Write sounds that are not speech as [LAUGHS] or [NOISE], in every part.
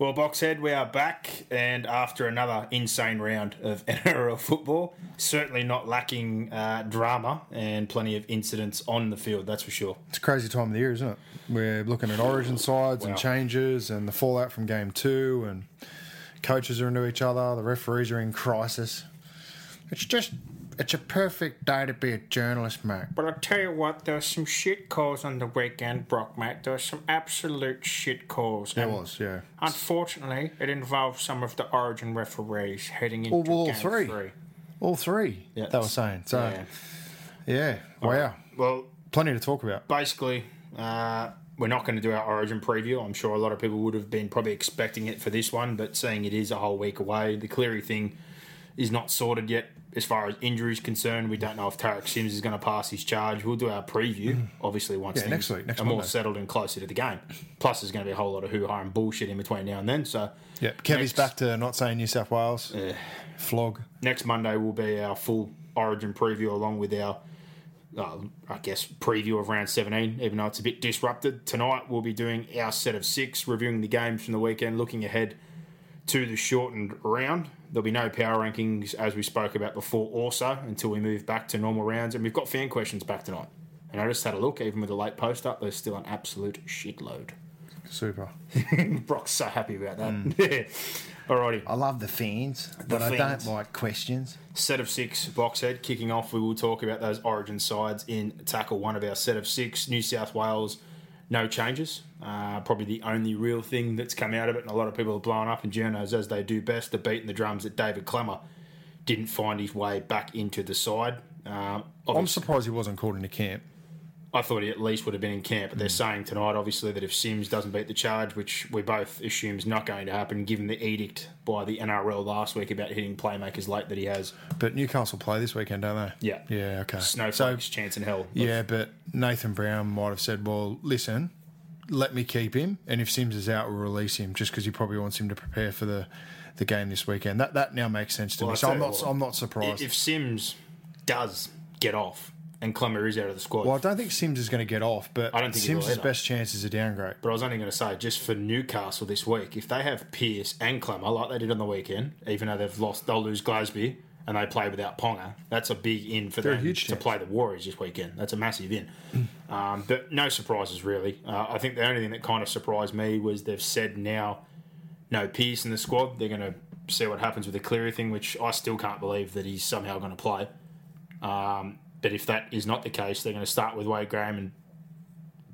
Well, Boxhead, we are back, and after another insane round of [LAUGHS] NRL football, certainly not lacking uh, drama and plenty of incidents on the field, that's for sure. It's a crazy time of the year, isn't it? We're looking at origin sides Wow. and changes and the fallout from game two, and coaches are into each other, the referees are in crisis. It's just, it's a perfect day to be a journalist, mate. But I tell you what, there was some shit calls on the weekend, Brock, mate. There was some absolute shit calls. There was, yeah. Unfortunately, it involved some of the Origin referees heading into All, all game three. three. All three, Yeah, they were saying. So, Yeah. yeah, wow. Well, Plenty to talk about. basically, uh, we're not going to do our Origin preview. I'm sure a lot of people would have been probably expecting it for this one, but seeing it is a whole week away, the Cleary thing is not sorted yet. As far as injuries concerned, we don't know if Tariq Sims is going to pass his charge. We'll do our preview, obviously, once Yeah, things next week, next are more Monday. settled and closer to the game. Plus, there's going to be a whole lot of hoo-ha and bullshit in between now and then. So, Yeah, Kevy's next- back to not saying New South Wales. Flog. next Monday will be our full Origin preview along with our, uh, I guess, preview of round 17, even though it's a bit disrupted. Tonight we'll be doing our set of six, reviewing the games from the weekend, looking ahead to the shortened round. There'll be no power rankings as we spoke about before, also until we move back to normal rounds. And we've got fan questions back tonight. And I just had a look, even with a late post up, there's still an absolute shitload. Super. [LAUGHS] Brock's so happy about that. Mm. [LAUGHS] Yeah. Alrighty. I love the fans, but I don't like questions. set of six box head kicking off. We will talk about those origin sides in tackle one of our set of six. New South Wales, no changes. Uh, probably the only real thing that's come out of it, and a lot of people are blowing up in journos as they do best. The beating the drums that David Klemmer didn't find his way back into the side. Um, I'm surprised he wasn't called into camp. I thought he at least would have been in camp, but they're hmm. saying tonight, obviously, that if Sims doesn't beat the charge, which we both assume is not going to happen, given the edict by the NRL last week about hitting playmakers late that he has, But Newcastle play this weekend, don't they? Yeah. Yeah, okay. snowflakes, chance in hell. Yeah, but Nathan Brown might have said, well, listen, let me keep him, and if Sims is out, we'll release him just because he probably wants him to prepare for the, the game this weekend. That that now makes sense to Well, me. So I'm not what, I'm not surprised. If Sims does get off and Klemmer is out of the squad, well, I don't think Sims is going to get off, but I don't think Sims' best chance is a downgrade. but I was only going to say, just for Newcastle this week, if they have Pearce and Klemmer like they did on the weekend, even though they've lost, they'll lose Glasby and they play without Ponga. That's a big in for They're them to play the Warriors this weekend. That's a massive in. [CLEARS THROAT] um, but no surprises really. Uh, I think the only thing that kind of surprised me was they've said now no Pearce in the squad. They're going to see what happens with the Cleary thing, which I still can't believe that he's somehow going to play. Um, but if that is not the case, they're going to start with Wade Graham and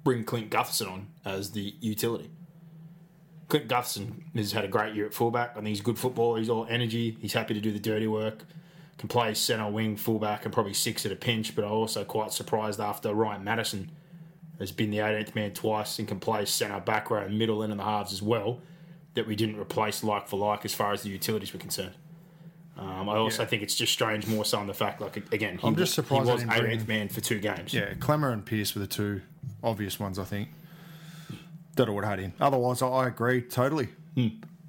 bring Clint Gutherson on as the utility. Clint Gutherson has had a great year at fullback. I think he's a good footballer. He's all energy. He's happy to do the dirty work. Can play centre, wing, fullback, and probably six at a pinch. But I'm also quite surprised after Ryan Matterson has been the 18th man twice and can play centre, back row, and middle end of the halves as well, that we didn't replace like for like as far as the utilities were concerned. Um, I also think it's just strange more so on the fact, like, again, he, I'm just surprised he was bring- man for two games. Yeah, Klemmer and Pearce were the two obvious ones, I think. That I would have had in. Otherwise, I, agree totally.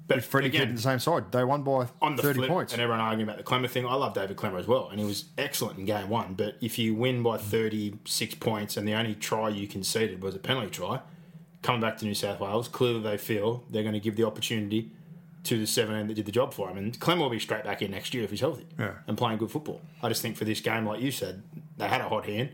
But If Freddie again, kept the same side, they won by on the 30 flip, points. and everyone arguing about the Klemmer thing. I love David Klemmer as well, and he was excellent in game one. But if you win by 36 points and the only try you conceded was a penalty try, coming back to New South Wales, clearly they feel they're going to give the opportunity to the 17 that did the job for him. And Klemmer will be straight back in next year if he's healthy Yeah. and playing good football. I just think for this game, like you said, they had a hot hand.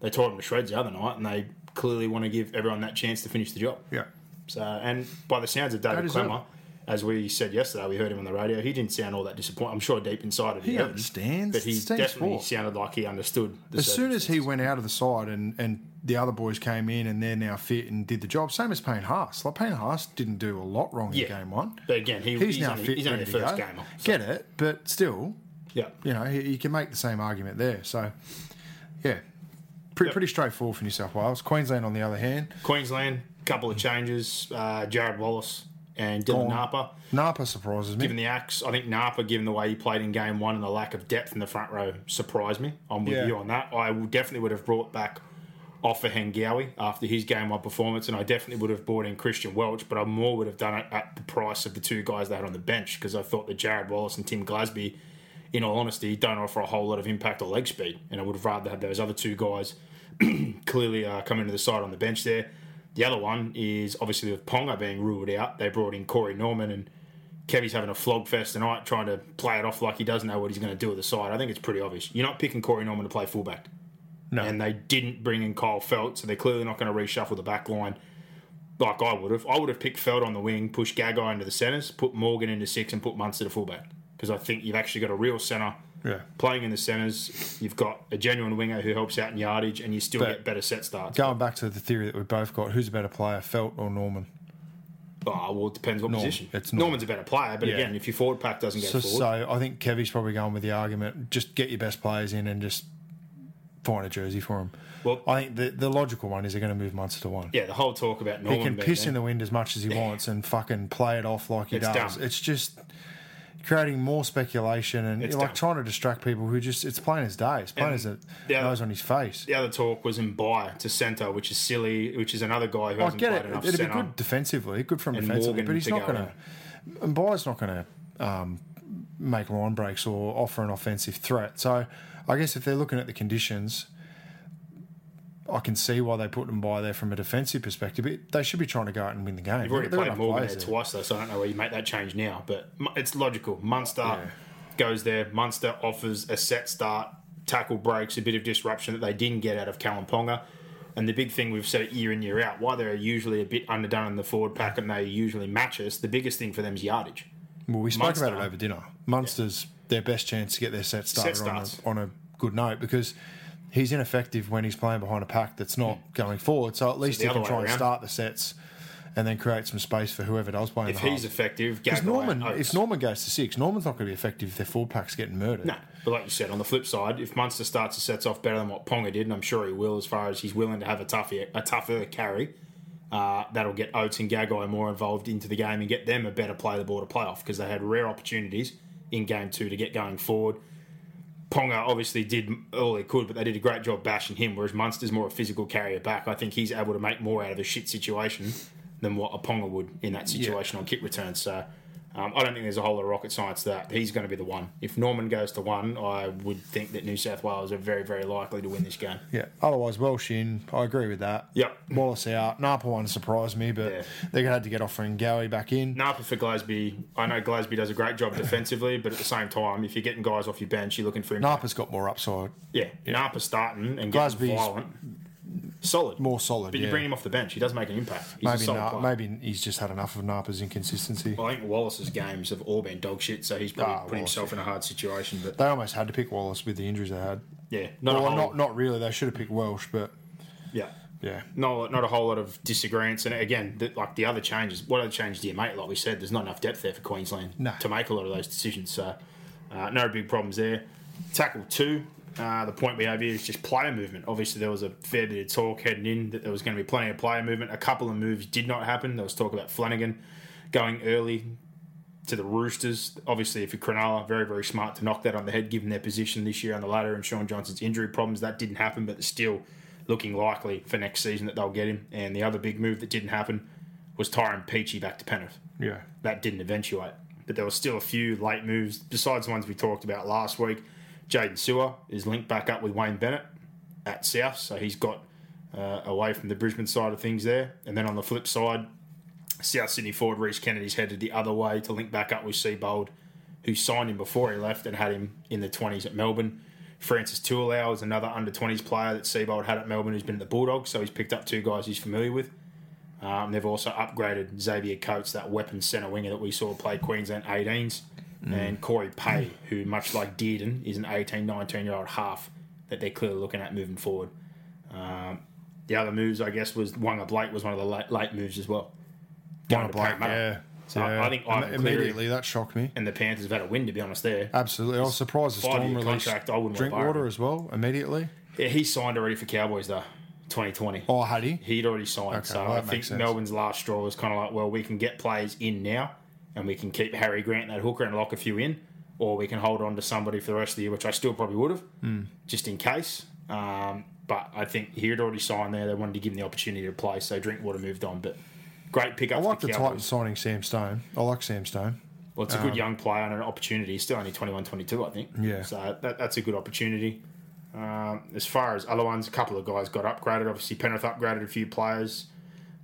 They tore him to shreds the other night, and they clearly want to give everyone that chance to finish the job. Yeah. So, and by the sounds of David deserve Klemmer, as we said yesterday, we heard him on the radio. He didn't sound all that disappointed. I'm sure deep inside of He him, understands. but he definitely sounded like he understood. The As soon as he went out of the side and, and the other boys came in and they're now fit and did the job, same as Payne Haas. Like Payne Haas didn't do a lot wrong Yeah. in game one. But again, he- he's, he's now only- fit, he's only the first go. gamer, so- Get it, but still, yeah, you know, you, you can make the same argument there. So, yeah, pretty, Yep. pretty straightforward for New South Wales. Queensland, on the other hand, Queensland, couple of changes. Uh, Jarrod Wallace and Dylan. Napa. Napa surprises me. Given the axe, I think Napa, given the way he played in game one and the lack of depth in the front row, surprised me. I'm with Yeah. you on that. I definitely would have brought back Ofahengaue after his game one performance, and I definitely would have brought in Christian Welch, but I more would have done it at the price of the two guys they had on the bench because I thought that Jarrod Wallace and Tim Glasby, in all honesty, don't offer a whole lot of impact or leg speed, and I would have rather had those other two guys [CLEARS THROAT] clearly uh, come into the side on the bench there. The other one is obviously with Ponga being ruled out, they brought in Corey Norman and Kevy's having a flog fest tonight, trying to play it off like he doesn't know what he's going to do with the side. I think it's pretty obvious. You're not picking Corey Norman to play fullback. No. And they didn't bring in Kyle Feldt, so they're clearly not going to reshuffle the back line like I would have. I would have picked Feldt on the wing, push Gagai into the centres, put Morgan into six, and put Munster to fullback. Because I think you've actually got a real centre Yeah. playing in the centres. You've got a genuine winger who helps out in yardage, and you still But- get better set starts. Going back to the theory that we both got, who's a better player, Feldt or Norman? Oh, well, it depends what Norm. position. It's Norm. Norman's a better player, but Yeah. again, if your forward pack doesn't go So, forward, so I think Kevy's probably going with the argument: just get your best players in and just find a jersey for them. Well- I think the the logical one is they're going to move Munster to one. yeah, the whole talk about Norman. he can piss there- in the wind as much as he [LAUGHS] wants and fucking play it off like he It's does. dumb. It's just creating more speculation and It's like dumb. trying to distract people who just it's plain as day. It's plain And as a the other- nose on his face. The other talk was in Bayer to centre, which is silly, which is another guy who I hasn't get played it. enough It'd be good defensively, good from And defensively, Morgan but he's to not go going to. And Byers not going to um, make line breaks or offer an offensive threat. So I guess if they're looking at the conditions, I can see why they put them by there from a defensive perspective. But they should be trying to go out and win the game. You've already They've got played Morgan there twice, though, so I don't know where you make that change now. But it's logical. Munster goes there. Munster offers a set start, tackle breaks, a bit of disruption that they didn't get out of Kalyn Ponga. And the big thing we've said it year in, year out, why they're usually a bit underdone in the forward pack and they usually match us, the biggest thing for them is yardage. Well, we spoke Munster. about it over dinner. Munster's their best chance to get their set started on, a, on a good note because he's ineffective when he's playing behind a pack that's not going forward. So at least the he can try and around. start the sets and then create some space for whoever does play If the he's half. effective, Because Norman, if Norman goes to six, Norman's not going to be effective if their full pack's getting murdered. No, but like you said, on the flip side, if Munster starts the sets off better than what Ponga did, and I'm sure he will, as far as he's willing to have a tougher, a tougher carry, uh, that'll get Oates and Gagai more involved into the game and get them a better play the ball to play off because they had rare opportunities in game two to get going forward. Ponga obviously did all he could, but they did a great job bashing him. Whereas Munster's more a physical carrier back. I think he's able to make more out of a shit situation than what a Ponga would in that situation on kick returns. So um, I don't think there's a whole lot of rocket science to that. He's going to be the one. If Norman goes to one, I would think that New South Wales are very, very likely to win this game. Yeah. Otherwise, Welch in. I agree with that. Yep. Wallace out. Napa one surprised me, but Yeah. they're going to have to get off Ofahengaue back in. Napa for Glasby, I know Glasby does a great job defensively, but at the same time, if you're getting guys off your bench, you're looking for him. Napa's got more upside. yeah, Napa starting and getting Glasby's violent. Solid. More solid. But yeah. you bring him off the bench, he does make an impact. He's maybe, Na- maybe he's just had enough of Napa's inconsistency. Well, I think Wallace's games have all been dog shit, so he's probably Ah, put Wallace, himself in a hard situation. But They almost had to pick Wallace with the injuries they had. yeah, not well, not not really. They should have picked Welch, but yeah, yeah. not not a whole lot of disagreements. And again, the, like the other changes, what other changes do you make? Like we said, there's not enough depth there for Queensland No. to make a lot of those decisions. So uh, no big problems there. Tackle two. Uh, the point we have here is just player movement. Obviously, there was a fair bit of talk heading in that there was going to be plenty of player movement. A couple of moves did not happen. There was talk about Flanagan going early to the Roosters. Obviously, if you're Cronulla, very, very smart to knock that on the head given their position this year on the ladder and Shaun Johnson's injury problems. That didn't happen, but they're still looking likely for next season that they'll get him. And the other big move that didn't happen was Tyrone Peachey back to Penrith. Yeah. That didn't eventuate. But there were still a few late moves, besides the ones we talked about last week. Jaydn Su'A is linked back up with Wayne Bennett at South, so he's got uh, away from the Brisbane side of things there. And then on the flip side, South Sydney forward Reece Kennedy's headed the other way to link back up with Seibold, who signed him before he left and had him in the 20s at Melbourne. Francis Tualau is another under 20s player that Seibold had at Melbourne who's been at the Bulldogs, so he's picked up two guys he's familiar with. Um, they've also upgraded Xavier Coates, that weapon centre winger that we saw play Queensland 18s, and Cory Paix, who, much like Dearden, is an 18, 19 year old half that they're clearly looking at moving forward. Um, the other moves, I guess, was Wanga Blake was one of the late, late moves as well. Wanga Blake, yeah. So yeah. I think Im- Ivan Cleary immediately that shocked me. and the Panthers have had a win, to be honest, there. Absolutely, I was surprised the Storm released contract, I wouldn't want Drinkwater Byron. as well immediately. Yeah, he signed already for Cowboys, though, 2020. Oh, had he? He'd already signed. Okay, so well, I think. Melbourne's last straw was kind of like, well, we can get players in now and we can keep Harry Grant that hooker and lock a few in, or we can hold on to somebody for the rest of the year, which I still probably would have, Hmm. just in case. Um, but I think he had already signed there. They wanted to give him the opportunity to play, so Drinkwater moved on. But great pickup I like the the Titans signing Sam Stone. I like Sam Stone. Well, it's a good young player and an opportunity. He's still only 21, 22, I think. Yeah. So that, that's a good opportunity. Um, as far as other ones, a couple of guys got upgraded. Obviously, Penrith upgraded a few players.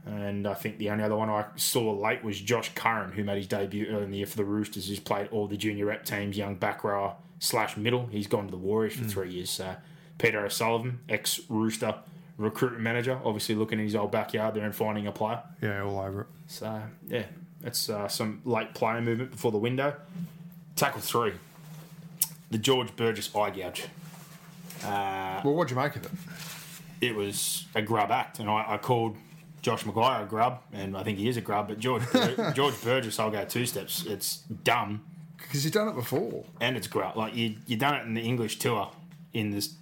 And I think the only other one I saw late was Josh Curran, who made his debut early in the year for the Roosters. He's played all the junior rep teams, young back rower slash middle. He's gone to the Warriors for three years. So Peter O'Sullivan, ex Rooster recruitment manager, obviously looking in his old backyard there and finding a player. Yeah, all over it. So yeah, that's uh, some late player movement before the window. Tackle three, the George Burgess eye gouge. Well, what'd you make of it? It was a grub act, and I, I called Josh McGuire a grub, and I think he is a grub. But George Bur- [LAUGHS] George Burgess, I'll go two steps. It's dumb Because you've done it before. and it's grub. Like you, you done it in the English tour in this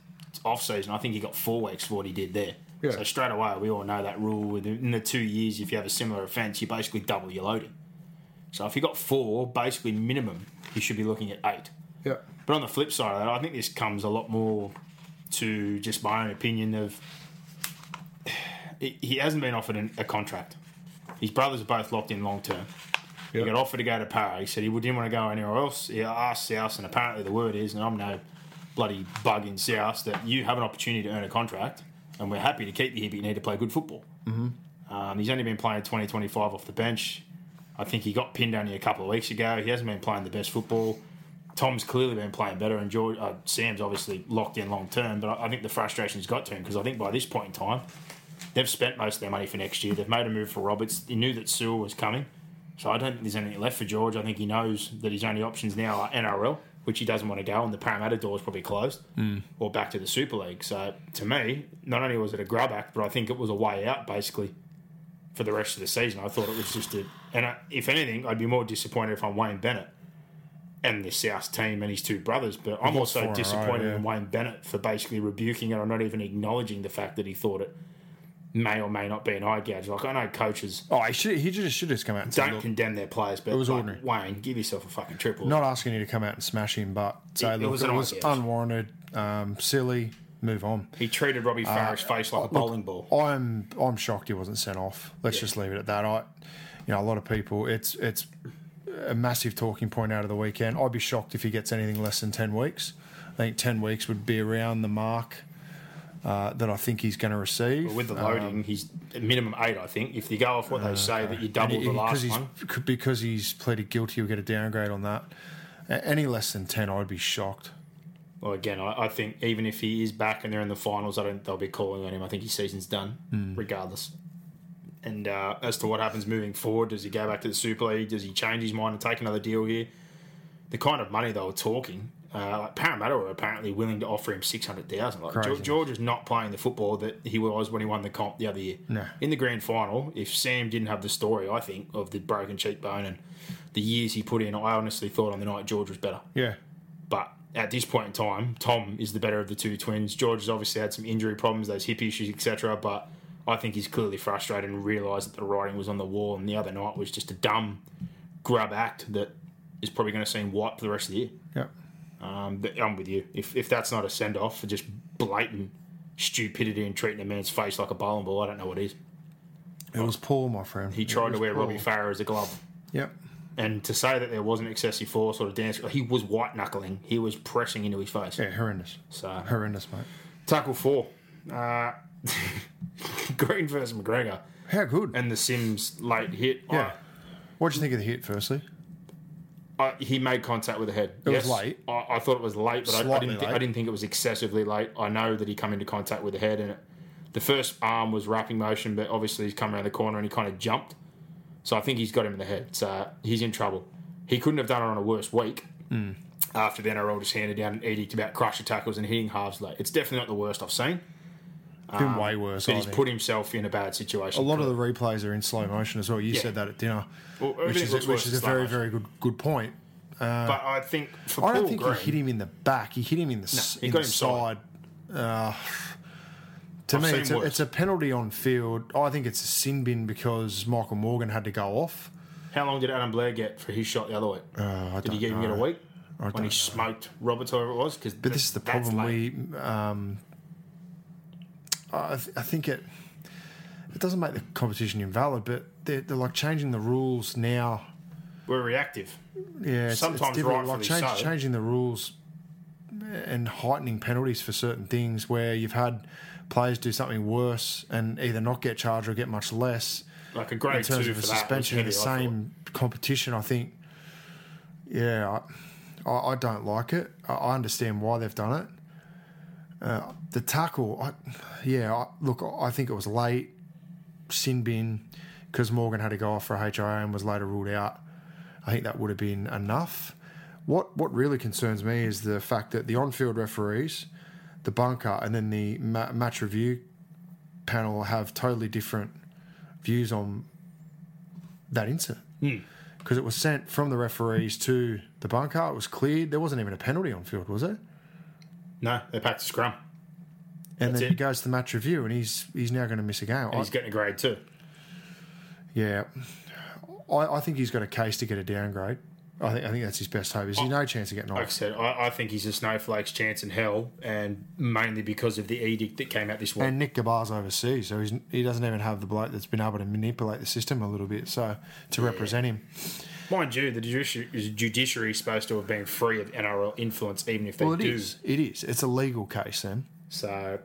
off season. I think he got four weeks for what he did there. Yeah. So straight away, we all know that rule. Within the two years, if you have a similar offence, you basically double your loading. So if you got four, basically minimum, you should be looking at eight. Yeah. But on the flip side of that, I think this comes a lot more to just my own opinion of he he hasn't been offered an, a contract. His brothers are both locked in long term. He Yep. got offered to go to Para. He said he didn't want to go anywhere else. He asked South, and apparently the word is, and I'm no bloody bug in South, that you have an opportunity to earn a contract, and we're happy to keep you here, but you need to play good football. Mm-hmm. Um, he's only been playing 20, 25 off the bench. I think he got pinned only a couple of weeks ago. He hasn't been playing the best football. Tom's clearly been playing better, and George, uh, Sam's obviously locked in long term. But I, I think the frustration's got to him because I think by this point in time, they've spent most of their money for next year. They've made a move for Roberts. He knew that Sewell was coming, so I don't think there's anything left for George. I think he knows that his only options now are NRL, which he doesn't want to go, and the Parramatta door is probably closed, or back to the Super League. So to me, not only was it a grub act, but I think it was a way out basically for the rest of the season. I thought it was just a, and I, if anything, I'd be more disappointed if I'm Wayne Bennett and the South team and his two brothers. But I'm also row, disappointed yeah. in Wayne Bennett for basically rebuking it or not even acknowledging the fact that he thought it may or may not be an eye gouge. Like I know coaches Oh, he should. He just should have come out and don't look, condemn their players, but It was like, ordinary. Wayne, give yourself a fucking triple. not asking you to come out and smash him, but say, It- it look, was it was eye gouge. unwarranted, um, silly. Move on. he treated Robbie Farah's face like a bowling ball. I'm I'm shocked he wasn't sent off. Let's just leave it at that. I, you know, a lot of people. It's it's a massive talking point out of the weekend. I'd be shocked if he gets anything less than ten weeks. I think ten weeks would be around the mark uh, that I think he's going to receive. But with the Um, loading, he's at minimum eight, I think. If you go off what they say that you double he- the last he's one, because he's pleaded guilty, he'll get a downgrade on that. Any less than ten, I'd be shocked. Well, again, I, I think even if he is back and they're in the finals, I don't. They'll be calling on him. I think his season's done, Hmm. regardless. And uh, as to what happens moving forward, does he go back to the Super League? Does he change his mind and take another deal here? The kind of money they were talking, uh, like Parramatta were apparently willing to offer him six hundred thousand. Like Crazy. George, is not playing the football that he was when he won the comp the other year. No. In the grand final, if Sam didn't have the story, I think of the broken cheekbone and the years he put in, I honestly thought on the night George was better. Yeah, But at this point in time, Tom is the better of the two twins. George has obviously had some injury problems, those hip issues, etc. But I think he's clearly frustrated and realised that the writing was on the wall. And the other night was just a dumb grub act that is probably going to see him wipe for the rest of the year. yeah. Um, I'm with you. If if that's not a send off for just blatant stupidity and treating a man's face like a bowling ball, I don't know what is. It was Paul, my friend. He tried to wear Robbie Farah as a glove. Yep. And to say that there wasn't excessive force or a dance, he was white knuckling. He was pressing into his face. Yeah, horrendous. So Horrendous, mate. Tackle four. Uh, [LAUGHS] Green versus McGregor. How good? And the Sims late hit. yeah. What do you think of the hit, firstly? I, he made contact with the head. It was late. I, I thought it was late, but I, I, didn't. I didn't think it was excessively late. I know that he come into contact with the head, and it, The first arm was wrapping motion, but obviously he's come around the corner and he kind of jumped. So I think he's got him in the head. So he's in trouble. He couldn't have done it on a worse week. Hmm. After the NRL just handed down an edict about crusher tackles and hitting halves late. It's definitely not the worst I've seen. Been way worse. But I he's think. put himself in a bad situation. a lot of the replays are in slow motion as well. You Yeah. said that at dinner, Well, which is which is a very motion. very good good point. but I think for I don't think Green, he hit him in the back. He hit him in the he in got the him side. Uh, to I've me, it's a, it's a penalty on field. I think it's a sin bin because Michael Morgan had to go off. How long did Adam Blair get for his shot the other week? Uh, I did he get him get a week I when he know. smoked Roberts, whoever it was? Because But this is the problem. We, um, I, th- I think it it doesn't make the competition invalid, but they're, they're like changing the rules now. we're reactive. Yeah, it's, Sometimes it's different. like rightfully change, so. changing the rules and heightening penalties for certain things where you've had players do something worse and either not get charged or get much less Like a in terms two of a for that was suspension in the heavy, I thought. same competition. I think, yeah, I, I, I don't like it. I, I understand why they've done it. Uh, the tackle, I, yeah, I, look, I think it was late, sin bin, because Morgan had to go off for a HIA and was later ruled out. I think that would have been enough. What what really concerns me is the fact that the on-field referees, the bunker, and then the ma- match review panel have totally different views on that incident. Because it was sent from the referees to the bunker, it was cleared. There wasn't even a penalty on field, was there? No, they packed a scrum. And That's then it. he goes to the match review, and he's he's now going to miss a game. And I- he's getting a grade too. yeah, I, I think he's got a case to get a downgrade. I think I think that's his best hope. Is he oh, no chance of getting Like I said, I, I think he's a snowflake's chance in hell, and mainly because of the edict that came out this week. And Nick Ghabar's overseas, so he's, he doesn't even have the bloke that's been able to manipulate the system a little bit. So to represent him, Mind you, the judiciary, judiciary is supposed to have been free of NRL influence, even if they well, it do. is. It is. It's a legal case, then. So,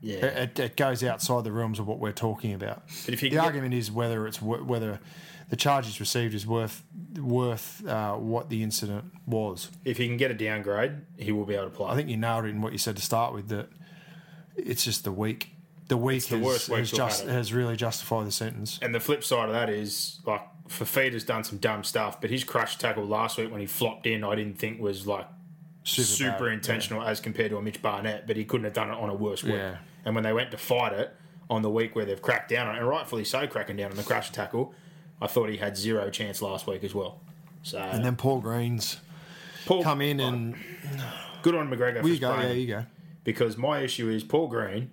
yeah. It, it goes outside the realms of what we're talking about. But if you the get- argument is whether it's whether the charge he's received is worth worth uh, what the incident was. if he can get a downgrade, he will be able to play. I think you nailed it in what you said to start with. That it's just the week. The week the has, worst week has just has really justified the sentence. And the flip side of that is like Fifita's done some dumb stuff, but his crush tackle last week when he flopped in, I didn't think was like Super, super, bad, intentional as compared to a Mitch Barnett, but he couldn't have done it on a worse week. Yeah. And when they went to fight it on the week where they've cracked down on it, and rightfully so, cracking down on the crush tackle, I thought he had zero chance last week as well. So And then Paul Green's Paul, come in and good on McGregor. for you go. Yeah, you go. because my issue is Paul Green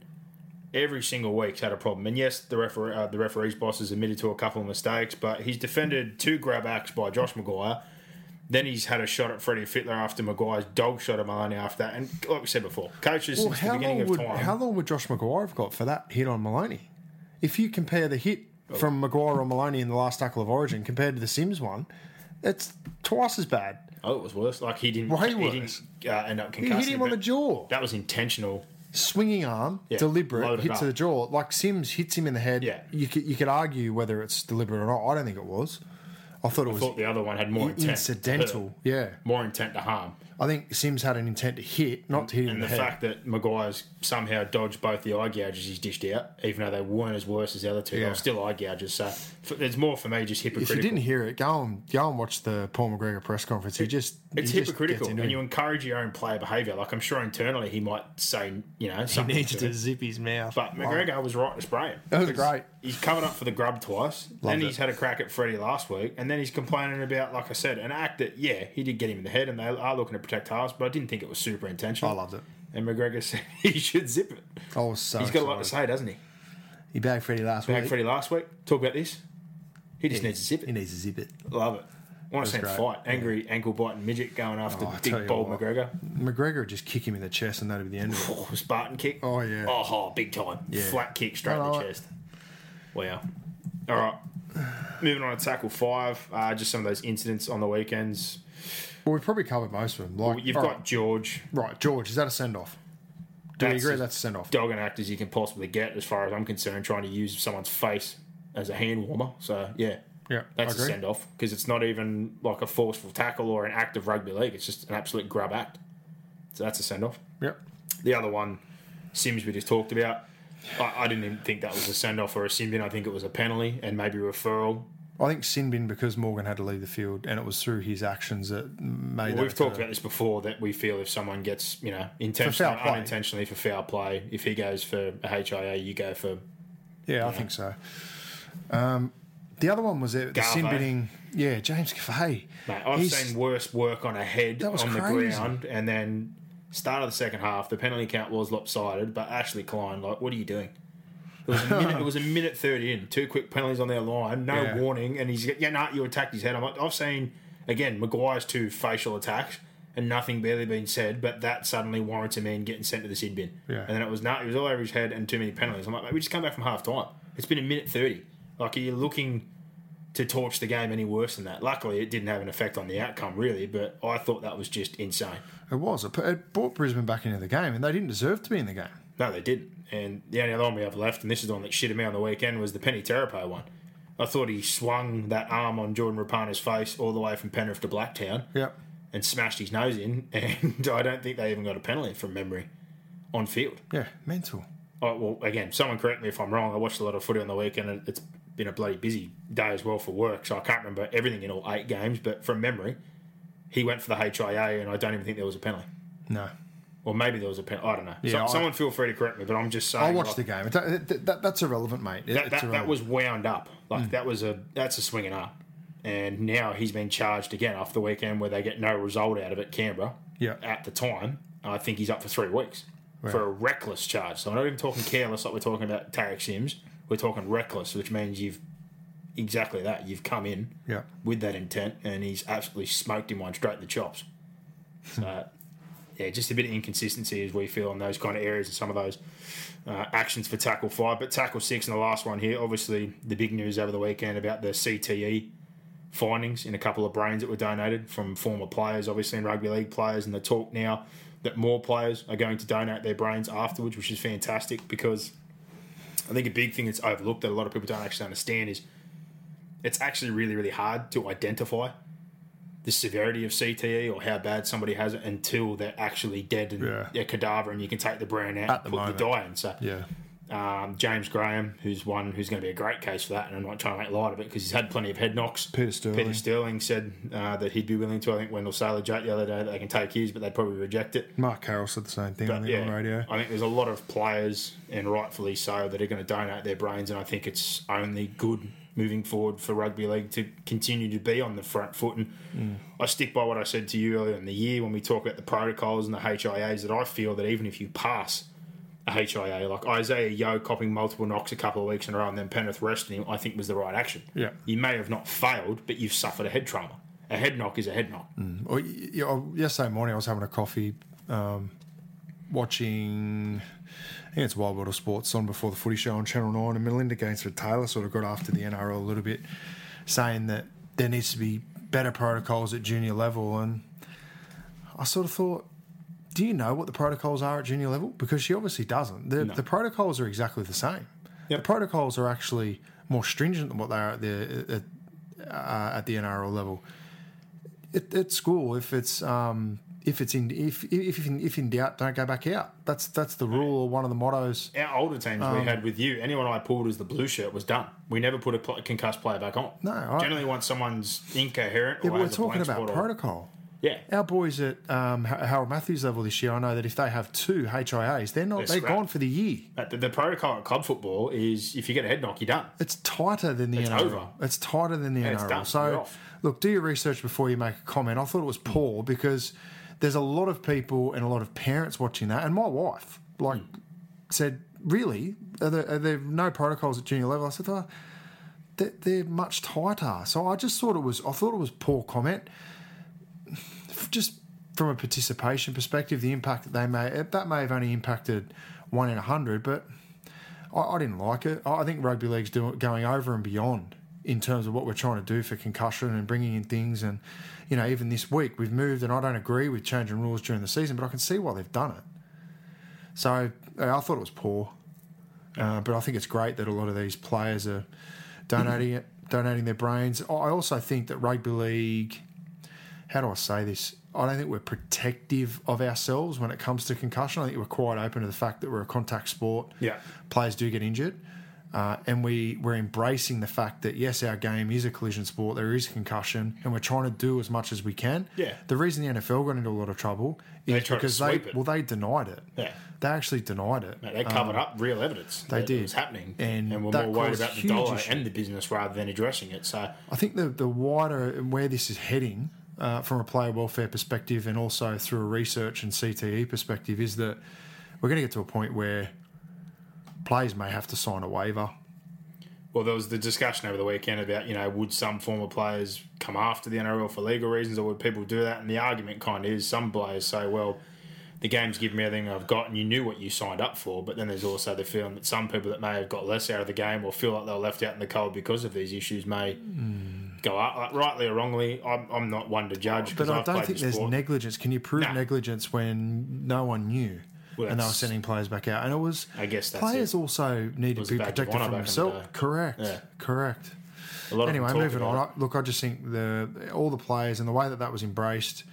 every single week's had a problem. And yes, the referee, uh, the referee's boss has admitted to a couple of mistakes, but he's defended two grab acts by Josh McGuire. Then he's had a shot at Freddie Fittler after McGuire's dog shot at Maloney after that. And like we said before, coaches Well, since the how beginning long of would time. how long would Josh McGuire have got for that hit on Maloney? If you compare the hit from McGuire on Maloney in the last tackle of Origin compared to the Sims one, it's twice as bad. oh, it was worse. Like he didn't. Way he worse. didn't uh, end up He hit him on the jaw. That was intentional. Swinging arm, Yeah, deliberate hit up. to the jaw. Like Sims hits him in the head. Yeah. you could you could argue whether it's deliberate or not. I don't think it was. I thought it I was thought the other one had more intent. to incidental. hurt, Yeah, More intent to harm. I think Sims had an intent to hit, not to hit him in And the, the fact that McGuire's somehow dodged both the eye gouges he's dished out, even though they weren't as worse as the other two, they Yeah. were still eye gouges. So there's more for me just hypocritical. if you didn't hear it, go and go and watch the Paul McGregor press conference. He just it's he just hypocritical, gets into and you encourage your own player behaviour. Like I'm sure internally he might say, you know, something He needs to it. zip his mouth. But oh. McGregor was right to spray him. That was 'Cause great. He's covered up for the grub twice. then he's it. had a crack at Freddie last week, and then he's complaining about, like I said, an act that yeah he did get him in the head, and they are looking to protect halves, but I didn't think it was super intentional. I loved it. And McGregor [LAUGHS] said he should zip it. Oh, so. He's got a lot to say, doesn't he? He bagged Freddie last Back week. Bagged Freddie last week. Talk about this. He just needs to zip it. He needs to zip it. Love it. Want to see him great. fight. Angry ankle biting midget going after Oh, I tell big you bold what. McGregor. McGregor would just kick him in the chest, and that'd be the end of it. Oh, [LAUGHS] Spartan kick. Oh, yeah. Oh, oh, big time. Yeah. Flat kick straight in the chest. Wow. All right. Moving on to tackle five. Uh, just some of those incidents on the weekends. Well, we've probably covered most of them. Like You've all got George. right, George. Is that a send off? Do you That's agree that's a send off? Dog and act as you can possibly get, as far as I'm concerned, trying to use someone's face as a hand warmer. So, yeah. Yeah, That's a send off because it's not even like a forceful tackle or an act of rugby league. It's just an absolute grub act. So that's a send off. Yep. The other one, Sims, we just talked about. I, I didn't even think that was a send off or a sin bin. I think it was a penalty and maybe referral. I think Sinbin because Morgan had to leave the field, and it was through his actions that made. Well, that we've talked about this before that we feel if someone gets, you know, intentionally, play. unintentionally for foul play, if he goes for a HIA, you go for. Yeah, I think so. Um, the other one was the, the sin binning. Yeah, James. Mate, I've He's- seen worse work on a head on the ground, and then start of the second half, the penalty count was lopsided, but Ashley Klein, like, what are you doing? It was a minute, it was a minute thirty in, two quick penalties on their line, no Yeah. warning, and he's yeah, nah, you attacked his head. I'm like, I've seen again McGuire's two facial attacks and nothing barely been said, but that suddenly warrants a man getting sent to the sin bin. Yeah. And then it was not, it was all over his head and too many penalties. I'm like, mate, we just come back from half time. It's been a minute thirty. Like, are you looking? to torch the game any worse than that. Luckily, it didn't have an effect on the outcome, really, but I thought that was just insane. It was. It, put- brought Brisbane back into the game, and they didn't deserve to be in the game. No, they didn't. And the only other one we have left, and this is the one that shitted me on the weekend, was the Penny Terapo one. I thought he swung that arm on Jordan Rapana's face all the way from Penrith to Blacktown Yep. and smashed his nose in, [LAUGHS] and I don't think they even got a penalty from memory on field. Yeah, mental. Oh, well, again, someone correct me if I'm wrong. I watched a lot of footy on the weekend, and it's been a bloody busy day as well for work, so I can't remember everything in all eight games. But from memory, he went for the HIA, and I don't even think there was a penalty. No. Or maybe there was a penalty. I don't know. Yeah, So- I- someone feel free to correct me, but I'm just saying. I watched like, the game. That- that- that's irrelevant, mate. It- That, it's that, was wound up. Like hmm. that was a that's a swinging up, and now he's been charged again after the weekend where they get no result out of it. Canberra. Yeah. At the time, I think he's up for three weeks for a reckless charge. So I'm not even talking careless like we're talking about Tariq Sims. We're talking reckless, which means you've exactly that. You've come in Yeah. with that intent, and he's absolutely smoked him one straight in the chops. So, yeah, just a bit of inconsistency as we feel in those kind of areas and some of those uh, actions for tackle five. But tackle six and the last one here, obviously the big news over the weekend about the CTE findings in a couple of brains that were donated from former players, obviously, and rugby league players, and the talk now that more players are going to donate their brains afterwards, which is fantastic because I think a big thing that's overlooked that a lot of people don't actually understand is it's actually really, really hard to identify the severity of CTE or how bad somebody has it until they're actually dead and Yeah. they're cadaver and you can take the brain out At and the put moment. the dye in. So Yeah. Um, James Graham, who's one who's going to be a great case for that, and I'm not trying to make light of it because he's had plenty of head knocks. Peter Sterling. Peter Sterling said uh, that he'd be willing to. I think Wendell Sailor joked the other day that they can take his, but they'd probably reject it. Mark Carroll said the same thing I But think, on the radio. I think there's a lot of players, and rightfully so, that are going to donate their brains, and I think it's only good moving forward for rugby league to continue to be on the front foot. And Mm. I stick by what I said to you earlier in the year when we talk about the protocols and the HIAs. That I feel that even if you pass HIA, like Isaah Yeo copping multiple knocks a couple of weeks in a row and then Penrith resting him, I think was the right action. Yeah. you may have not failed, but you've suffered a head trauma. A head knock is a head knock. Well, y- y- oh, yesterday morning, I was having a coffee, um, watching. I think it's Wide World of Sports on before the Footy Show on Channel Nine, and Melinda Gainsford Taylor sort of got after the NRL a little bit, saying that there needs to be better protocols at junior level, and I sort of thought. Do you know what the protocols are at junior level? Because she obviously doesn't. The, the protocols are exactly the same. The protocols are actually more stringent than what they are at the at, uh, at the NRL level at, at school, if it's um, if it's in if if in, if in doubt, don't go back out. That's that's the rule or one of the mottos. Our older teams Um, we had with you, anyone I pulled as the blue shirt was done. We never put a pl- concussed player back on. No, I- generally once someone's incoherent. Yeah, but we're talking about protocol. Yeah, Our boys at um, Harold Matthews level this year, I know that if they have two HIAs, they're not They're they're gone for the year. But the, the protocol at club football is if you get a head knock, you're done. It's tighter than the It's NRL. over. It's tighter than the it's NRL. So, look, do your research before you make a comment. I thought it was poor because there's a lot of people and a lot of parents watching that, and my wife like Hmm. said, "Really, are there, are there no protocols at junior level?" I said, oh, they're, they're much tighter. So I just thought it was. I thought it was poor comment. Just from a participation perspective, the impact that they may that may have only impacted one in a hundred, but I, I didn't like it. I think rugby league's doing going over and beyond in terms of what we're trying to do for concussion and bringing in things. And you know, even this week we've moved, and I don't agree with changing rules during the season, but I can see why they've done it. So I thought it was poor, uh, but I think it's great that a lot of these players are donating it, donating their brains. I also think that rugby league how do I say this? I don't think we're protective of ourselves when it comes to concussion. I think we're quite open to the fact that we're a contact sport. Yeah. Players do get injured. Uh, and we, we're embracing the fact that, yes, our game is a collision sport. There is concussion, and we're trying to do as much as we can. Yeah. The reason the NFL got into a lot of trouble is to because they, it. well, they denied it. Yeah. They actually denied it. Mate, they covered up real evidence. Um, they that did. It was happening. And and we're more worried about the dollar issue. and the business rather than addressing it. So, I think the the wider and where this is heading uh, from a player welfare perspective and also through a research and CTE perspective is that we're going to get to a point where players may have to sign a waiver. well, there was the discussion over the weekend about, you know, would some former players come after the NRL for legal reasons or would people do that? And the argument kind of is some players say, well, the game's given me everything I've got and you knew what you signed up for. But then there's also the feeling that some people that may have got less out of the game or feel like they were left out in the cold because of these issues may go up. Like, rightly or wrongly, I'm, I'm not one to judge. But I I've don't think the there's negligence. Can you prove Nah. negligence when no one knew? Well, and they were sending players back out. And it was I guess that's players it. also need to be protected from themselves. Correct. Yeah. Correct. Anyway, moving on. I, look, I just think the all the players and the way that that was embraced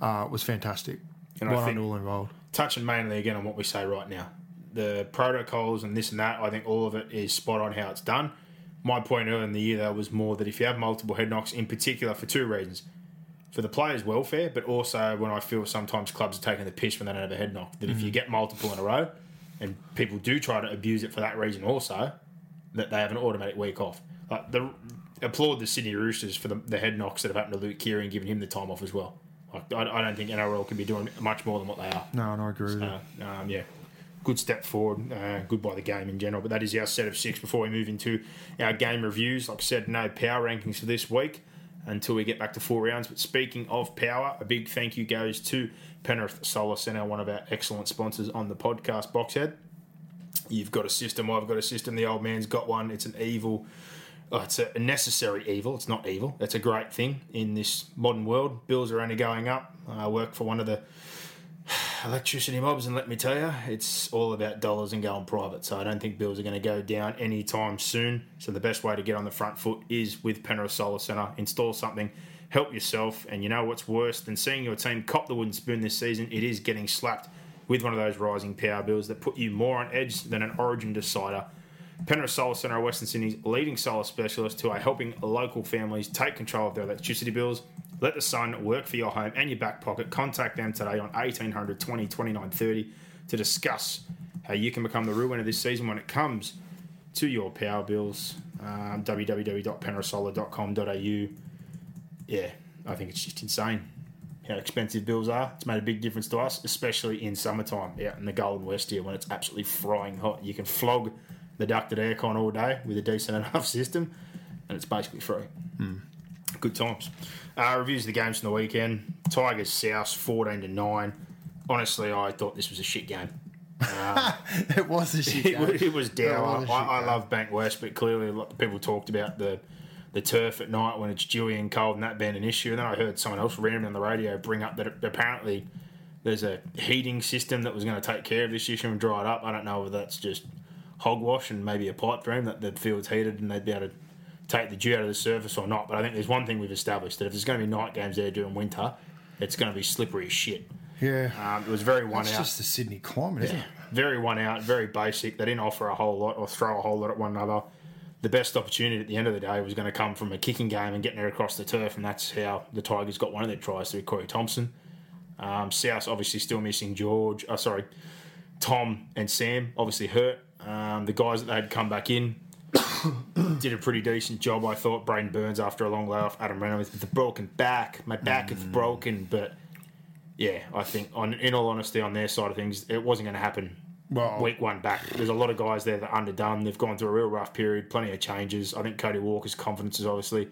uh, was fantastic. And I well think- all involved. touching mainly again on what we say right now. The protocols and this and that, I think all of it is spot on how it's done. My point earlier in the year though was more that if you have multiple head knocks, in particular for two reasons. For the players' welfare, but also when I feel sometimes clubs are taking the piss when they don't have a head knock. That if you get multiple in a row, and people do try to abuse it for that reason also, that they have an automatic week off. Like the applaud the Sydney Roosters for the, the head knocks that have happened to Luke Keary and giving him the time off as well. Like, I, I don't think NRL can be doing much more than what they are. No, and I agree with you. Uh, um, yeah, good step forward. Uh, good by the game in general. But that is our set of six before we move into our game reviews. Like I said, no power rankings for this week until we get back to four rounds. But speaking of power, a big thank you goes to Penrith Solar Centre, one of our excellent sponsors on the podcast, Boxhead. You've got a system. I've got a system. The old man's got one. It's an evil. Oh, it's a necessary evil. It's not evil. It's a great thing in this modern world. Bills are only going up. I work for one of the electricity mobs, and let me tell you, it's all about dollars and going private. So I don't think bills are going to go down anytime soon. So the best way to get on the front foot is with Penrith Solar Centre. Install something, help yourself, and you know what's worse than seeing your team cop the wooden spoon this season? It is getting slapped with one of those rising power bills that put you more on edge than an Origin decider. Penrith Solar Centre are Western Sydney's leading solar specialist who are helping local families take control of their electricity bills. Let the sun work for your home and your back pocket. Contact them today on 1800 20 29 30 to discuss how you can become the real winner this season when it comes to your power bills. Um, www.penrithsolar.com.au. Yeah, I think it's just insane how expensive bills are. It's made a big difference to us, especially in summertime out in the Golden West here when it's absolutely frying hot. You can flog the ducted aircon all day with a decent [LAUGHS] enough system, and it's basically free. Good times. Uh, reviews of the games from the weekend. Tigers South 14 to 9. Honestly, I thought this was a shit game. [LAUGHS] it was a shit It, game. it was dour. It was I, I love Bankwest, but clearly a lot of people talked about the the turf at night when it's dewy and cold and that being an issue. And then I heard someone else random on the radio bring up that apparently there's a heating system that was going to take care of this issue and dry it up. I don't know whether that's just hogwash and maybe a pipe dream that the field's heated and they'd be able to take the dew out of the surface or not. But I think there's one thing we've established that if there's going to be night games there during winter, it's going to be slippery as shit. Yeah. Um, it was very one It's out. just the Sydney climate, isn't it? Very one out, very basic. They didn't offer a whole lot or throw a whole lot at one another. The best opportunity at the end of the day was going to come from a kicking game and getting it across the turf, and that's how the Tigers got one of their tries through Corey Thompson. Um, South obviously still missing George. Oh, sorry, Tom and Sam obviously hurt. Um, the guys that they had come back in [COUGHS] did a pretty decent job, I thought. Braidon Burns after a long layoff, Adam Reynolds with the broken back. My back is broken, but yeah, I think on in all honesty, on their side of things, it wasn't going to happen. Well- week one back, there's a lot of guys there that are underdone. They've gone through a real rough period, plenty of changes. I think Cody Walker's confidence is obviously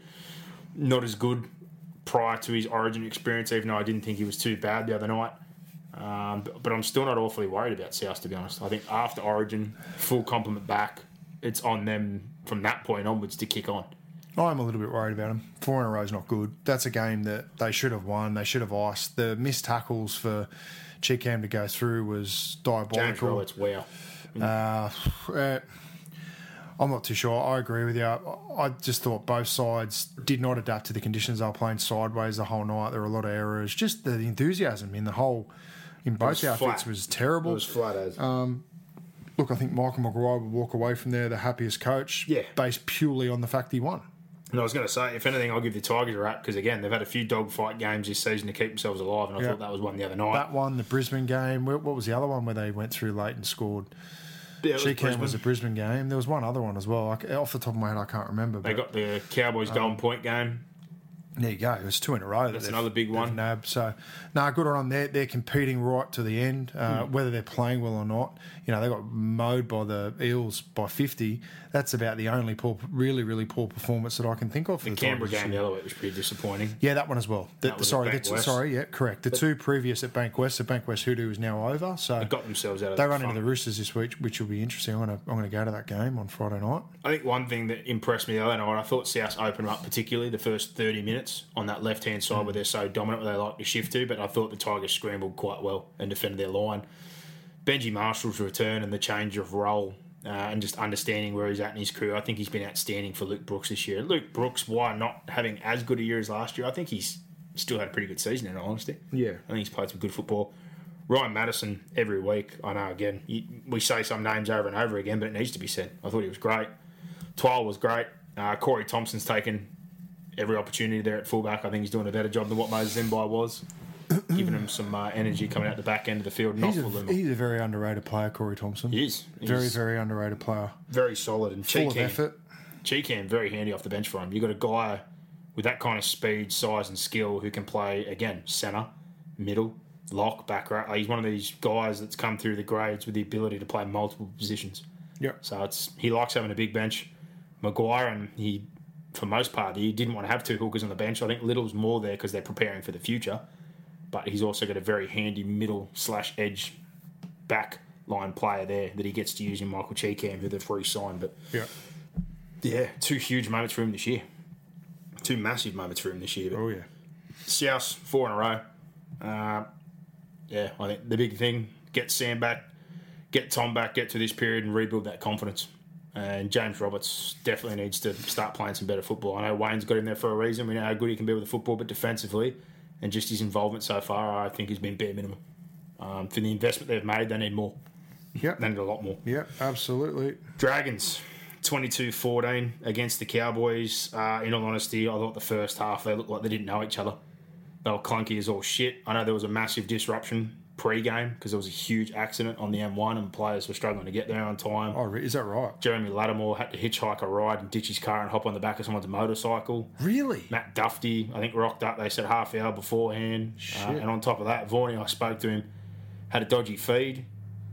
not as good prior to his Origin experience. Even though I didn't think he was too bad the other night, um, but, but I'm still not awfully worried about South to be honest. I think after Origin, full complement back, it's on them from that point onwards to kick on. I'm a little bit worried about them. Four in a row is not good. That's a game that they should have won. They should have iced. The missed tackles for Cheekham to go through was James diabolical. Roberts, wow. Uh, uh, I'm not too sure. I agree with you. I I just thought both sides did not adapt to the conditions. They were playing sideways the whole night. There were a lot of errors. Just the enthusiasm in the whole in both was outfits flat. was terrible. It was flat as. Um, look, I think Michael Maguire would walk away from there the happiest coach, Yeah. based purely on the fact he won. And I was going to say, if anything, I'll give the Tigers a rap because again, they've had a few dogfight games this season to keep themselves alive, and I Yeah. thought that was one the other night. That one, the Brisbane game. What what was the other one where they went through late and scored? Yeah, it was was a Brisbane. Game. There was one other one as well. I off the top of my head, I can't remember. They But got the Cowboys um, Golden Point game. There you go. It was two in a row. That's they've- another big one. Nabbed. So, no, good on them. They're, they're competing right to the end, uh, Hmm. whether they're playing well or not. You know, they got mowed by the Eels by 50. That's about the only poor, really, really poor performance that I can think of. The the, Canberra game the other week was pretty disappointing. Yeah, that one as well. The, That was sorry, the, sorry, yeah, correct. The two previous at Bankwest, the Bankwest Hoodoo is now over. So They got themselves out of they the run into the Roosters this week, which will be interesting. I'm going to I'm going to go to that game on Friday night. I think one thing that impressed me the other night, I thought South opened up particularly the first 30 minutes on that left hand side mm. where they're so dominant, where they like to shift to, but I thought the Tigers scrambled quite well and defended their line. Benji Marshall's return and the change of role uh, and just understanding where he's at in his career, I think he's been outstanding for Luke Brooks this year. Luke Brooks, why not having as good a year as last year? I think he's still had a pretty good season, in all honesty. Yeah. I think he's played some good football. Ryan Matterson every week. I know again you, we say some names over and over again, but it needs to be said. I thought he was great. Twile was great. Uh, Corey Thompson's taken every opportunity there at fullback. I think he's doing a better job than what Moses Mbye was, giving him some uh, energy coming out the back end of the field. Not He's a, he's a very underrated player, Corey Thompson. He is. He's Very, very underrated player. very solid and Full of effort. Chee Kam very handy off the bench for him. You've got a guy with that kind of speed, size, and skill who can play again centre, middle, lock, back row. He's one of these guys that's come through the grades with the ability to play multiple positions. Yep. So it's he likes having a big bench. Maguire and he, for most part, he didn't want to have two hookers on the bench. I think Liddle's more there because they're preparing for the future, but he's also got a very handy middle slash edge back line player there that he gets to use in Michael Chee Kam, who they've re-signed. But Yeah. yeah, two huge moments for him this year. Two massive moments for him this year. Oh yeah. South, four in a row. Uh, yeah, I think the big thing get Sam back, get Tom back, get to this period and rebuild that confidence. And James Roberts definitely needs to start playing some better football. I know Wayne's got him there for a reason. We know how good he can be with the football, but defensively and just his involvement so far, I think has been bare minimum. Um, for the investment they've made, they need more. Yep. They need a lot more. Yep. Absolutely. Dragons, 22-14 against the Cowboys. Uh, in all honesty, I thought the first half they looked like they didn't know each other. They were clunky as all shit. I know there was a massive disruption pre-game because there was a huge accident on the M1 and players were struggling to get there on time. Oh, is that right? Jeremy Latimore had to hitchhike a ride and ditch his car and hop on the back of someone's motorcycle. Really? Matt Dufty, I think, rocked up. They said half hour beforehand. Uh, and on top of that, Vorney, I spoke to him, had a dodgy feed.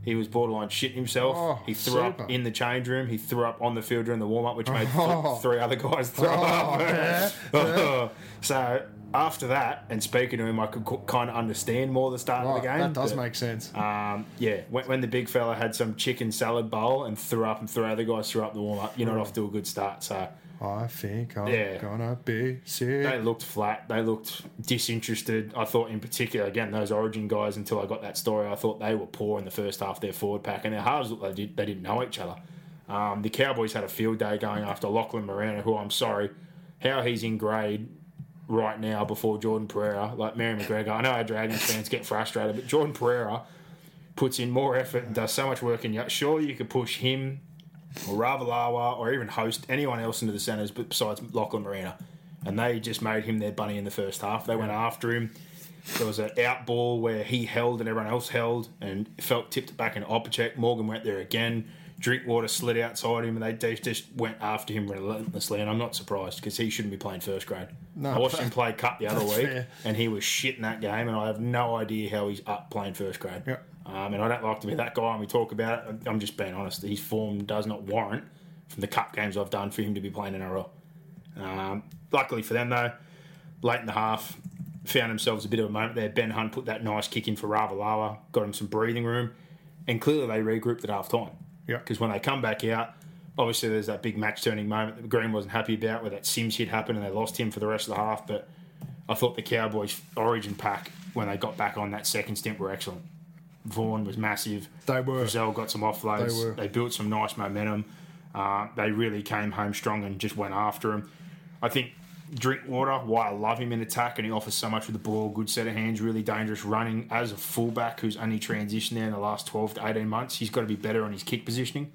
He was borderline shitting himself. Oh, he threw super. up in the change room. He threw up on the field during the warm up, which made [LAUGHS] th- Oh. three other guys throw up. [LAUGHS] yeah, so after that, and speaking to him, I could kind of understand more the start of the game. that does but, make sense. Um, yeah, when, when the big fella had some chicken salad bowl and threw up, and three other guys threw up the warm up, you're not off to a good start. So I think I'm Yeah. gonna be sick. they looked flat. They looked disinterested. I thought, in particular, again, those Origin guys. Until I got that story, I thought they were poor in the first half. Their forward pack and their halves looked like they, did, they didn't know each other. Um, the Cowboys had a field day going after Lachlan Moreno, who I'm sorry, how he's in grade right now before Jordan Pereira, like Mary McGregor. I know our Dragons [LAUGHS] fans get frustrated, but Jordan Pereira puts in more effort and does so much work. And surely you could push him or Ravalawa or even host anyone else into the centres but besides Lachlan Moreno. And they just made him their bunny in the first half. They went after him. There was an out ball where he held and everyone else held and Feldt tipped it back in Opacic. Morgan went there again. Drinkwater slid outside him and they they just went after him relentlessly. And I'm not surprised because he shouldn't be playing first grade. No, I watched him play cup the [LAUGHS] other that's week fair. and he was shit in that game. And I have no idea how he's up playing first grade. Yep. Um, and I don't like to be that guy and we talk about it. I'm just being honest. His form does not warrant from the cup games I've done for him to be playing NRL. Um, luckily for them, though, late in the half, found themselves a bit of a moment there. Ben Hunt put that nice kick in for Ravalawa, got him some breathing room, and clearly they regrouped at half time. Yeah. Because when they come back out, obviously there's that big match turning moment that Green wasn't happy about where that Sims hit happened and they lost him for the rest of the half. But I thought the Cowboys' origin pack, when they got back on that second stint, were excellent. Vaughan was massive. They were. Brazil got some offloads. They were. They built some nice momentum. Uh, they really came home strong and just went after him. I think Drinkwater, why I love him in attack and he offers so much with the ball, good set of hands, really dangerous running. As a fullback who's only transitioned there in the last 12 to 18 months, he's got to be better on his kick positioning.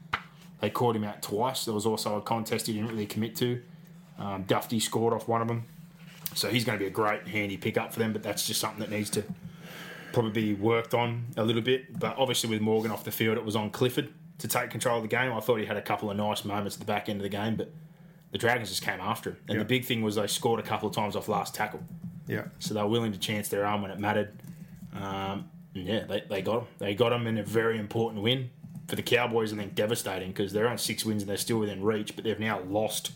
They caught him out twice. There was also a contest he didn't really commit to. Um, Dufty scored off one of them. So he's going to be a great handy pickup for them, but that's just something that needs to probably be worked on a little bit. But obviously, with Morgan off the field, it was on Clifford to take control of the game. I thought he had a couple of nice moments at the back end of the game, but the Dragons just came after him. And Yeah. the big thing was they scored a couple of times off last tackle. Yeah. So they were willing to chance their arm when it mattered. Um, and yeah, they, they got him. They got him in a very important win. For the Cowboys, I think devastating because they're on six wins and they're still within reach, but they've now lost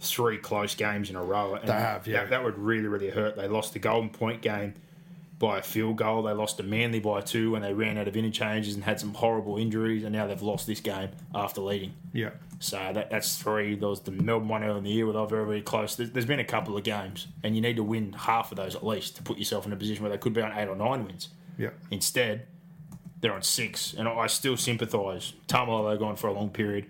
three close games in a row. And They have, yeah. That, that would really, really hurt. They lost the Golden Point game by a field goal. They lost to Manly by two when they ran out of interchanges and had some horrible injuries, and now they've lost this game after leading. Yeah. So that, that's three. There was the Melbourne one earlier in the year where they were very, very close. There's, there's been a couple of games, and you need to win half of those at least to put yourself in a position where they could be on eight or nine wins. Yeah. Instead, they're on six, and I still sympathise. Taumalolo gone for a long period.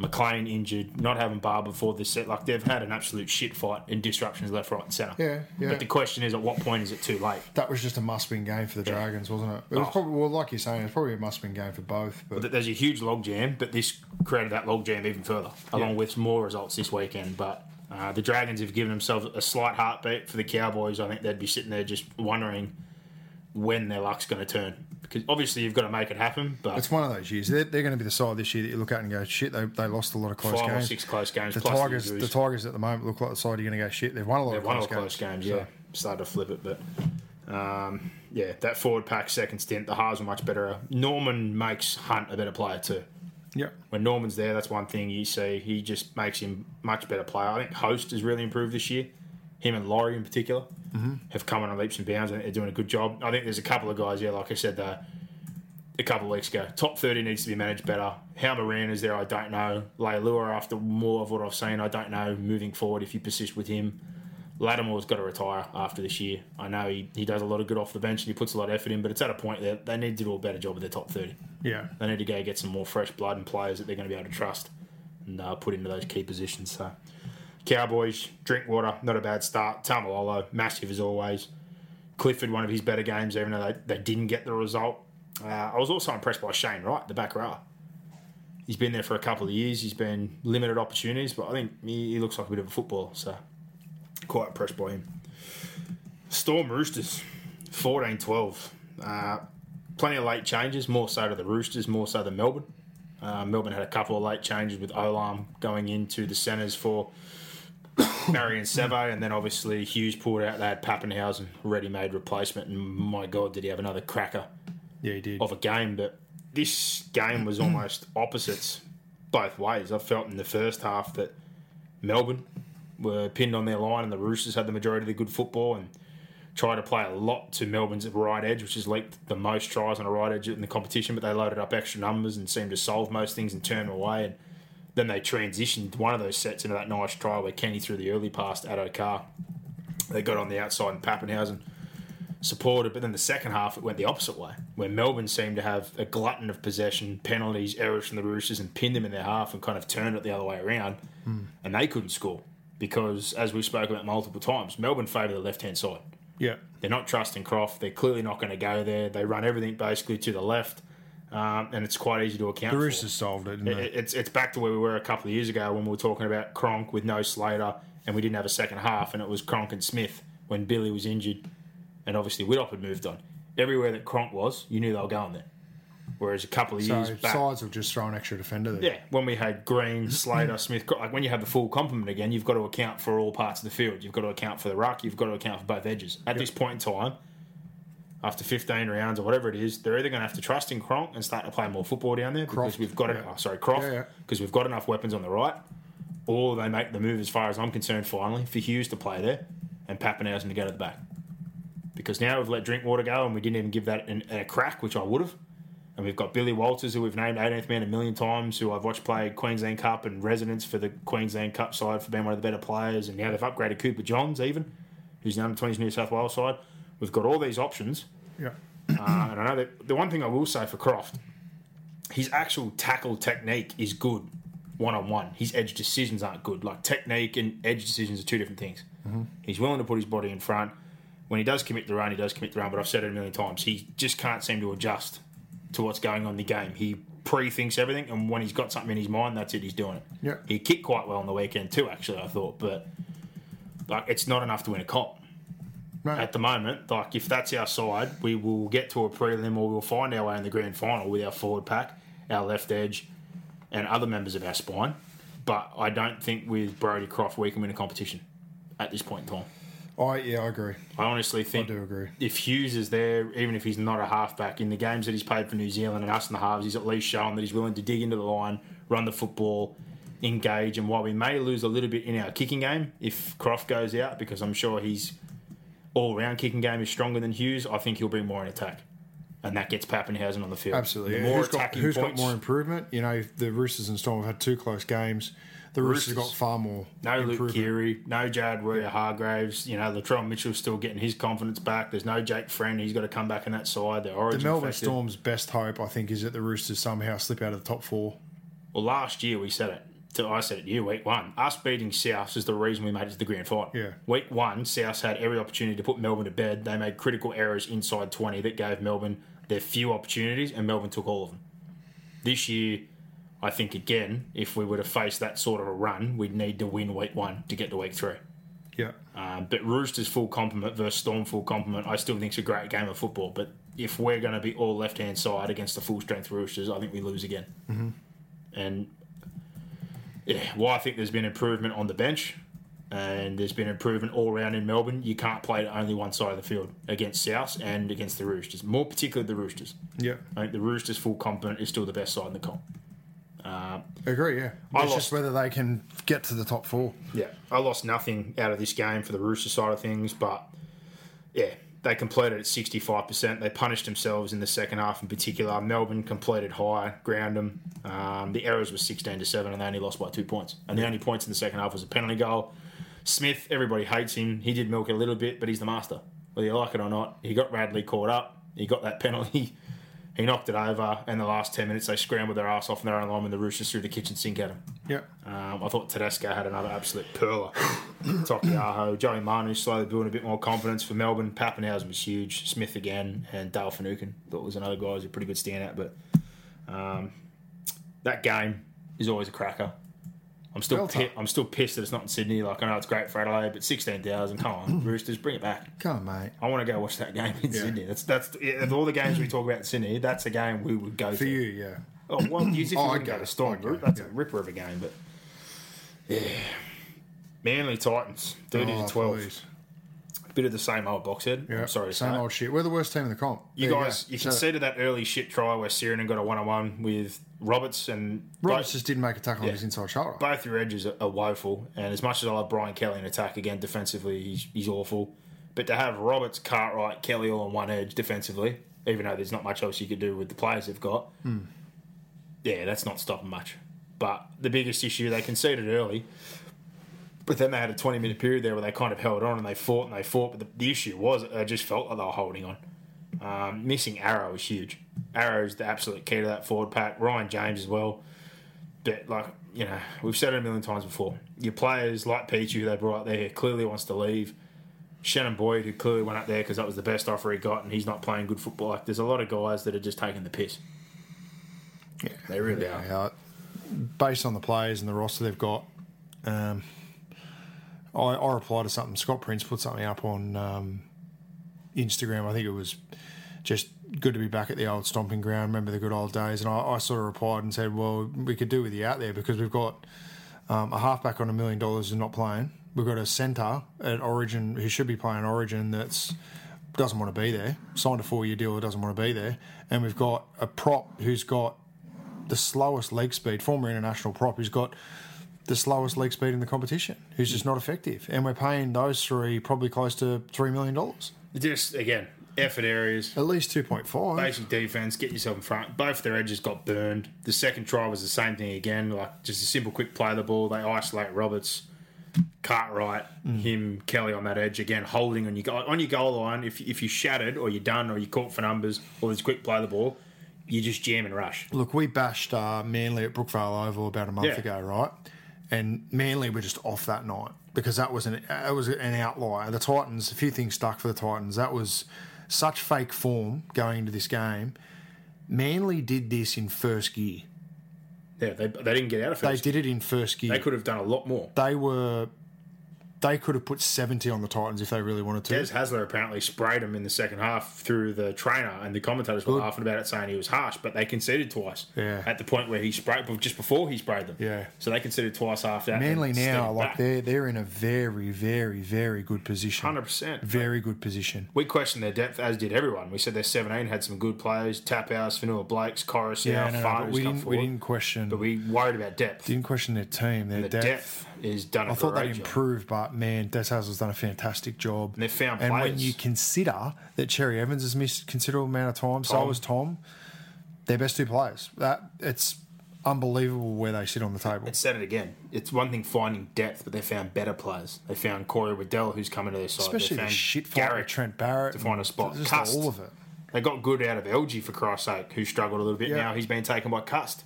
McLean injured, not having Bar before this set. Like they've had an absolute shit fight and disruptions left, right, and centre. Yeah, yeah. But the question is, at what point is it too late? That was just a must-win game for the Dragons, wasn't it? It was Oh. probably well, like you're saying, it's probably a must-win game for both. But That There's a huge logjam, but this created that logjam even further, along Yeah. with more results this weekend. But uh, the Dragons have given themselves a slight heartbeat for the Cowboys. I think they'd be sitting there just wondering when their luck's going to turn. Because obviously you've got to make it happen, but it's one of those years. They're, they're going to be the side this year that you look at and go, shit, they, they lost a lot of close five or games. six close games. the Tigers, the injuries. Tigers at the moment look like the side you're going to go shit. They've won a lot They've of won close all close games. games, yeah. Started to flip it, but um, yeah, that forward pack second stint, the Haas were much better. Norman makes Hunt a better player too. Yeah. When Norman's there, that's one thing you see. He just makes him much better player. I think Host has really improved this year. Him and Lawrie in particular have come on leaps and bounds. Think they're doing a good job. I think there's a couple of guys, yeah, like I said, though, a couple of weeks ago. Top 30 needs to be managed better. How Moran is there, I don't know. Leilua, after more of what I've seen, I don't know moving forward if you persist with him. Latimore's got to retire after this year. I know he, he does a lot of good off the bench and he puts a lot of effort in, but it's at a point that they need to do a better job with their top 30. Yeah. They need to go get some more fresh blood and players that they're going to be able to trust and uh, put into those key positions. So, Cowboys, Drinkwater, not a bad start. Taumalolo, massive as always. Clifford, one of his better games, even though they, they didn't get the result. Uh, I was also impressed by Shane Wright, the back row. He's been there for a couple of years. He's been limited opportunities, but I think he, he looks like a bit of a footballer. So, quite impressed by him. Storm Roosters, 14 12. Uh, plenty of late changes, more so to the Roosters, more so than Melbourne. Uh, Melbourne had a couple of late changes with Olam going into the centres for Marion Seve, and then obviously Hughes pulled out. They had Papenhuyzen, ready-made replacement, and my God, did he have another cracker Yeah, he did. of a game. But this game was almost [CLEARS THROAT] opposites both ways. I felt in the first half that Melbourne were pinned on their line, and the Roosters had the majority of the good football and tried to play a lot to Melbourne's right edge, which has leaked the most tries on a right edge in the competition. But they loaded up extra numbers and seemed to solve most things and turn them away. And then they transitioned one of those sets into that nice try where Kenny threw the early pass to Addo Carr. They got on the outside and Papenhuyzen supported, but then the second half it went the opposite way, where Melbourne seemed to have a glutton of possession, penalties, errors from the Roosters, and pinned them in their half and kind of turned it the other way around, hmm. and they couldn't score because, as we spoke about multiple times, Melbourne favour the left hand side. yeah. They're not trusting Croft. They're clearly not going to go there. They run everything basically to the left, um, and it's quite easy to account The. Roosters solved it, It- they? It's it's back to where we were a couple of years ago when we were talking about Cronk with no Slater and we didn't have a second half and it was Cronk and Smith when Billy was injured and obviously Widdop had moved on. Everywhere that Cronk was, you knew they were going there. Whereas a couple of So years back, sides will just throw an extra defender there. yeah, when we had Green, Slater, Smith, like when you have the full complement again, you've got to account for all parts of the field. You've got to account for the ruck. You've got to account for both edges. At this point in time, after 15 rounds or whatever it is, they're either going to have to trust in Cronk and start to play more football down there because Croft, we've got it. yeah. Oh, sorry, Croft, Yeah, yeah. because we've got enough weapons on the right, or they make the move, as far as I'm concerned, finally for Hughes to play there and Papenhuyzen to go to the back. Because now we've let Drinkwater go and we didn't even give that an, a crack, which I would have. And we've got Billy Walters, who we've named 18th man a million times, who I've watched play Queensland Cup and residence for the Queensland Cup side for being one of the better players. And now they've upgraded Cooper Johns, even, who's the under 20s New South Wales side. We've got all these options. Yeah. Uh, and I know that the one thing I will say for Croft, his actual tackle technique is good. one on one. His edge decisions aren't good. Like technique and edge decisions are two different things. He's willing to put his body in front. When he does commit the run, he does commit the run. But I've said it a million times. He just can't seem to adjust to what's going on in the game. He pre-thinks everything, and when he's got something in his mind, that's it. He's doing it. Yeah. He kicked quite well on the weekend too. Actually, I thought, but like it's not enough to win a comp No. at the moment. Like if that's our side, we will get to a prelim or we'll find our way in the grand final with our forward pack, our left edge, and other members of our spine. But I don't think with Brodie Croft we can win a competition at this point in time. I yeah, I agree. I honestly think I do agree. if Hughes is there, even if he's not a halfback, in the games that he's played for New Zealand and us in the halves, he's at least shown that he's willing to dig into the line, run the football, engage. And while we may lose a little bit in our kicking game if Croft goes out, because I'm sure his all round kicking game is stronger than Hughes, I think he'll bring more in attack. And that gets Papenhuyzen on the field. Absolutely. The more Who's, got, attacking who's got points, more improvement? You know, the Roosters and Storm have had two close games. The Roosters, Roosters. got far more. No Luke. Keary, no Jared Waerea-Hargreaves. You know, Latrell Mitchell's still getting his confidence back. There's no Jake Friend. He's got to come back in that side. The The Melbourne affected. Storm's best hope, I think, is that the Roosters somehow slip out of the top four. Well, last year we said it. To, I said it to you, week one. Us beating South is the reason we made it to the grand final. Yeah. Week one, South had every opportunity to put Melbourne to bed. They made critical errors inside 20 that gave Melbourne their few opportunities, and Melbourne took all of them. This year, I think, again, if we were to face that sort of a run, we'd need to win week one to get to week three. Yeah. Um, but Roosters full complement versus Storm full complement, I still think it's a great game of football. But if we're going to be all left hand side against the full strength Roosters, I think we lose again. Mm-hmm. And yeah, well, I think there's been improvement on the bench, and there's been improvement all around in Melbourne. You can't play to only one side of the field against South and against the Roosters, more particularly the Roosters. Yeah. I think the Roosters full complement is still the best side in the comp. Uh, Agree, yeah. I it's lost- just whether they can get to the top four. Yeah, I lost nothing out of this game for the Rooster side of things, but yeah, they completed at 65%. They punished themselves in the second half in particular. Melbourne completed high, ground them. Um, the errors were 16 to 7, and they only lost by two points. And the only points in the second half was a penalty goal. Smith, everybody hates him. He did milk it a little bit, but he's the master. Whether you like it or not, he got Radley caught up. He got that penalty. [LAUGHS] He knocked it over. And the last 10 minutes, they scrambled their ass off in their own line when the Roosters threw the kitchen sink at him. Yeah. Um, I thought Tedesco had another absolute perler. [COUGHS] Taukeiaho, Joey Manu slowly building a bit more confidence for Melbourne. Papenhuyzen was huge. Smith again, and Dale Finucane thought was another guy who was a pretty good standout. But um, that game is always a cracker. I'm still pi- I'm still pissed that it's not in Sydney. Like I know it's great for Adelaide, but sixteen thousand. Come on, [CLEARS THROAT] Roosters, bring it back. Come on, mate. I want to go watch that game in Yeah. Sydney. That's that's of all the games we talk about in Sydney. That's a game we would go For to. you, yeah. Oh, well, [CLEARS THROAT] if you Oh, wouldn't okay, go to Storm, okay, that's yeah. a ripper of a game. But yeah, Manly Titans, thirty Oh, to twelve. please. Bit of the same old box head. Yeah. I'm sorry Same old shit. We're the worst team in the comp. you There guys, you, So, conceded that early shit try where Sironen got a one on one with Roberts and Roberts both, just didn't make a tackle Yeah. on his inside shoulder. both your edges are, are woeful. And as much as I love Brian Kelly in attack, again defensively he's, he's awful. But to have Roberts, Cartwright, Kelly all on one edge defensively, even though there's not much else you could do with the players they've got, hmm. yeah, that's not stopping much. But the biggest issue, they conceded early, but then they had a 20 minute period there where they kind of held on and they fought and they fought. But the, the issue was, I just felt like they were holding on. Um, missing Arrow was huge. Arrow is the absolute key to that forward pack. Ryan James as well. But, like, you know, we've said it a million times before. Your players like Peachey, who they brought up there, clearly wants to leave. Shannon Boyd, who clearly went up there because that was the best offer he got and he's not playing good football. Like, there's a lot of guys that are just taking the piss. Yeah, they really are. Based on the players and the roster they've got, um, I, I replied to something. Scott Prince put something up on um, Instagram. I think it was just good to be back at the old stomping ground. Remember the good old days. And I, I sort of replied and said, "Well, we could do with you out there because we've got um, a halfback on a million dollars and not playing. We've got a centre at Origin who should be playing Origin that's." Doesn't want to be there. Signed a four-year deal. Doesn't want to be there. And we've got a prop who's got the slowest leg speed, former international prop, who's got the slowest leg speed in the competition, who's just not effective. And we're paying those three probably close to $3 million. Just, again, effort areas. At least 2.5. Basic defense, get yourself in front. Both their edges got burned. The second try was the same thing again, like just a simple quick play of the ball. They isolate Roberts, Cartwright, him, Kelly on that edge again, holding on your on your goal line. If if you shattered or you're done or you caught for numbers or there's quick play of the ball, you just jam and rush. Look, we bashed uh, Manly at Brookvale Oval about a month Yeah. ago, right? And Manly were just off that night because that was an it was an outlier. The Titans, a few things stuck for the Titans. That was such fake form going into this game. Manly did this in first gear. Yeah, they, they didn't get out of They first. did it in first gear. They could have done a lot more. They were. They could have put seventy on the Titans if they really wanted to. Des Hasler apparently sprayed him in the second half through the trainer, and the commentators were laughing about it, saying he was harsh. But they conceded twice. Yeah. At the point where he sprayed, just before he sprayed them. Yeah. So they conceded twice after that. Manly now, like back. they're they're in a very, very, very good position. 100%. Very good position. We questioned their depth, as did everyone. We said their 17 had some good players: Taphouse, Vanilla Blakes, Coruscant, Yeah, no, no, but we didn't we didn't question But we worried about depth. didn't question their team, their the depth. depth is done. a I thought they'd job. improved, but man, Des Hasler's done a fantastic job. And they've found And when you consider that Cherry Evans has missed a considerable amount of time, so was Tom. Their best two players. That it's unbelievable where they sit on the table. And said it again. It's one thing finding depth, but they found better players. They found Corey Waddell, who's coming to their side. Especially they the shit with Trent Barrett to find a spot. Just Cust. all of it. They got good out of LG for Christ's sake, who struggled a little bit. Yeah. Now he's been taken by Cust,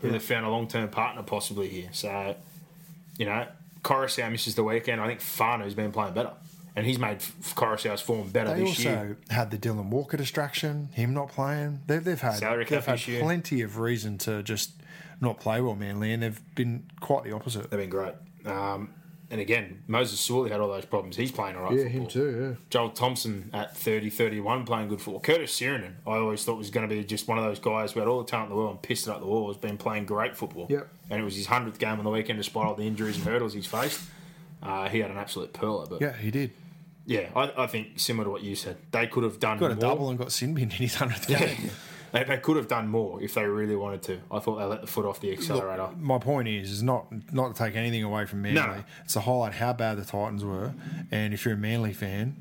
who they found a long term partner possibly here. So, you know, Coruscant misses the weekend. I think Farner's been playing better. And he's made Coruscant's form better They this also year. had the Dylan Walker distraction, him not playing. They've, they've had Salary they've had plenty of reason to just not play well, Manly, and they've been quite the opposite. They've been great. Um, and again, Moses Suli had all those problems. He's playing all right Yeah, football. too. Joel Thompson at 30 31 playing good football. Curtis Sironen, I always thought was going to be just one of those guys who had all the talent in the world and pissed it up the wall, has been playing great football. Yep. And it was his 100th game on the weekend despite all the injuries and hurdles he's faced. Uh, he had an absolute pearler. But Yeah, he did. yeah, I, I think similar to what you said, they could have done Got a more. double and got sin bin in his hundredth [LAUGHS] game. They, they could have done more if they really wanted to. I thought they let the foot off the accelerator. My point is, is not not to take anything away from Manly. No. It's to highlight how bad the Titans were, and if you're a Manly fan,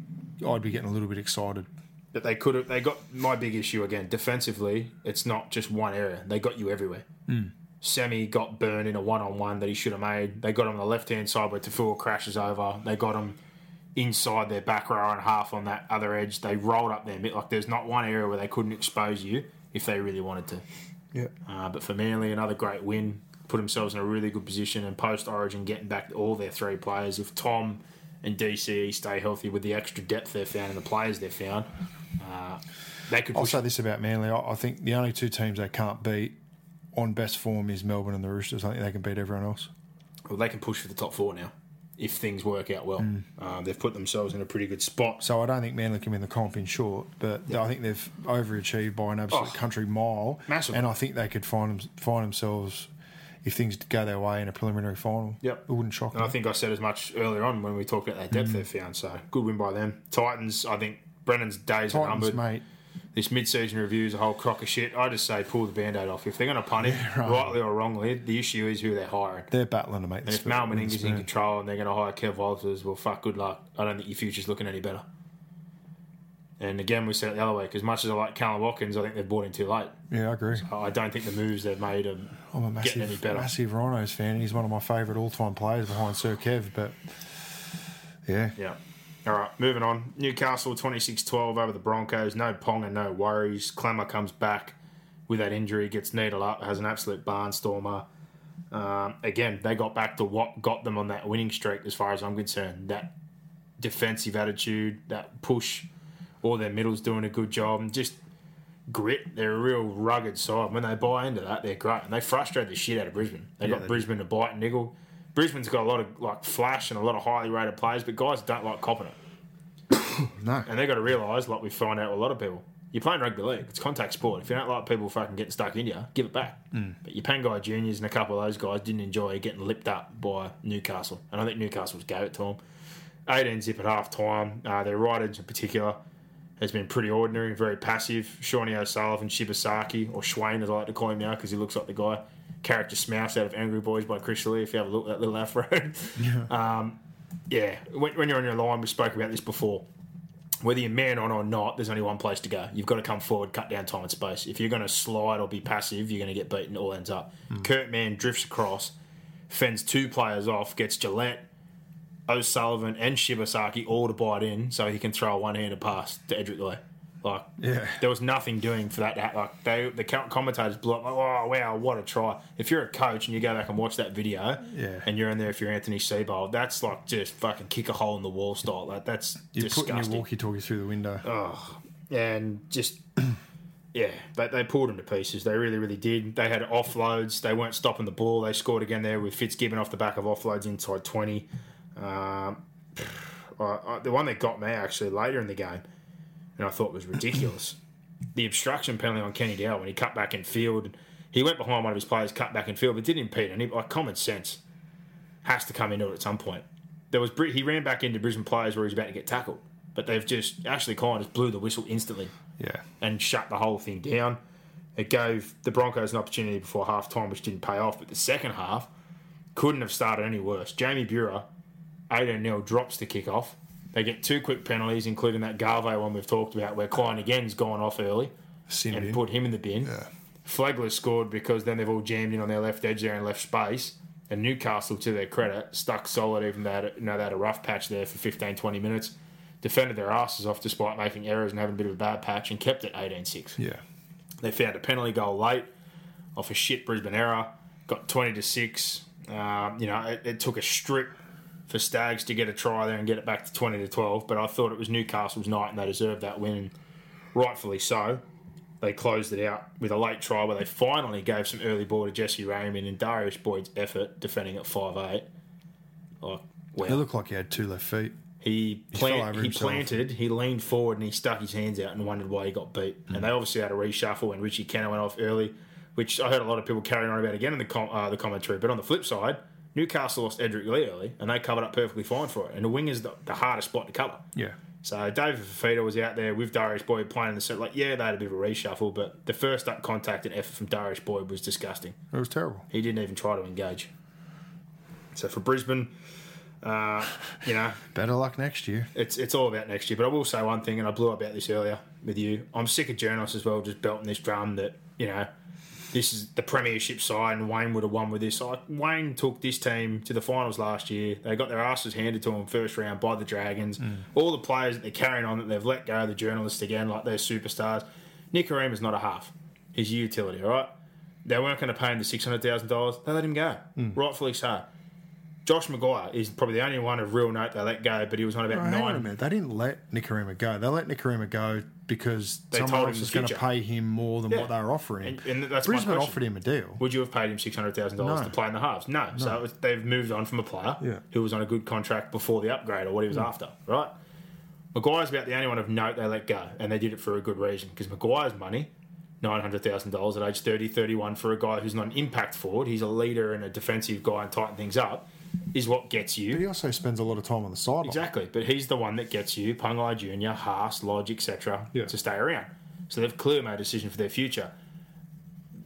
I'd be getting a little bit excited. But they could have. They got my big issue again. Defensively, it's not just one area. They got you everywhere. Hmm. Semi got burned in a one-on-one that he should have made. They got him on the left-hand side where Taufua crashes over. They got him inside their back row and half on that other edge. They rolled up their mid. Like there's not one area where they couldn't expose you if they really wanted to. Yeah. Uh, but for Manly, another great win. Put themselves in a really good position and post Origin getting back all their three players. If Tom and DCE stay healthy with the extra depth they've found and the players they've found, uh, they could I'll say this about Manly. I I think the only two teams they can't beat on best form is Melbourne and the Roosters. I think they can beat everyone else. Well, they can push for the top four now if things work out well. Um, they've put themselves in a pretty good spot. So I don't think Manly can win the comp in short, but I think they've overachieved by an absolute Oh, country mile. massively. And I think they could find them, find themselves if things go their way in a preliminary final. Yep. It wouldn't shock And me. I think I said as much earlier on when we talked about that depth they've found. So good win by them. Titans, I think Brennan's days are Titans, numbered. mate. This mid-season review is a whole crock of shit. I just say pull the band-aid off. If they're going to punt it, rightly or wrongly, the issue is who they're hiring. They're battling to make And if Mal Meninga's in control and they're going to hire Kev Walters, well, fuck, good luck. I don't think your future's looking any better. And again, we said it the other way. As much as I like Kallum Watkins, I think they've bought in too late. Yeah, I agree. I don't think the moves they've made are I'm a getting any massive, better. massive Rhinos fan. He's one of my favourite all-time players behind Sir Kev. But yeah, Yeah. All right, moving on. Newcastle 26 12 over the Broncos. No Pong and no worries. Klemmer comes back with that injury, gets needled up, has an absolute barnstormer. Um, again, they got back to what got them on that winning streak, as far as I'm concerned. That defensive attitude, that push, all their middles doing a good job, and just grit. They're a real rugged side. When they buy into that, they're great. And they frustrate the shit out of Brisbane. They got they Brisbane to bite and niggle. Brisbane's got a lot of like flash and a lot of highly rated players, but guys don't like copping it. [COUGHS] no. And they've got to realise, like we find out with a lot of people, you're playing rugby league. It's contact sport. If you don't like people fucking getting stuck in you, give it back. But your Pangai Juniors and a couple of those guys didn't enjoy getting lipped up by Newcastle. And I think Newcastle's gave it to them. 18 zip at half time. Uh, their right edge in particular has been pretty ordinary, very passive. Shawnee O'Sullivan, Shibasaki, or Schwain as I like to call him now because he looks like the guy. Character Smouse out of Angry Boys by Chris Lee, if you have a look at that little afro. [LAUGHS] um, yeah, when, when you're on your line, we spoke about this before whether you're man on or not, there's only one place to go. You've got to come forward, cut down time and space. If you're going to slide or be passive, you're going to get beaten. All ends up. Kurt Mann drifts across, fends two players off, gets Gillett, O'Sullivan, and Shibasaki all to bite in so he can throw a one handed pass to Edrick Lee. Like, Yeah. there was nothing doing for that. to Like, they the commentators blew up. Like, oh wow, what a try! If you're a coach and you go back and watch that video, Yeah. and you're in there, if you're Anthony Seibold, that's like just fucking kick a hole in the wall style. Like, that's You're putting your walkie-talkie through the window. Oh, and just [CLEARS THROAT] yeah, they, they pulled them to pieces. They really, really did. They had offloads. They weren't stopping the ball. They scored again there with Fitzgibbon off the back of offloads inside twenty. Um, [SIGHS] I, I, the one that got me actually later in the game, and I thought was ridiculous. the obstruction penalty on Kenny Dow when he cut back in field. He went behind one of his players, cut back in field, but didn't impede. And he, like common sense has to come into it at some point. There was he ran back into Brisbane players where he was about to get tackled, but they've just Ashley Klein just blew the whistle instantly Yeah. and shut the whole thing down. It gave the Broncos an opportunity before half time, which didn't pay off. But the second half couldn't have started any worse. Jamie Burer, 18 0, drops the kick off. They get two quick penalties, including that Garvey one we've talked about, where Klein again's gone off early Sin and bin. put him in the bin. Yeah. Flagler scored because then they've all jammed in on their left edge there and left space. And Newcastle, to their credit, stuck solid even though they had, you know, they had a rough patch there for 15, 20 minutes. Defended their asses off despite making errors and having a bit of a bad patch and kept it 18 6. Yeah. They found a penalty goal late off a shit Brisbane error. Got twenty to six. Um, you know, it, it took a strip for Staggs to get a try there and get it back to twenty to twelve. But I thought it was Newcastle's night and they deserved that win, and rightfully so. They closed it out with a late try where they finally gave some early ball to Jesse Ramien and Darius Boyd's effort defending at five eight. Like, wow. He looked like he had two left feet. He plant, over he planted, he leaned forward and he stuck his hands out and wondered why he got beat. And they obviously had a reshuffle when Richie Kennar went off early, which I heard a lot of people carrying on about again in the com- uh, the commentary. But on the flip side, Newcastle lost Edrick Lee early and they covered up perfectly fine for it. And the wing is the, the hardest spot to cover. Yeah. So David Fifita was out there with Darius Boyd playing in the set. Like, yeah, they had a bit of a reshuffle, but the first up contact and effort from Darius Boyd was disgusting. It was terrible. He didn't even try to engage. So for Brisbane, uh, you know, [LAUGHS] Better luck next year. it's it's all about next year. But I will say one thing, and I blew up about this earlier with you. I'm sick of journalists as well, just belting this drum that you know this is the premiership side, and Wayne would have won with this. Like Wayne took this team to the finals last year. They got their asses handed to them first round by the Dragons. Mm. All the players that they're carrying on that they've let go, the journalists again, like they're superstars. Nick is not a half. He's a utility, all right. They weren't going to pay him the six hundred thousand dollars. They let him go, mm. rightfully so. Josh McGuire is probably the only one of real note they let go, but he was on about Oh, hang on a nine. minute. They didn't let Nikorima go. They let Nikorima go because They someone told him else was going to pay him more than Yeah. what they were offering. And- and Brisbane offered him a deal. Would you have paid him six hundred thousand dollars No. to play in the halves? No. So it was, they've moved on from a player Yeah. who was on a good contract before the upgrade or what he was hmm. after, right? McGuire's about the only one of note they let go, and they did it for a good reason because McGuire's money, nine hundred thousand dollars at age 30, 31 for a guy who's not an impact forward, he's a leader and a defensive guy and tighten things up, is what gets you. But he also spends a lot of time on the sideline. Exactly, but he's the one that gets you Pangai Junior, Haas, Lodge, etc. Yeah. to stay around. So they've clearly made a decision for their future.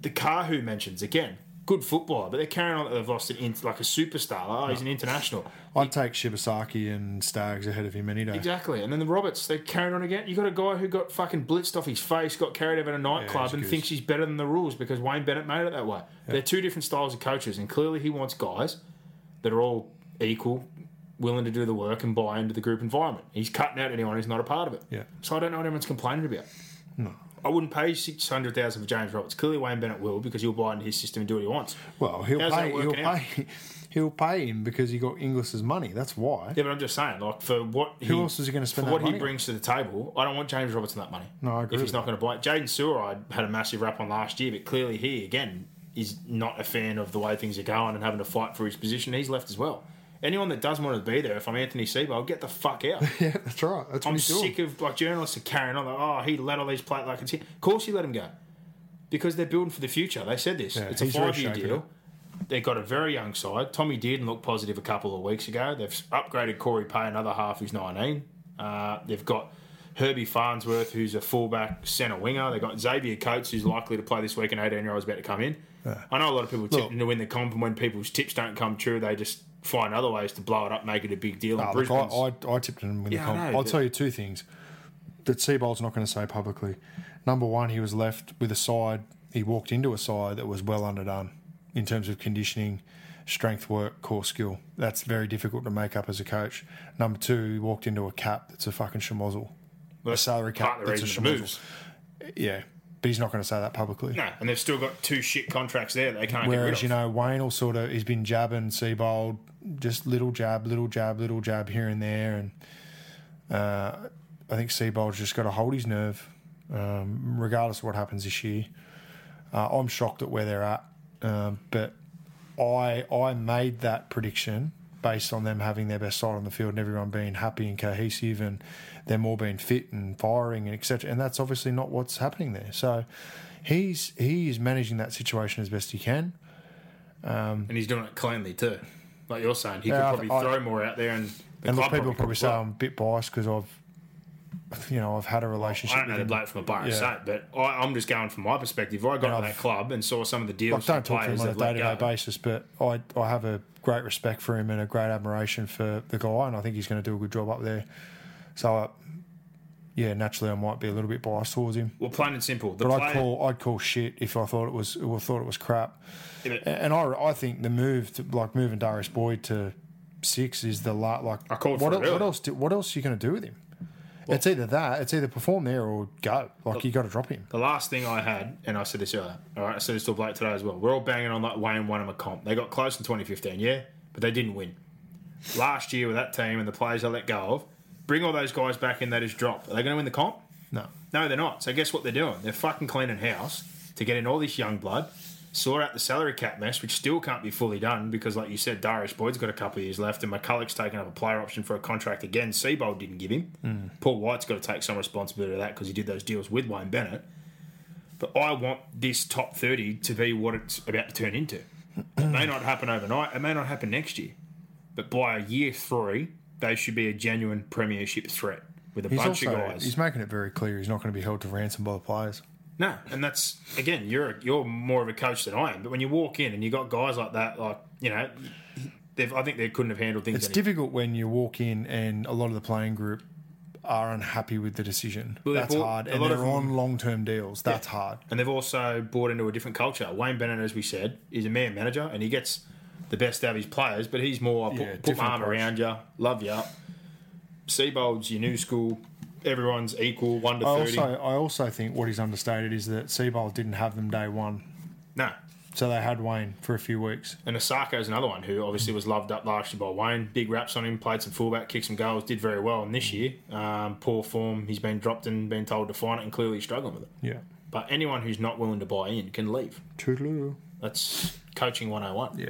The Kahu mentions again, good footballer, but they're carrying on that they've lost an in, like a superstar. Oh, he's an international. I'd take Shibasaki and Staggs ahead of him any day. Exactly, and then the Roberts, they're carrying on again. You got a guy who got fucking blitzed off his face, got carried over at a nightclub, he's and thinks he's better than the rules because Wayne Bennett made it that way. They're two different styles of coaches, and clearly he wants guys that are all equal, willing to do the work and buy into the group environment. He's cutting out anyone who's not a part of it. Yeah. So I don't know what everyone's complaining about. No. I wouldn't pay six hundred thousand for James Roberts. Clearly Wayne Bennett will because he'll buy into his system and do what he wants. Well, he'll How's pay. He'll out? pay. [LAUGHS] He'll pay him because he got Inglis's money. That's why. Yeah, but I'm just saying, like for what he, Who else is he gonna spend for what he on? brings to the table? I don't want James Robertson that money. No, I agree If he's not going to buy it, Jaydn Su'A, I had a massive rap on last year, but clearly he again is not a fan of the way things are going and having to fight for his position. He's left as well. Anyone that doesn't want to be there, if I'm Anthony Sebo, get the fuck out. [LAUGHS] Yeah, that's right. That's I'm sick of like journalists are carrying on like, oh, he let all these play like it's Of course, he let him go because they're building for the future. They said this. Yeah, it's a he's five year deal. it. They've got a very young side. Tommy did look positive a couple of weeks ago. They've upgraded Cory Paix, another half who's 19. Uh, they've got Herbie Farnsworth, who's a fullback centre winger. They've got Xavier Coates, who's likely to play this week, an 18 year old's about to come in. I know a lot of people tipping to win the comp, and when people's tips don't come true, they just find other ways to blow it up, make it a big deal. Look, I, I, I tipped him in Yeah, the comp. know, I'll tell you two things that Seibold's not going to say publicly. Number one, he was left with a side. He walked into a side that was well underdone in terms of conditioning, strength work, core skill. That's very difficult to make up as a coach. Number two, he walked into a cap that's a fucking schmozzle. Well, a salary cap part of the that's a schmozzle. Yeah, but he's not going to say that publicly. No, and they've still got two shit contracts there they can't get rid Whereas of. you know Wayne will sort of he's been jabbing Seibold, just little jab, little jab, little jab here and there, and uh, I think Seibold's just got to hold his nerve, um, regardless of what happens this year. Uh, I'm shocked at where they're at, um, but I I made that prediction based on them having their best side on the field and everyone being happy and cohesive and them all being fit and firing and etc. And that's obviously not what's happening there. So he's he is managing that situation as best he can. Um, and he's doing it cleanly too. Like you're saying, he could I- probably I- throw more out there, and the and look, people probably as say. I'm a bit biased because I've, you know, I've had a relationship. I don't know with the bloke from a bar Yeah. state, but I, I'm just going from my perspective. I got And to that club and saw some of the Like, deals. don't talk to him on a day to day basis, but I I have a great respect for him and a great admiration for the guy, and I think he's going to do a good job up there. So, uh, yeah, naturally, I might be a little bit biased towards him. Well, plain and simple. The But I'd call I'd call shit if I thought it was or thought it was crap. Yeah, but- And I I think the move to, like moving Darius Boyd to six is the la- like I called what, for it what else do, what else are you going to do with him? it's either that it's either perform there or go. Like you got to drop him. the last thing I had, and I said this earlier, all right, I said this to Blake today as well. We're all banging on that Wayne won him a comp. They got close in 2015, yeah, but they didn't win. Last year with that team and the players they let go of, bring all those guys back in that is dropped. Are they going to win the comp? No, No, they're not. So guess what they're doing? They're fucking cleaning house to get in all this young blood, sort out the salary cap mess, which still can't be fully done because, like you said, Darius Boyd's got a couple of years left, and McCullough's taken up a player option for a contract again. Seibold didn't give him. Mm. Paul White's got to take some responsibility of that because he did those deals with Wayne Bennett. But I want this top 30 to be what it's about to turn into. It may not happen overnight, it may not happen next year. But by year three, they should be a genuine premiership threat with a he's bunch also of guys. he's making it very clear he's not going to be held to ransom by the players. No, and that's again, you're you're more of a coach than I am. But when you walk in and you got guys like that, like you know, they've I think they couldn't have handled things. It's difficult when you walk in and a lot of the playing group are unhappy with the decision. Well, That's bought- hard, and they're on long term deals. That's hard. and they've also bought into a different culture. Wayne Bennett, as we said, is a man manager, and he gets the best of his players. But he's more put, Yeah, put my arm approach. around you, love you. Seibold's your new school. Everyone's equal, one to I thirty. also I also think what he's understated is that Seibold didn't have them day one, no, so they had Wayne for a few weeks. And Isaako's another one who obviously was loved up last year by Wayne. Big raps on him, played some fullback, kicked some goals, did very well. And this year, um, poor form, he's been dropped and been told to find it and clearly struggling with it. Yeah, But anyone who's not willing to buy in can leave. Toodaloo. That's coaching 101. Yeah.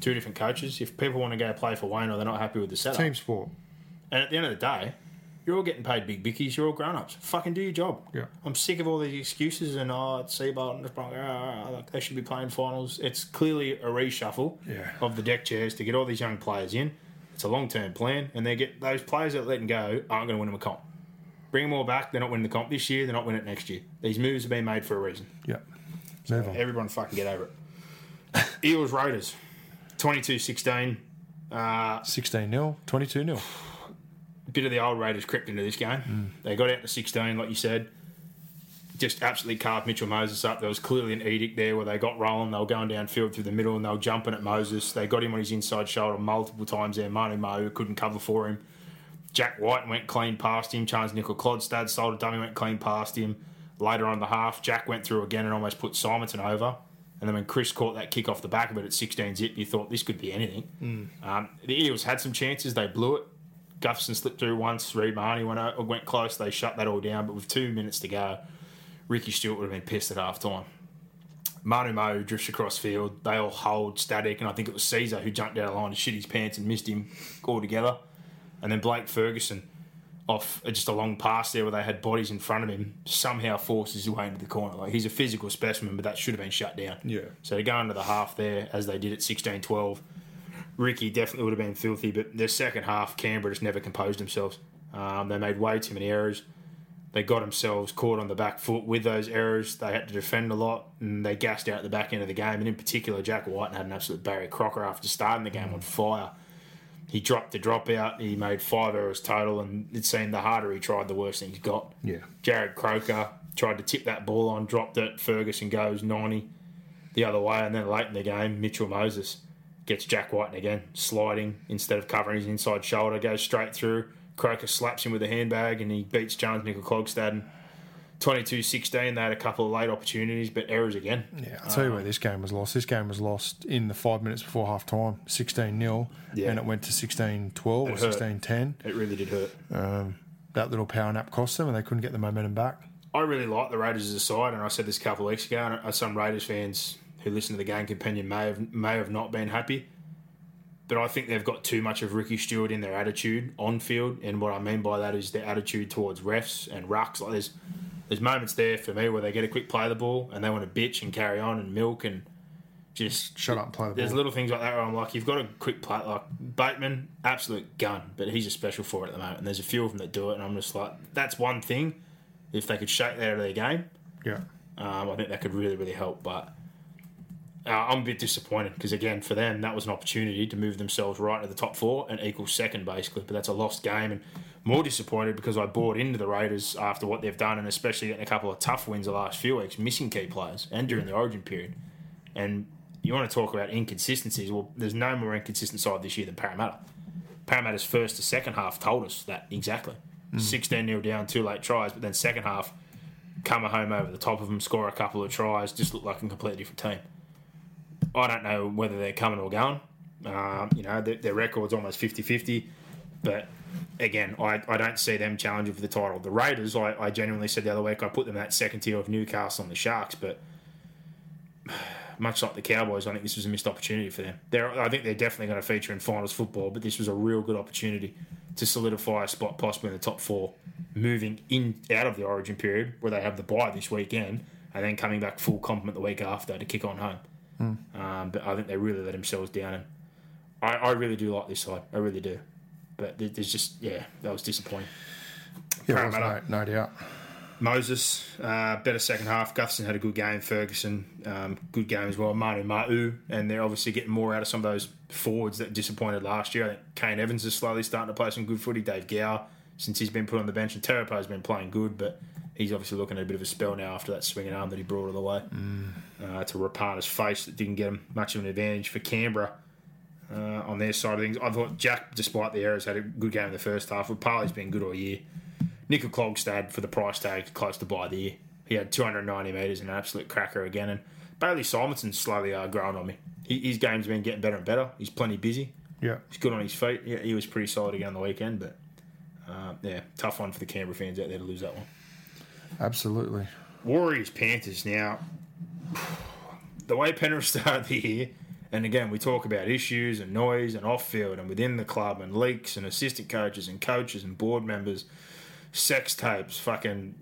Two different coaches. If people want to go play for Wayne or they're not happy with the setup. Team sport. And at the end of the day, you're all getting paid big bickies. You're all grown ups. Fucking do your job. Yeah. I'm sick of all these excuses and oh, it's Seibold and it's Bronco, ah, like they should be playing finals. It's clearly a reshuffle Yeah. of the deck chairs to get all these young players in. It's a long term plan, and they get those players that are letting go aren't going to win them a comp. Bring them all back. They're not winning the comp this year. They're not winning it next year. These moves have been made for a reason. Yeah. Move on. Everyone fucking get over it. [LAUGHS] Eels Raiders, 22-16. Uh, 16 0, 22 0. bit of the old Raiders crept into this game. They got out to 16, like you said. Just absolutely carved Mitchell Moses up. There was clearly an edict there where they got rolling. They were going downfield through the middle and they were jumping at Moses. They got him on his inside shoulder multiple times there. Manu Ma'u couldn't cover for him. Jack White went clean past him. Charnze Nicoll-Klokstad sold a dummy, went clean past him. Later on in the half, Jack went through again and almost put Simonsson over. And then when Chris caught that kick off the back of it at 16 zip, you thought this could be anything. Um, the Eels had some chances. They blew it. Gutherson slipped through once. Reed Mahoney went, out, went close. They shut that all down. But with two minutes to go, Ricky Stuart would have been pissed at half time. Manu Ma'u drifts across field. They all hold static, and I think it was Caesar who jumped out of line and shit his pants and missed him altogether. And then Blake Ferguson, off just a long pass there where they had bodies in front of him, somehow forces his way into the corner. Like he's a physical specimen, but that should have been shut down. Yeah. So to go into the half there as they did at 16-12, Ricky definitely would have been filthy. But their second half, Canberra just never composed themselves. Um, they made way too many errors. They got themselves caught on the back foot with those errors. They had to defend a lot, and they gassed out at the back end of the game. And in particular, Jack White had an absolute Barry Crocker after starting the game on fire. He dropped the dropout. He made five errors total, and it seemed the harder he tried, the worse things got. Yeah. Jarrod Croker tried to tip that ball on, dropped it. Ferguson goes 90 the other way, and then late in the game, Mitchell Moses gets Jack White again, sliding instead of covering his inside shoulder, goes straight through. Croker slaps him with a handbag, and he beats Charnze Nicoll-Klokstad. 22-16, they had a couple of late opportunities, but errors again. Yeah, I'll tell you where this game was lost. This game was lost in the five minutes before half time, 16 0, Yeah. and it went to 16 12 or It 16 10. It really did hurt. Um, that little power nap cost them, and they couldn't get the momentum back. I really like the Raiders as a side, and I said this a couple of weeks ago. And some Raiders fans who listen to the game companion may have may have not been happy, but I think they've got too much of Ricky Stuart in their attitude on field, and what I mean by that is their attitude towards refs and rucks. Like there's there's moments there for me where they get a quick play of the ball and they want to bitch and carry on and milk and just Shut up play the There's ball. little things like that where I'm like, you've got a quick play. Like Bateman, absolute gun, but he's a special for it at the moment. And there's a few of them that do it, and I'm just like, that's one thing. If they could shake that out of their game, Yeah. um, I think that could really, really help. But uh, I'm a bit disappointed because, again, for them, that was an opportunity to move themselves right to the top four and equal second, basically. But that's a lost game. And more disappointed because I bought into the Raiders after what they've done and especially getting a couple of tough wins the last few weeks, missing key players and during the origin period. And you want to talk about inconsistencies. Well, there's no more inconsistent side this year than Parramatta. Parramatta's first to second half told us that exactly. 16 0 down, two late tries, but then second half, come home over the top of them, score a couple of tries, just look like a completely different team. I don't know whether they're coming or going. Um, you know, their, their record's almost 50 50. But again, I, I don't see them challenging for the title. The Raiders, I, I genuinely said the other week, I put them in that second tier of Newcastle and the Sharks, but [SIGHS] much like the Cowboys, I think this was a missed opportunity for them. They're, I think they're definitely going to feature in finals football, but this was a real good opportunity to solidify a spot possibly in the top four, moving in out of the Origin period where they have the bye this weekend, and then coming back full complement the week after to kick on home. Um, but I think they really let themselves down, and I, I really do like this side. I really do. But there's just yeah, that was disappointing. Yeah, was, no, no doubt. Moses, uh, better second half. Gutherson had a good game. Ferguson, um, good game as well. Manu Ma'u, and they're obviously getting more out of some of those forwards that disappointed last year. I think Kane Evans is slowly starting to play some good footy. Dave Gower, since he's been put on the bench, and Terepo's been playing good, but he's obviously looking at a bit of a spell now after that swinging arm that he brought all the way uh, to Rapana's face that didn't get him much of an advantage for Canberra. Uh, on their side of things, I thought Jack, despite the errors, had a good game in the first half. But Parley's been good all year. Nicoll-Klokstad for the price tag close to buy the year. He had 290 metres and an absolute cracker again. And Bailey Simonsson's slowly uh, growing on me. He, his game's been getting better and better. He's plenty busy. Yeah. He's good on his feet. Yeah, he was pretty solid again on the weekend. But uh, yeah, tough one for the Canberra fans out there to lose that one. Absolutely. Warriors Panthers now. [SIGHS] The way Penrith [LAUGHS] started the year, and again we talk about issues and noise and off field and within the club and leaks and assistant coaches and coaches and board members, sex tapes, fucking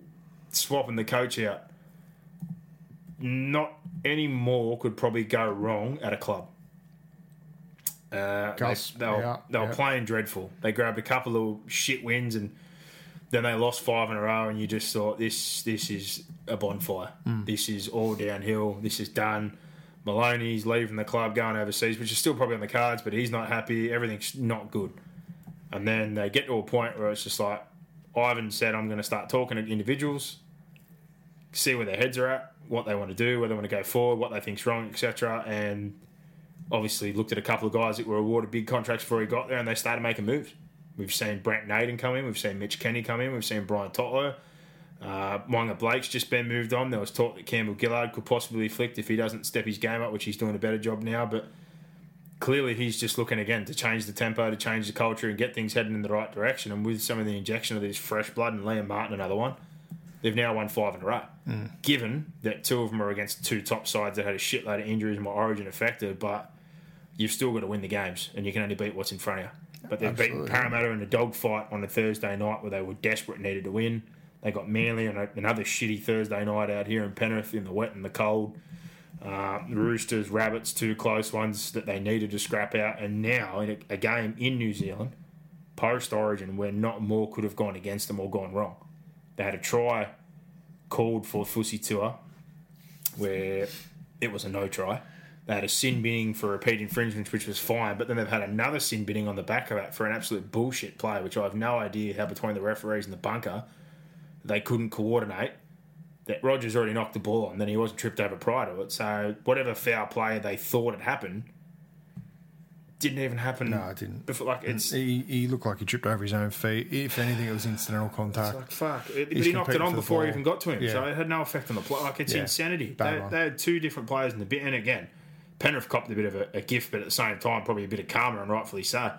swapping the coach out. Not any more could probably go wrong at a club. Uh, they, Gus, they were, yeah, they were yeah. playing dreadful. They grabbed a couple of shit wins and then they lost five in a row, and you just thought this this is a bonfire. This is all downhill. This is done. Maloney's leaving the club, going overseas, which is still probably on the cards, but he's not happy. Everything's not good. And then they get to a point where it's just like Ivan said, "I'm going to start talking to individuals, see where their heads are at, what they want to do, where they want to go forward, what they think's wrong, etc." And obviously looked at a couple of guys that were awarded big contracts before he got there, and they started making moves. We've seen Brent Naden come in, we've seen Mitch Kenny come in, we've seen Brian Totler. Uh, Waqa Blake's just been moved on. There was talk that Campbell Gillard could possibly flick if he doesn't step his game up, which he's doing a better job now. But clearly, he's just looking again to change the tempo, to change the culture, and get things heading in the right direction. And with some of the injection of this fresh blood and Liam Martin, another one, They've now won five in a row. Mm. Given that two of them are against two top sides that had a shitload of injuries and were origin affected, but you've still got to win the games and you can only beat what's in front of you. But they've beaten Parramatta in a dogfight on a Thursday night where they were desperate and needed to win. They got Manly on another shitty Thursday night out here in Penrith in the wet and the cold. Uh, Roosters, Rabbits, two close ones that they needed to scrap out. And now in a, a game in New Zealand, post Origin, where not more could have gone against them or gone wrong. They had a try called for Fusitu'a where it was a no try. They had a sin binning for repeat infringements, which was fine, but then they've had another sin binning on the back of that for an absolute bullshit play, which I have no idea how between the referees and the bunker they couldn't coordinate. That Rogers already knocked the ball on, then he wasn't tripped over prior to it. So whatever foul play they thought had happened didn't even happen. No, it didn't. Before, like it's He, he looked like he tripped over his own feet. If anything, it was incidental contact. Like fuck, it, but he knocked it on before he even got to him, so it had no effect on the play. Like it's Yeah. insanity. They, they had two different players in the bit, and again, Penrith copped a bit of a, a gift, but at the same time, probably a bit of karma, and rightfully so.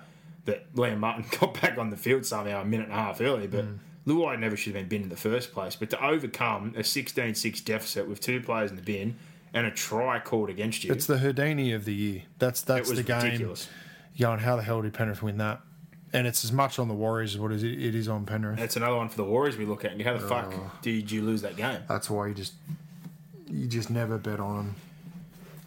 That Liam Martin [LAUGHS] got back on the field somehow a minute and a half early, but Mm. Luai never should have been binned in the first place. But to overcome a 16-6 deficit with two players in the bin and a try called against you, It's the Houdini of the year. That's that's the game. ridiculous. Going, how the hell did Penrith win that? And it's as much on the Warriors as what is it, it is on Penrith. That's another one for the Warriors we look at. And how the Oh. fuck did you lose that game? That's why you just you just never bet on them.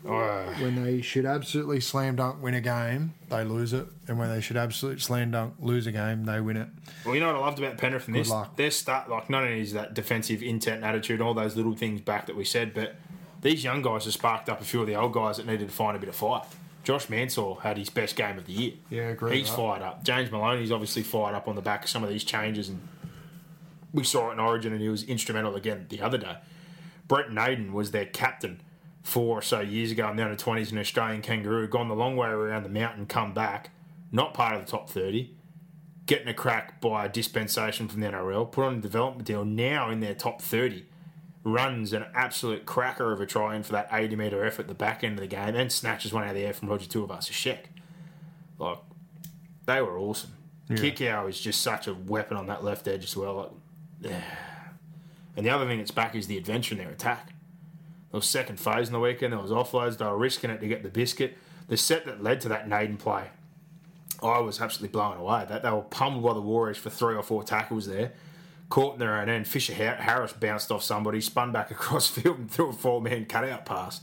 When they should absolutely slam dunk win a game, they lose it, and when they should absolutely slam dunk lose a game, they win it. Well, you know what I loved about Penrith and this? luck. Their start, like, not only is that defensive intent and attitude, all those little things back that we said, but these young guys have sparked up a few of the old guys that needed to find a bit of fire. Josh Mansour had his best game of the year. Yeah, agree He's fired up. James Maloney's obviously fired up on the back of some of these changes, and we saw it in Origin, and he was instrumental again the other day. Brett Naden was their captain four or so years ago in the under 20s, an Australian kangaroo, gone the long way around the mountain, come back, not part of the top 30, getting a crack by a dispensation from the NRL, put on a development deal, now in their top 30. Runs an absolute cracker of a try in for that 80 metre effort at the back end of the game and snatches one out of the air from Roger Tuivasa-Sheck. Like, they were awesome. Kikau is just such a weapon on that left edge as well. Like, and the other thing that's back is the adventure in their attack. Was second phase in the weekend. There was offloads. They were risking it to get the biscuit. The set that led to that Naden play, I was absolutely blown away. That they were pummeled by the Warriors for three or four tackles there. Caught in their own end. Fisher Harris bounced off somebody, spun back [LAUGHS] across field and threw a four-man cutout pass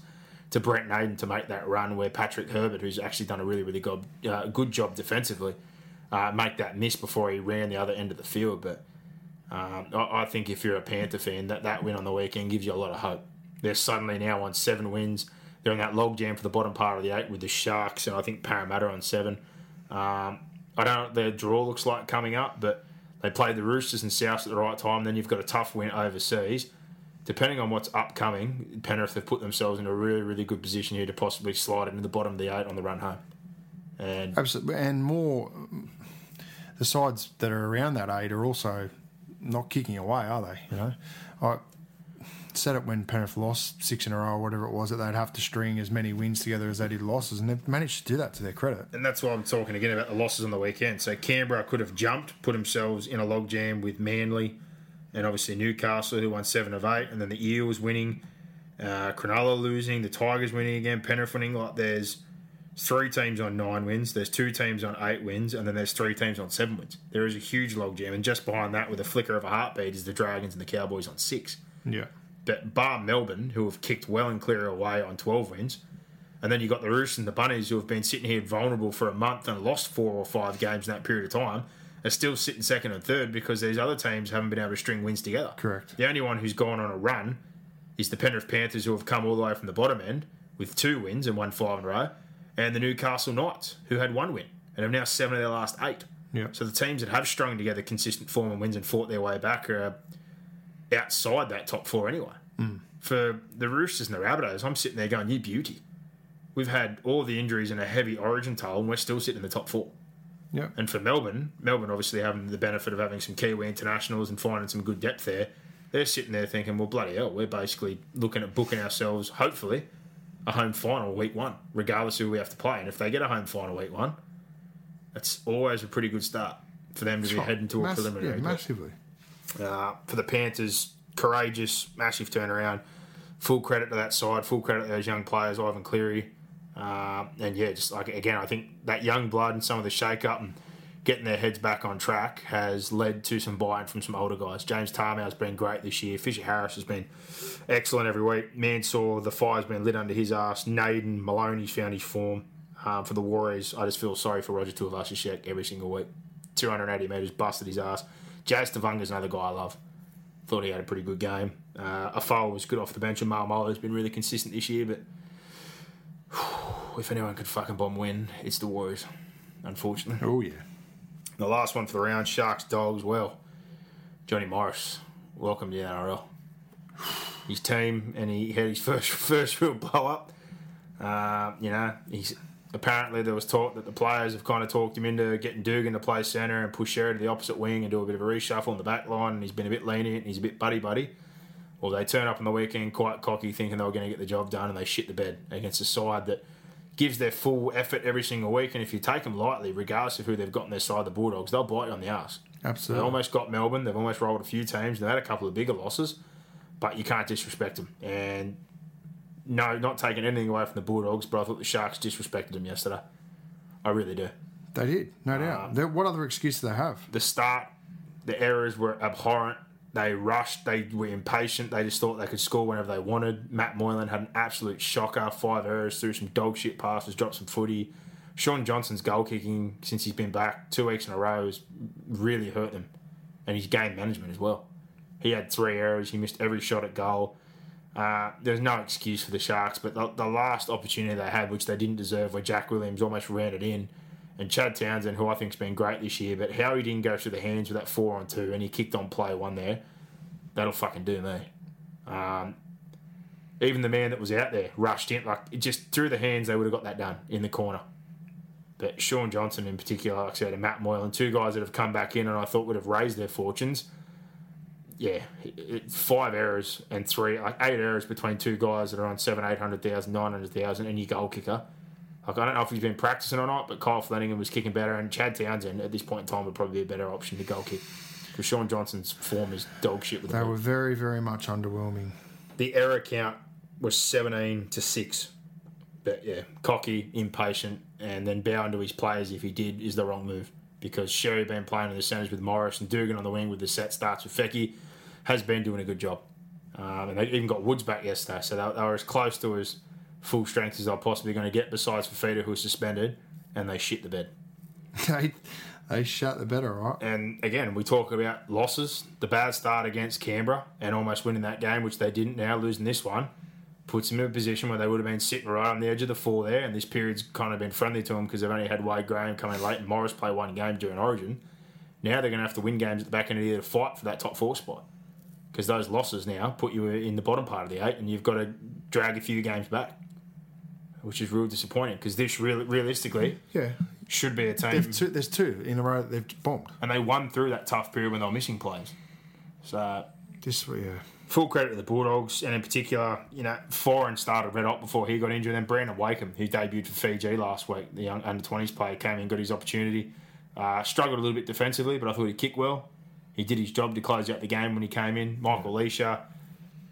to Brent Naden to make that run where Patrick Herbert, who's actually done a really, really good, uh, good job defensively, uh, make that miss before he ran the other end of the field. But um, I, I think if you're a Panther fan, that, that win on the weekend gives you a lot of hope. They're suddenly now on seven wins. They're in that logjam for the bottom part of the eight with the Sharks and I think Parramatta on seven. Um, I don't know what their draw looks like coming up, but they played the Roosters and Souths at the right time. Then you've got a tough win overseas. Depending on what's upcoming, Penrith have put themselves in a really, really good position here to possibly slide into the bottom of the eight on the run home. And Absolutely, and more. The sides that are around that eight are also not kicking away, are they? You know, I said it when Penrith lost six in a row or whatever it was that they'd have to string as many wins together as they did losses, and they've managed to do that to their credit. And that's why I'm talking again about the losses on the weekend. So Canberra could have jumped, put themselves in a logjam with Manly, and obviously Newcastle, who won seven of eight, and then the Eels winning, uh, Cronulla losing, the Tigers winning again, Penrith winning. Like there's three teams on nine wins, there's two teams on eight wins, and then there's three teams on seven wins. There is a huge logjam, and just behind that, with a flicker of a heartbeat, is the Dragons and the Cowboys on six. Yeah, But bar Melbourne, who have kicked well and clear away on 12 wins, and then you've got the Roosters and the Bunnies, who have been sitting here vulnerable for a month and lost four or five games in that period of time, are still sitting second and third because these other teams haven't been able to string wins together. Correct. The only one who's gone on a run is the Penrith Panthers, who have come all the way from the bottom end with two wins and won five in a row, and the Newcastle Knights, who had one win and have now seven of their last eight. Yeah. So the teams that have strung together consistent form and wins and fought their way back are outside that top four anyway. Hmm. For the Roosters and the Rabbitohs, I'm sitting there going, you beauty. We've had all the injuries and a heavy origin toll, and we're still sitting in the top four. yeah, And for Melbourne, Melbourne obviously having the benefit of having some Kiwi internationals and finding some good depth there, they're sitting there thinking, well, bloody hell, we're basically looking at booking ourselves, hopefully, a home final week one, regardless of who we have to play. And if they get a home final week one, that's always a pretty good start for them to be heading to a Mass- preliminary. yeah, massively. Uh, for the Panthers, courageous, massive turnaround. Full credit to that side. Full credit to those young players, Ivan Cleary, uh, and yeah, just like again, I think that young blood and some of the shake up and getting their heads back on track has led to some buy-in from some older guys. James Tamou's been great this year. Fisher Harris has been excellent every week. Mansour, the fire's been lit under his ass. Naden, Maloney's found his form. Um, for the Warriors, I just feel sorry for Roger Tuivasa-Sheck every single week. 280 metres, busted his ass. Jazz Tevaga's another guy I love. Thought he had a pretty good game. Uh, Afal was good off the bench, and Mal has been really consistent this year, but if anyone could fucking bomb win, it's the Warriors, unfortunately. Oh yeah. The last one for the round, Sharks Dogs. Well, Johnny Morris, welcome to the NRL. His team, and he had his first [LAUGHS] first real blow up. Uh, you know, he's apparently there was talk that the players have kind of talked him into getting Dugan to play centre and push Xerri to the opposite wing and do a bit of a reshuffle in the back line. And he's been a bit lenient and he's a bit buddy buddy. Well, they turn up on the weekend quite cocky, thinking they were going to get the job done, and they shit the bed against a side that gives their full effort every single week. And if you take them lightly, regardless of who they've got on their side, the Bulldogs, they'll bite you on the ass. Absolutely. They almost got Melbourne. They've almost rolled a few teams. They've had a couple of bigger losses, but you can't disrespect them. And no, not taking anything away from the Bulldogs, but I thought the Sharks disrespected them yesterday. I really do. They did, no doubt. Um, what other excuse do they have? The start, the errors were abhorrent. They rushed. They were impatient. They just thought they could score whenever they wanted. Matt Moylan had an absolute shocker. Five errors, threw some dog shit passes, dropped some footy. Shaun Johnson's goal kicking since he's been back two weeks in a row has really hurt them, and his game management as well. He had three errors. He missed every shot at goal. Uh, there's no excuse for the Sharks, but the, the last opportunity they had, which they didn't deserve, where Jack Williams almost ran it in, and Chad Townsend, who I think's been great this year, but how he didn't go through the hands with that four on two, and he kicked on play one there, that'll fucking do me. Um, even the man that was out there rushed in, like it just through the hands, they would have got that done in the corner. But Shaun Johnson in particular, like I said, and Matt Moylan, two guys that have come back in and I thought would have raised their fortunes. Yeah, it, it- five errors and three, like eight errors between two guys that are on seven, eight hundred thousand, nine hundred thousand, and your goal kicker. Like I don't know if he's been practicing or not, but Kyle Flanagan was kicking better, and Chad Townsend at this point in time would probably be a better option to goal kick because Shaun Johnson's form is dog shit with the They ball were very, very much underwhelming. the error count was 17 to 6. But yeah, cocky, impatient, and then bowing to his players if he did is the wrong move. Because Xerri been playing in the centres with Morris and Dugan on the wing with the set starts with Feki has been doing a good job. Um, and they even got Woods back yesterday, so they, they were as close to as full strength as they're possibly going to get, besides Fifita, who was suspended, and they shit the bed. [LAUGHS] they they shut the bed, right? And again, we talk about losses. The bad start against Canberra and almost winning that game, which they didn't. Now losing this one puts them in a position where they would have been sitting right on the edge of the four there. And this period's kind of been friendly to them because they've only had Wade Graham come in late and Morris play one game during Origin. Now they're going to have to win games at the back end of the year to fight for that top four spot. Because those losses now put you in the bottom part of the eight, and you've got to drag a few games back, which is real disappointing. Because this, really, realistically, Yeah. should be a team two, there's two in a row that they've bombed. and they won through that tough period when they were missing players. So This, yeah. full credit to the Bulldogs, and in particular, you know, Foran started red hot before he got injured. Then Brandon Wakeham, who debuted for Fiji last week, the young under twenties player, came in, got his opportunity. Uh, struggled a little bit defensively, but I thought he kicked well. He did his job to close out the game when he came in. Michael Lichaa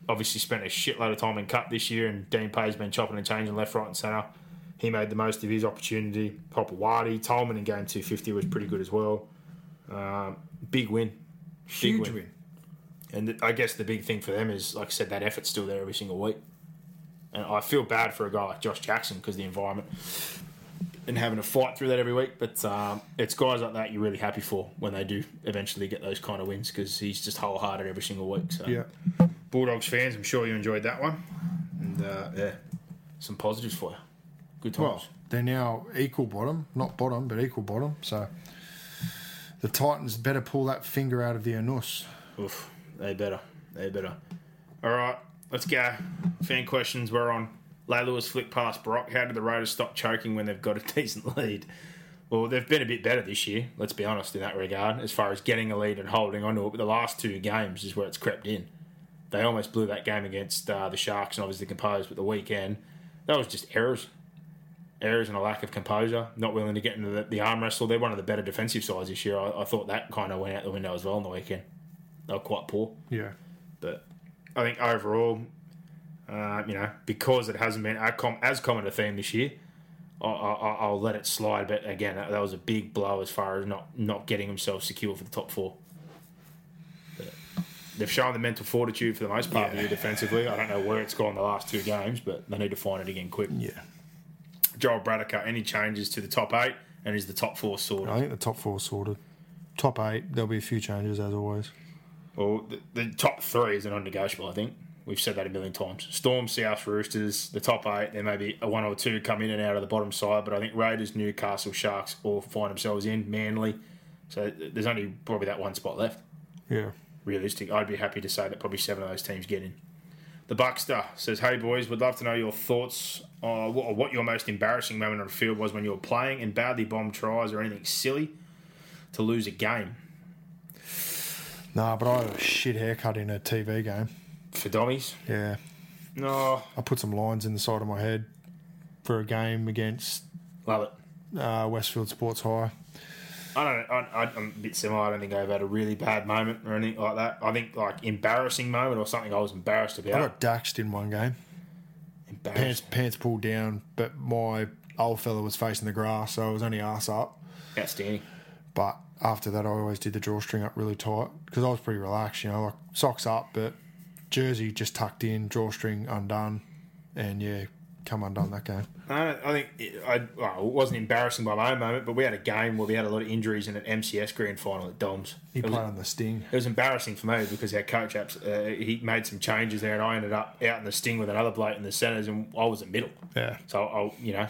obviously spent a shitload of time in cup this year, and Dean Pay's been chopping and changing left, right, and centre. He made the most of his opportunity. Hopoate, Tolman in game 250 was pretty good as well. Um, big win. Big Huge win. And th- I guess the big thing for them is, like I said, that effort's still there every single week. And I feel bad for a guy like Josh Jackson because the environment and having to fight through that every week. But um, it's guys like that you're really happy for when they do eventually get those kind of wins because he's just wholehearted every single week. So Yeah. Bulldogs fans, I'm sure you enjoyed that one. And uh, yeah, some positives for you. Good times. Well, they're now equal bottom, not bottom, but equal bottom. So the Titans better pull that finger out of the anus. Oof, they better. They better. All right, let's go. Fan questions. We're on. Lay Lewis flick past Brock. How did the Raiders stop choking when they've got a [LAUGHS] decent lead? Well, they've been a bit better this year, let's be honest, in that regard, as far as getting a lead and holding onto it. But the last two games is where it's crept in. They almost blew that game against uh, the Sharks and obviously composed, but the weekend, that was just errors. Errors and a lack of composure, not willing to get into the, the arm wrestle. They're one of the better defensive sides this year. I, I thought that kind of went out the window as well on the weekend. They were quite poor. Yeah. But I think overall, uh, you know, because it hasn't been as com- as common a theme this year, I- I- I'll let it slide. But again, that, that was a big blow as far as not not getting themselves secure for the top four. But they've shown the mental fortitude for the most part year defensively. I don't know where it's gone the last two games, but they need to find it again quick. Yeah. Joel Bradiker, any changes to the top eight, and is the top four sorted? I think the top four sorted. Top eight, there'll be a few changes as always. Well, the, the top three is a non-negotiable. I think we've said that a million times. Storm, South, Roosters, the top eight. There may be a one or two come in and out of the bottom side, but I think Raiders, Newcastle, Sharks all find themselves in. Manly, so there's only probably that one spot left. Yeah. Realistic, I'd be happy to say that probably seven of those teams get in. The Buckster says, "Hey boys, would love to know your thoughts uh, on what, what your most embarrassing moment on the field was when you were playing and badly bombed tries or anything silly to lose a game Nah, but I had a shit haircut in a TV game. For dummies." Yeah. No, I put some lines in the side of my head for a game against love it. uh, Westfield Sports High. I don't. I, I, I'm a bit similar. I don't think I've had a really bad moment or anything like that. I think like embarrassing moment or something I was embarrassed about. I got daxed in one game. Pants pants pulled down, but my old fella was facing the grass, so I was only ass up. Outstanding. But after that, I always did the drawstring up really tight because I was pretty relaxed, you know, like socks up, but jersey just tucked in, drawstring undone, and yeah, come undone that game. I, I think it, I, well, it wasn't embarrassing by my own moment, but we had a game where we had a lot of injuries in an MCS grand final at Doms. He It was, played on the sting. it was embarrassing for me because our coach uh, he made some changes there, and I ended up out in the sting with another bloke in the centres, and I was at middle. Yeah. So I, you know,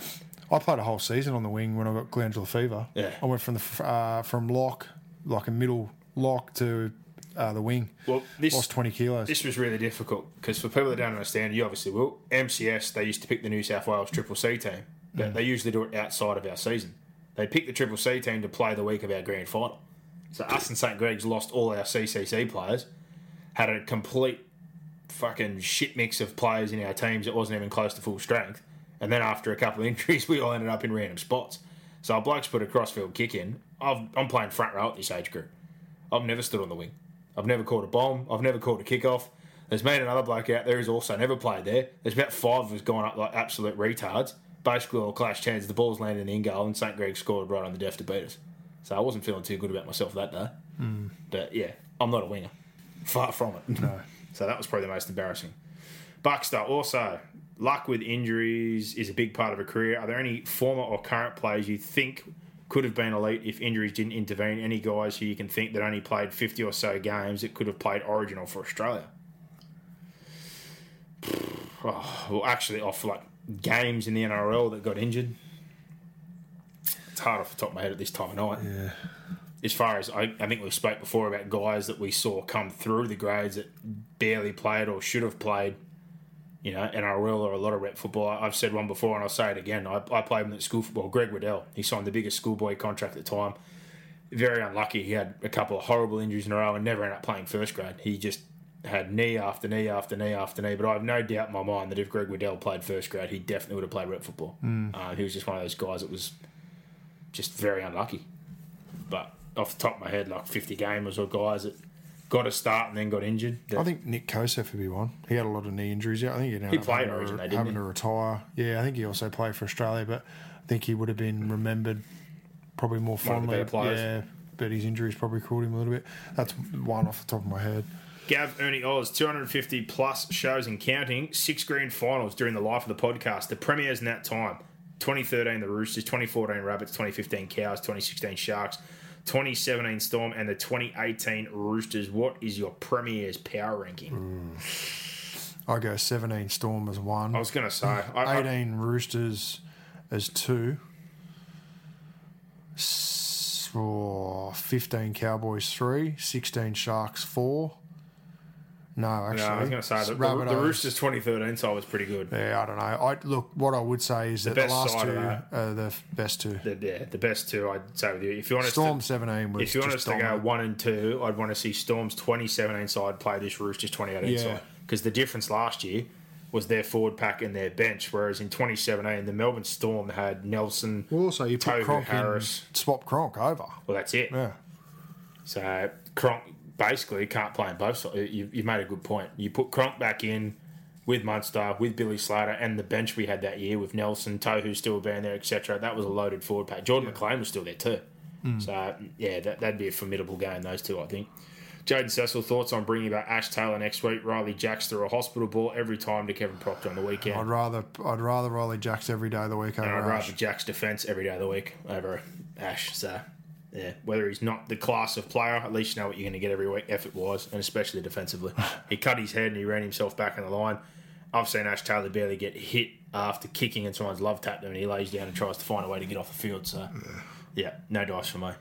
I played a whole season on the wing when I got glandular fever. Yeah. I went from the uh, from lock, like a middle lock, to uh, the wing. well, this Lost twenty kilos. This was really difficult because for people that don't understand, you obviously will. MCS, they used to pick the New South Wales Triple C team, but they usually do it outside of our season. They pick the Triple C team to play the week of our grand final. So us and St Greg's lost all our CCC players, had a complete fucking shit mix of players in our teams that wasn't even close to full strength. And then after a couple of [LAUGHS] injuries, we all ended up in random spots. So our blokes put a crossfield kick in. I've, I'm playing front row at this age group. I've never stood on the wing. I've never caught a bomb. I've never caught a kickoff. There's me and another bloke out there who's also never played there. There's about five of us going up like absolute retards. Basically, all clash chances. The ball's landed in the in goal, and St. Greg scored right on the death to beat us. So I wasn't feeling too good about myself that day. But yeah, I'm not a winger. Far from it. No. [LAUGHS] so that was probably the most embarrassing. Buckster also luck with injuries is a big part of a career. Are there any former or current players you think could have been elite if injuries didn't intervene? Any guys who you can think that only played 50 or so games that could have played Original for Australia? [SIGHS] Oh, well, actually, off like games in the NRL that got injured. It's hard off the top of my head at this time of night. yeah. As far as I, I think we spoke before about guys that we saw come through the grades that barely played or should have played, you know, NRL or a lot of rep football. I've said one before and I'll say it again. I, I played him at school football. Greg Waddell, he signed the biggest schoolboy contract at the time. Very unlucky. He had a couple of horrible injuries in a row and never ended up playing first grade. He just had knee after knee after knee after knee. But I have no doubt in my mind that if Greg Waddell played first grade, he definitely would have played rep football. Uh, he was just one of those guys that was just very unlucky. But off the top of my head, like 50 gamers or guys that got a start and then got injured. I think Nick Kosef would be one. He had a lot of knee injuries. Yeah, I think he, ended He played having, Origin, to, though, having to retire. Yeah, I think he also played for Australia, but I think he would have been remembered probably more fondly. Yeah, but his injuries probably cooled him a little bit. That's one off the top of my head. Gav Ernie Oz, 250 plus shows and counting, six grand finals during the life of the podcast. The premieres in that time 2013 the Roosters, 2014 Rabbits, 2015 Cows, 2016 Sharks, 2017 Storm, and the 2018 Roosters. What is your Premier's power ranking? I go 17 Storm as one. I was going to say, I, I, 18 Roosters as two. S- oh, 15 Cowboys three. 16 Sharks four. No, actually. no, I was going to say, the, the, the Roosters 2013 side was pretty good. Yeah, I don't know. I look. What I would say is that the last side two are uh, the best two. The, yeah, the best two, I'd say with you. If you want Storm to, seventeen was if you want us to go one and two, I'd want to see Storm's 2017 side play this Roosters 2018 Yeah. side. Because the difference last year was their forward pack and their bench, whereas in 2017, the Melbourne Storm had Nelson. Well, also, you put Cronk Harris. swap Cronk over. Well, that's it. Yeah, So Cronk, basically can't play in both sides. You, you've made a good point. You put Cronk back in with Munster, with Billy Slater, and the bench we had that year with Nelson, Tohu still being there, etc. That was a loaded forward pack. Jordan McLean was still there too. Mm. So yeah, that, that'd be a formidable game. Those two, I think. Jaden Cecil, thoughts on bringing back Ash Taylor next week? Ryley Jacks through a hospital ball every time to Kevin Proctor on the weekend. I'd rather I'd rather Ryley Jacks every day of the week over And I'd Ash. rather Jack's defence every day of the week over Ash. So, yeah, whether he's not the class of player, at least you know what you're going to get every week, effort wise, and especially defensively. [LAUGHS] he cut his head and he ran himself back in the line. I've seen Ash Taylor barely get hit after kicking and someone's love tapped him and he lays down and tries to find a way to get off the field. So, yeah, no dice for me.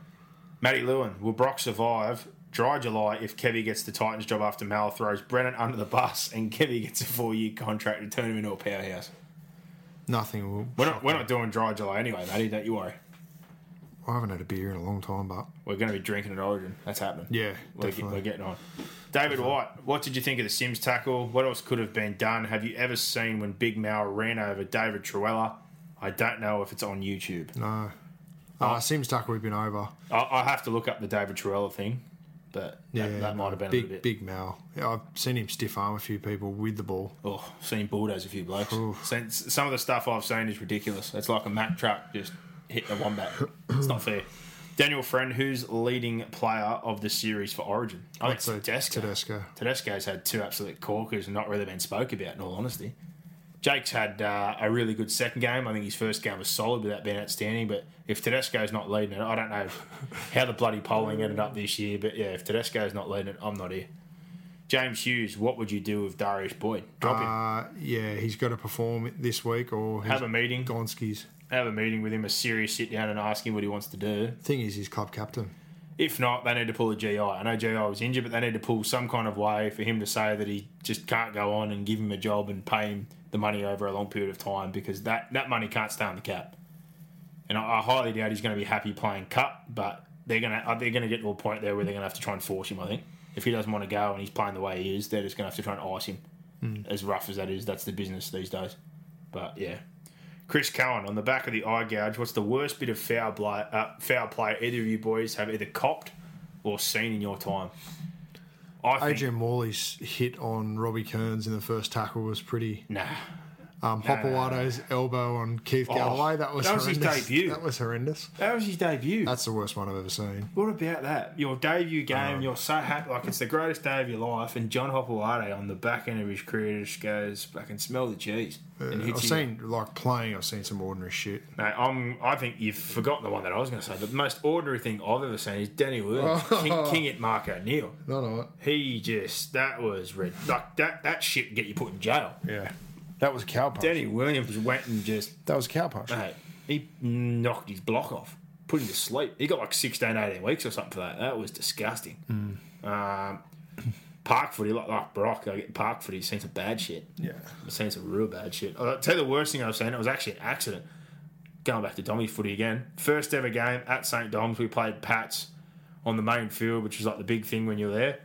Matty Lewin, will Brock survive dry July if Kevy gets the Titans job after Mal throws Brennan under the bus and Kevy gets a four year contract to turn him into a powerhouse? Nothing will. We're not, we're not doing dry July anyway, Matty, don't you worry. I haven't had a beer in a long time, but We're going to be drinking at Origin. That's happening. Yeah, we're, get, definitely. we're getting on. David White, what did you think of the Sims tackle? What else could have been done? Have you ever seen when Big Mal ran over David Trewhella? I don't know if it's on YouTube. no. Uh, Sims tackle we've been over. I, I have to look up the David Trewhella thing, but Yeah, that, that no, might have been big, a bit. big Mal. Yeah, I've seen him stiff arm a few people with the ball. Oh, seen bulldoze a few blokes. Seen, some of the stuff I've seen is ridiculous. It's like a Mack truck just hitting a wombat. it's not fair. Daniel Friend, who's leading player of the series for Origin? I think Tedesco. Tedesco. Tedesco's had two absolute corkers and not really been spoke about, in all honesty. Jake's had uh, a really good second game. I think his first game was solid without being outstanding. But if Tedesco's not leading it, I don't know how the bloody polling ended up this year. But yeah, if Tedesco's not leading it, I'm not here. James Hughes, what would you do with Darius Boyd? Drop him. Uh, yeah, he's got to perform this week or Have a meeting. Gonski's. Have a meeting with him, a serious sit down, and ask him what he wants to do. Thing is, he's club captain. If not, they need to pull a GI. I know GI was injured, but they need to pull some kind of way for him to say that he just can't go on and give him a job and pay him the money over a long period of time because that, that money can't stay on the cap. And I, I highly doubt he's going to be happy playing cup, but they're going to uh, they're going to get to a point there where they're going to have to try and force him. I think if he doesn't want to go and he's playing the way he is, they're just going to have to try and ice him. Hmm. As rough as that is, that's the business these days. But yeah, Chris Cowan on the back of the eye gouge. What's the worst bit of foul play, uh, foul play either of you boys have either copped or seen in your time? I think Adrian Morley's hit on Robbie Kearns in the first tackle was pretty. nah. Um, Hopoate's elbow on Keith Oh, Galloway that was that was his horrendous. debut. That was horrendous. That was his debut. That's the worst one I've ever seen. what about that? Your debut game, you're so happy, like it's the greatest day of your life, and John Hopoate on the back end of his career just goes, I can smell the cheese. and I've you. seen like playing. I've seen some ordinary shit. No, I'm, I think you've forgotten the one that I was going to say. The most ordinary thing I've ever seen is Danny Williams, king, king it Mark O'Neill. No, no. He just that was red. Like that that shit get you put in jail. Yeah, that was cow punch. Danny Williams went and just That was cow punch. mate, he knocked his block off, put him to sleep. He got like 16, 18 weeks or something for that. That was disgusting. Um, park footy, like, like Brock, I get park footy, seen some bad shit. Yeah. I've seen some real bad shit. I'll tell you the worst thing I've seen, it was actually an accident. Going back to Dommy footy again. First ever game at St. Dom's, we played Pats on the main field, which was like the big thing when you're there.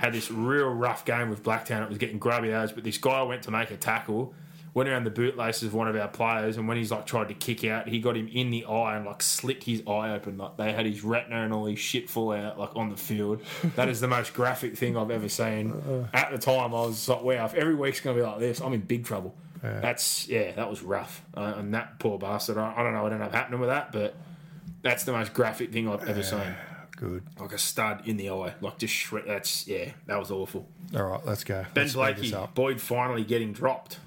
Had this real rough game with Blacktown. It was getting grubby hours, but this guy went to make a tackle, went around the bootlaces of one of our players, and when he's like tried to kick out, he got him in the eye and like slit his eye open. Like they had his retina and all his shit fall out like on the field. [LAUGHS] that is the most graphic thing I've ever seen. At the time, I was like, wow, if every week's gonna be like this, I'm in big trouble. That's yeah, that was rough. Uh, and that poor bastard, I, I don't know what ended up happening with that, but that's the most graphic thing I've ever seen. Good. Like a stud in the eye, like just shred. That's yeah, that was awful. All right, let's go. Ben Let's Blakey. Boyd finally getting dropped.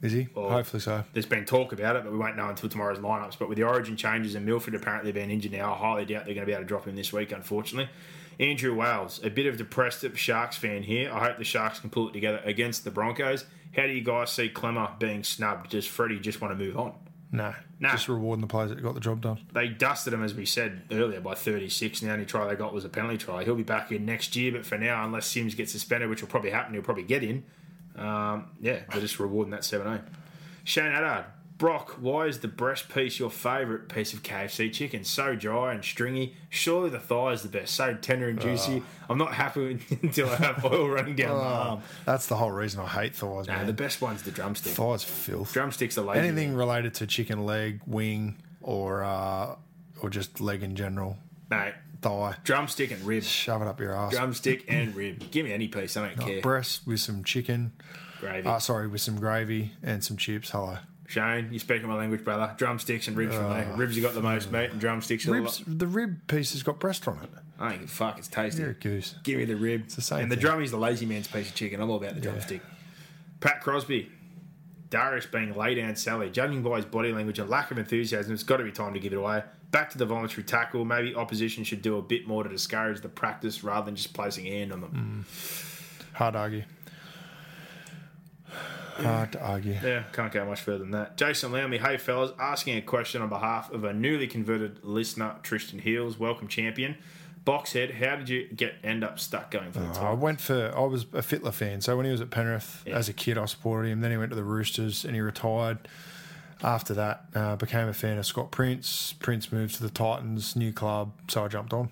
Is he? Hopefully so. There's been talk about it, but we won't know until tomorrow's lineups. But with the origin changes and Milford apparently being injured now, I highly doubt they're going to be able to drop him this week, unfortunately. Andrew Wales, a bit of depressed Sharks fan here. I hope the Sharks can pull it together against the Broncos. How do you guys see Klemmer being snubbed? Does Freddie just want to move on? No. Nah. Just rewarding the players that got the job done. They dusted him, as we said earlier, by 36. And the only try they got was a penalty try. He'll be back in next year, but for now, unless Sims gets suspended, which will probably happen, he'll probably get in. Um, yeah, they're just rewarding that 7 0. Shane Addard. Brock, why is the breast piece your favourite piece of KFC chicken? So dry and stringy. Surely the thigh is the best. So tender and juicy. I'm not happy [LAUGHS] until I have oil running down my arm. That's the whole reason I hate thighs, Nah, man. the best one's the drumstick. thighs filth. Drumsticks are lazy. Anything related to chicken leg, wing, or uh, or just leg in general, Mate, thigh. drumstick and rib. Shove it up your ass. Drumstick and [LAUGHS] rib. Give me any piece. I don't care. breast with some chicken. Gravy. Uh, sorry, with some gravy and some chips. Hello. Shane, you're speaking my language, brother. Drumsticks and ribs ah. from me. Ribs you got the most, mate, and drumsticks are the Ribs. The rib piece has got breast on it. I a fuck. It's tasty. You're a goose. Give me the rib. the same and the thing. drummy's the lazy man's piece of chicken. I'm all about the drumstick. Pat Crosby. Darius being laid down Sally. Judging by his body language and lack of enthusiasm, it's got to be time to give it away. Back to the voluntary tackle. Maybe opposition should do a bit more to discourage the practice rather than just placing a hand on them. Mm. Hard to argue. Hard to argue. Yeah, can't go much further than that. Jason Lamy, hey fellas, asking a question on behalf of a newly converted listener, Tristan Heels. Welcome, champion. Boxhead, how did you get end up stuck going for the I time? went for. I was a Fittler fan, so when he was at Penrith as a kid, I supported him. Then he went to the Roosters and he retired. After that, uh, became a fan of Scott Prince. Prince moved to the Titans, new club, so I jumped on.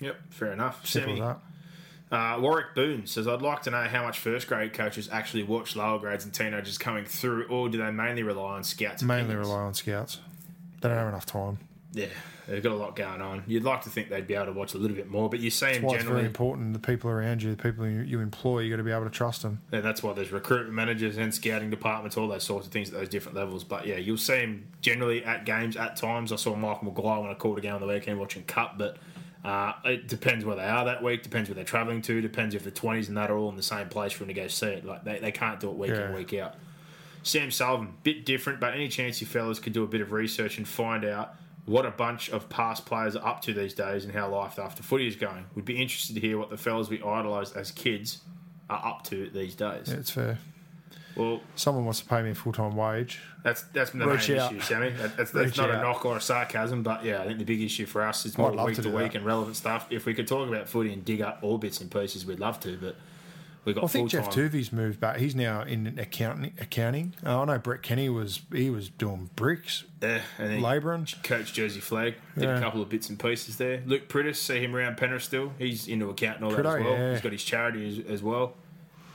Yep, fair enough. Simple Sammy, as that. Uh, Warwick Boone says, I'd like to know how much first grade coaches actually watch lower grades and teenagers coming through, or do they mainly rely on scouts? Mainly opinions? rely on scouts. They don't have enough time. Yeah, they've got a lot going on. You'd like to think they'd be able to watch a little bit more, but you see them Why it's very important. The people around you, the people you, you employ, you got to be able to trust them. And that's why there's recruitment managers and scouting departments, all those sorts of things at those different levels. But yeah, you'll see them generally at games at times. I saw Michael Maguire when I called a game on the weekend watching Cup, but uh, it depends where they are that week, depends where they're travelling to, depends if the 20s and that are all in the same place for them to go see it. Like they, they can't do it week in, week out. Sam Sullivan, bit different, but any chance you fellas could do a bit of research and find out what a bunch of past players are up to these days and how life after footy is going. We'd be interested to hear what the fellas we idolised as kids are up to these days. Yeah, it's fair. Well, Someone wants to pay me a full time wage. that's that's the Reach main out. issue, Sammy. That, that's that's not a knock or a sarcasm, but yeah, I think the big issue for us is more week to, to week that. and relevant stuff. If we could talk about footy and dig up all bits and pieces, we'd love to, but we've got I think Jeff. Tuvey's moved back. He's now in accounting. Accounting. Uh, I know Brett Kenny was he was doing bricks, Yeah, and labouring. coach Jersey Flegg did a couple of bits and pieces there. Luke Priddis, see him around Penrith still. He's into accounting all that as well. yeah. He's got his charity as, as well.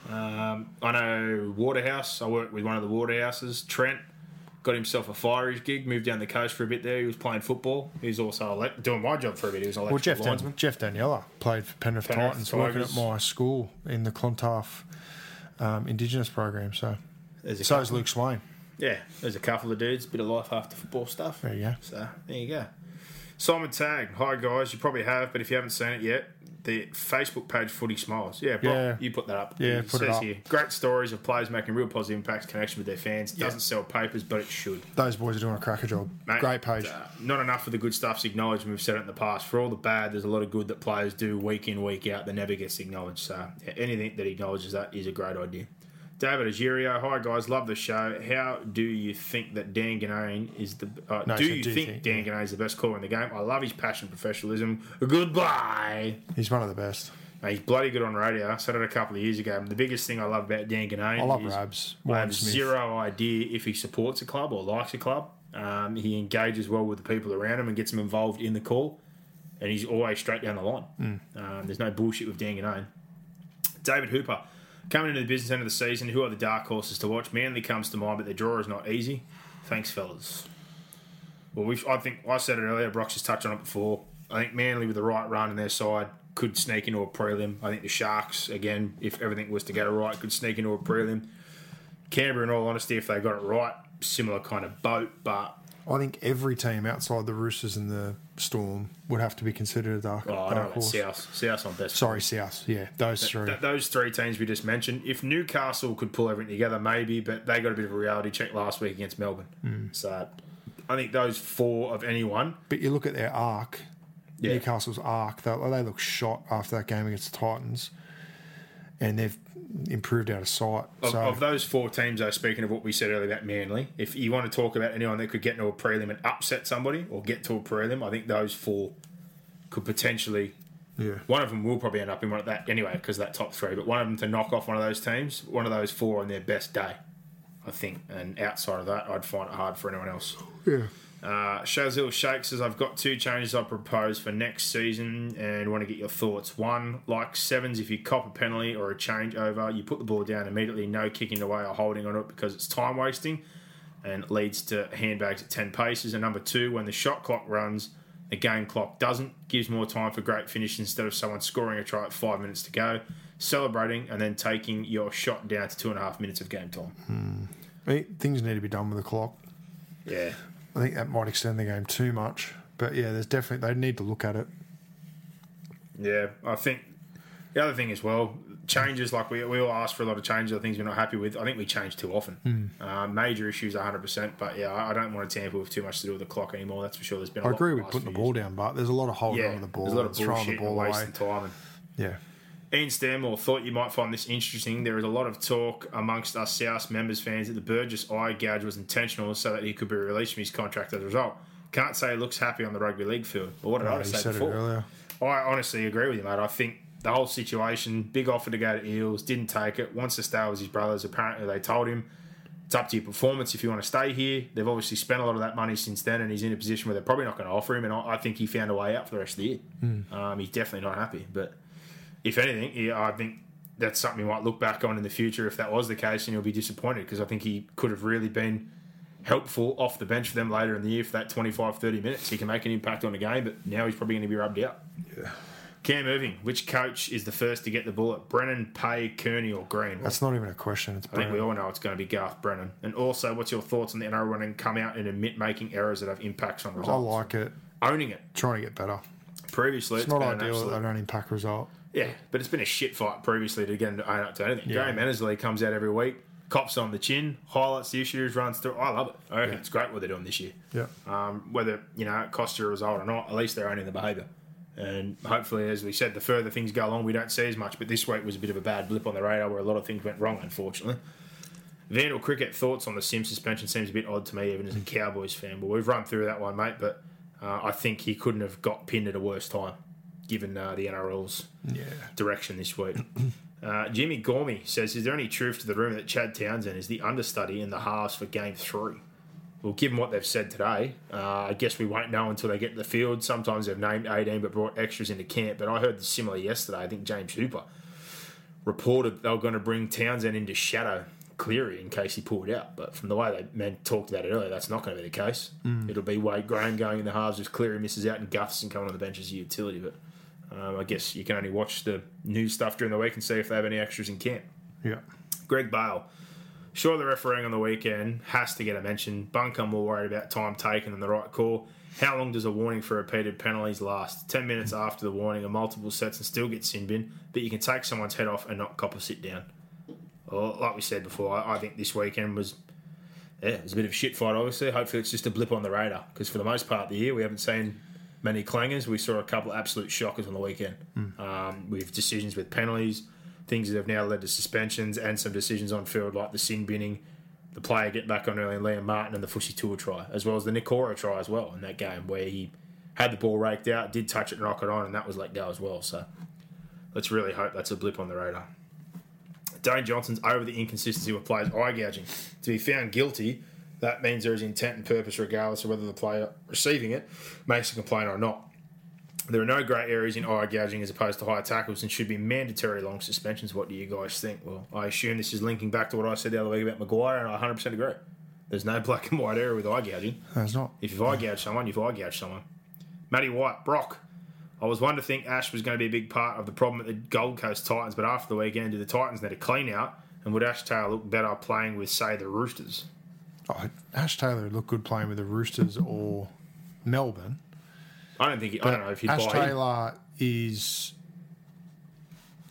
Um, I know Waterhouse. I worked with one of the Waterhouses. Trent got himself a fireage gig. Moved down the coast for a bit there. He was playing football. He was also elect- doing my job for a bit. He was Well, Jeff. Dan- Jeff Daniela played for Penrith, Penrith Titans, working at my school in the Clontarf um, Indigenous program. So, so is. Luke Swain. Yeah, there's a couple of dudes. Bit of life after football stuff. There you go. So there you go. Simon Tag, hi guys. You probably have, but if you haven't seen it yet, the Facebook page Footy Smiles. Yeah, Brock, Yeah. you put that up. Yeah, it put it says up. here. Great stories of players making real positive impacts, connection with their fans. Doesn't sell papers, but it should. Those boys are doing a cracker job. Mate, Great page. uh, not enough of the good stuff's acknowledged, and we've said it in the past. For all the bad, there's a lot of good that players do week in, week out that never gets acknowledged. So yeah, anything that acknowledges that is a great idea. David Agirio, hi guys, love the show. How do you think that Dan Ginnane is the? Uh, No, do so you do think think, Dan Ginnane is the best caller in the game? I love his passion, professionalism. Goodbye. He's one of the best. Mate, he's bloody good on radio. I said it a couple of years ago. The biggest thing I love about Dan Ginnane I love is Rabs. I have Smith. zero idea if he supports a club or likes a club. Um, he engages well with the people around him and gets them involved in the call, and he's always straight down the line. Hmm. Um, there's no bullshit with Dan Ginnane. David Hooper. Coming into the business end of the season, who are the dark horses to watch? Manly comes to mind, but their draw is not easy. Thanks, fellas. Well, we've, I think I said it earlier. Brock's just touched on it before. I think Manly, with the right run in their side, could sneak into a prelim. I think the Sharks, again, if everything was to go right, could sneak into a prelim. Canberra, in all honesty, if they got it right, similar kind of boat. But I think every team outside the Roosters and the Storm would have to be considered a dark, oh, dark horse. South. South on best. Sorry, South. Yeah, those three. Th- those three teams we just mentioned. If Newcastle could pull everything together, maybe, but they got a bit of a reality check last week against Melbourne. Hmm. So I think those four of anyone. But you look at their arc, Yeah. Newcastle's arc, they, they look shot after that game against the Titans, and they've improved out of sight. Of, so of those four teams, though, speaking of what we said earlier about Manly, if you want to talk about anyone that could get into a prelim and upset somebody or get to a prelim, I think those four could potentially. yeah, One of them will probably end up in one of that anyway because that top three. But one of them to knock off one of those teams, one of those four on their best day, I think. And outside of that, I'd find it hard for anyone else. yeah. Uh, Shazil Shake says, I've got two changes I propose for next season and want to get your thoughts. One, like sevens, if you cop a penalty or a changeover, you put the ball down immediately, no kicking away or holding on it because it's time wasting and leads to handbags at 10 paces. And number two, when the shot clock runs, The game clock doesn't. Gives more time for great finish instead of someone scoring a try at five minutes to go, celebrating, and then taking your shot down to two and a half minutes of game time. I think things need to be done with the clock. Yeah. I think that might extend the game too much. But yeah, there's definitely they need to look at it. Yeah, I think the other thing as well, changes like we, we all ask for a lot of changes of things we're not happy with. I think we change too often. Uh, major issues, 100%. But yeah, I I don't want to tamper with too much to do with the clock anymore. That's for sure. There's been a I agree with putting the ball years. down, but there's a lot of holding Yeah, on the ball, there's a lot of throwing the ball away. wasting time. And Yeah, Ian Stanmore thought you might find this interesting. There is a lot of talk amongst us South members fans that the Burgess eye gouge was intentional so that he could be released from his contract as a result. Can't say he looks happy on the rugby league field. Well, what did I No, just say said before? earlier. I honestly agree with you, mate. I think the whole situation, big offer to go to Eels, didn't take it. Wants to stay with his brothers. Apparently, they told him it's up to your performance if you want to stay here. They've obviously spent a lot of that money since then, and he's in a position where they're probably not going to offer him. And I, I think he found a way out for the rest of the year. Um, he's definitely not happy. But if anything, yeah, I think that's something he might look back on in the future if that was the case, and he'll be disappointed because I think he could have really been helpful off the bench for them later in the year for that 25, 30 minutes. He can make an impact on the game, but now he's probably going to be rubbed out. Cam Irving, which coach is the first to get the bullet? Brennan, Pay, Kearney, or Green? that's not even a question. It's I think we all know it's going to be Garth Brennan. And also, what's your thoughts on the NRL running come out and admit making errors that have impacts on results? I like it. Owning it. Trying to get better. Previously, It's it's not ideal that they don't impact result. Yeah, but it's been a shit fight previously to get him to own up to anything. Yeah. Graham Annesley comes out every week, cops on the chin, highlights the issues, runs through. I love it. I reckon it's great what they're doing this year. Yeah. Um, whether you know it costs you a result or not, at least they're owning the behaviour. And hopefully, as we said, the further things go along, we don't see as much. But this week was a bit of a bad blip on the radar where a lot of things went wrong, unfortunately. Vandal Cricket thoughts on the Sim suspension seems a bit odd to me, even as a Cowboys fan. But we've run through that one, mate. But uh, I think he couldn't have got pinned at a worse time, given uh, the NRL's Yeah. direction this week. [COUGHS] Uh, Jimmy Gormy says, "Is there any truth to the rumor that Chad Townsend is the understudy in the halves for Game Three? Well, given what they've said today, uh, I guess we won't know until they get to the field. Sometimes they've named 18 but brought extras into camp. But I heard similar yesterday. I think James Hooper reported they were going to bring Townsend into shadow Cleary in case he pulled out. But from the way they men talked about it earlier, that's not going to be the case. It'll be Wade Graham going in the halves if Cleary misses out and Gutherson coming on the bench as a utility. But um, I guess you can only watch the news stuff during the week and see if they have any extras in camp. Yeah. Greg Bale. Sure, the refereeing on the weekend has to get a mention. Bunker more worried about time taken and the right call. How long does a warning for repeated penalties last? 10 minutes after the warning, a multiple sets and still get sin bin, but you can take someone's head off and not cop a sit down. Well, like we said before, I, I think this weekend was yeah, it was a bit of a shit fight, obviously. Hopefully, it's just a blip on the radar because for the most part of the year, we haven't seen many clangers. We saw a couple of absolute shockers on the weekend um, with decisions with penalties, things that have now led to suspensions, and some decisions on field like the sin binning, the player get back on early, and Liam Martin and the Fusitu'a try, as well as the Nikora try as well in that game where he had the ball raked out, did touch it and knock it on, and that was let go as well. So let's really hope that's a blip on the radar. Dane Johnson's over the inconsistency with players eye gouging. To be found guilty, that means there is intent and purpose regardless of whether the player receiving it makes a complaint or not. There are no grey areas in eye gouging as opposed to high tackles and should be mandatory long suspensions. What do you guys think? Well, I assume this is linking back to what I said the other week about McGuire, and I 100% agree. There's no black and white area with eye gouging. It's not. If you've eye gouged someone, you've eye gouged someone. Matty White, Brock. I was one to think Ash was going to be a big part of the problem at the Gold Coast Titans, but after the weekend, do the Titans need a clean out? And would Ash Taylor look better playing with, say, the Roosters? Oh, Ash Taylor would look good playing with the Roosters or Melbourne. I don't think. He, I don't know if he'd Ash buy. Taylor is.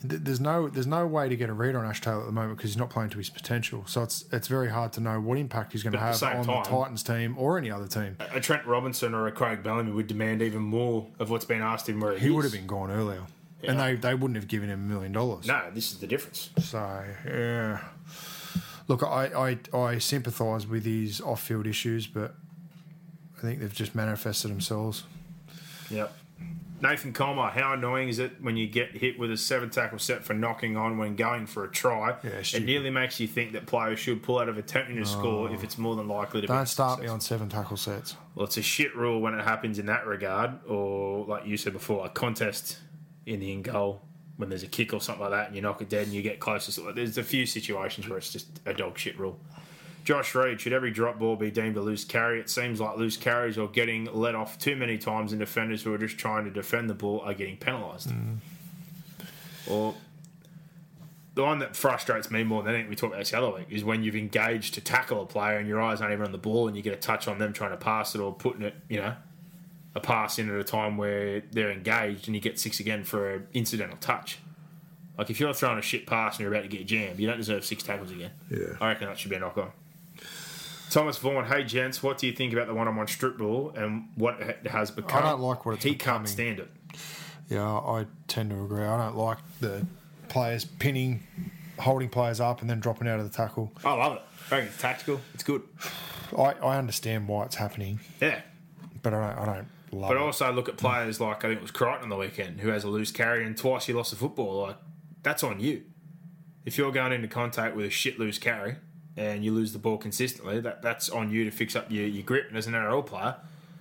th- There's no there's no way to get a read on Ash Taylor at the moment because he's not playing to his potential. So it's it's very hard to know what impact he's going to the have same on the Titans team or any other team. a Trent Robinson or a Craig Bellamy would demand even more of what's been asked of him. Where He is. would have been gone earlier, and they, they wouldn't have given him a million dollars. No, this is the difference. So yeah, look, I I, I sympathise with his off field issues, but I think they've just manifested themselves. Yep. Nathan Comer, how annoying is it when you get hit with a seven tackle set for knocking on when going for a try? Yeah, it nearly makes you think that players should pull out of attempting to score if oh. it's more than likely to be. Don't start me on seven tackle sets. Well, it's a shit rule when it happens in that regard, or like you said before, a contest in the in goal when there's a kick or something like that, and you knock it dead and you get closer. There's a few situations where it's just a dog shit rule. Josh Reed, should every drop ball be deemed a loose carry? It seems like loose carries or getting let off too many times, and defenders who are just trying to defend the ball are getting penalised. Mm. Or the one that frustrates me more than anything we talked about this the other week is when you've engaged to tackle a player and your eyes aren't even on the ball and you get a touch on them trying to pass it or putting it, you know, a pass in at a time where they're engaged and you get six again for an incidental touch. Like if you're throwing a shit pass and you're about to get jammed, you don't deserve six tackles again. Yeah. I reckon that should be a knock on. Thomas Vaughan, hey gents, what do you think about the one-on-one strip ball and what it has become? I don't like what it's he becoming. can't stand it. Yeah, I tend to agree. I don't like the players pinning, holding players up, and then dropping out of the tackle. I love it. I reckon it's tactical. It's good. [SIGHS] I, I understand why it's happening, Yeah. but I don't. I don't love But it. also look at players like I think it was Crichton on the weekend who has a loose carry and twice he lost the football. Like that's on you. If you're going into contact with a shit loose carry and you lose the ball consistently, that that's on you to fix up your, your grip. And as an NRL player,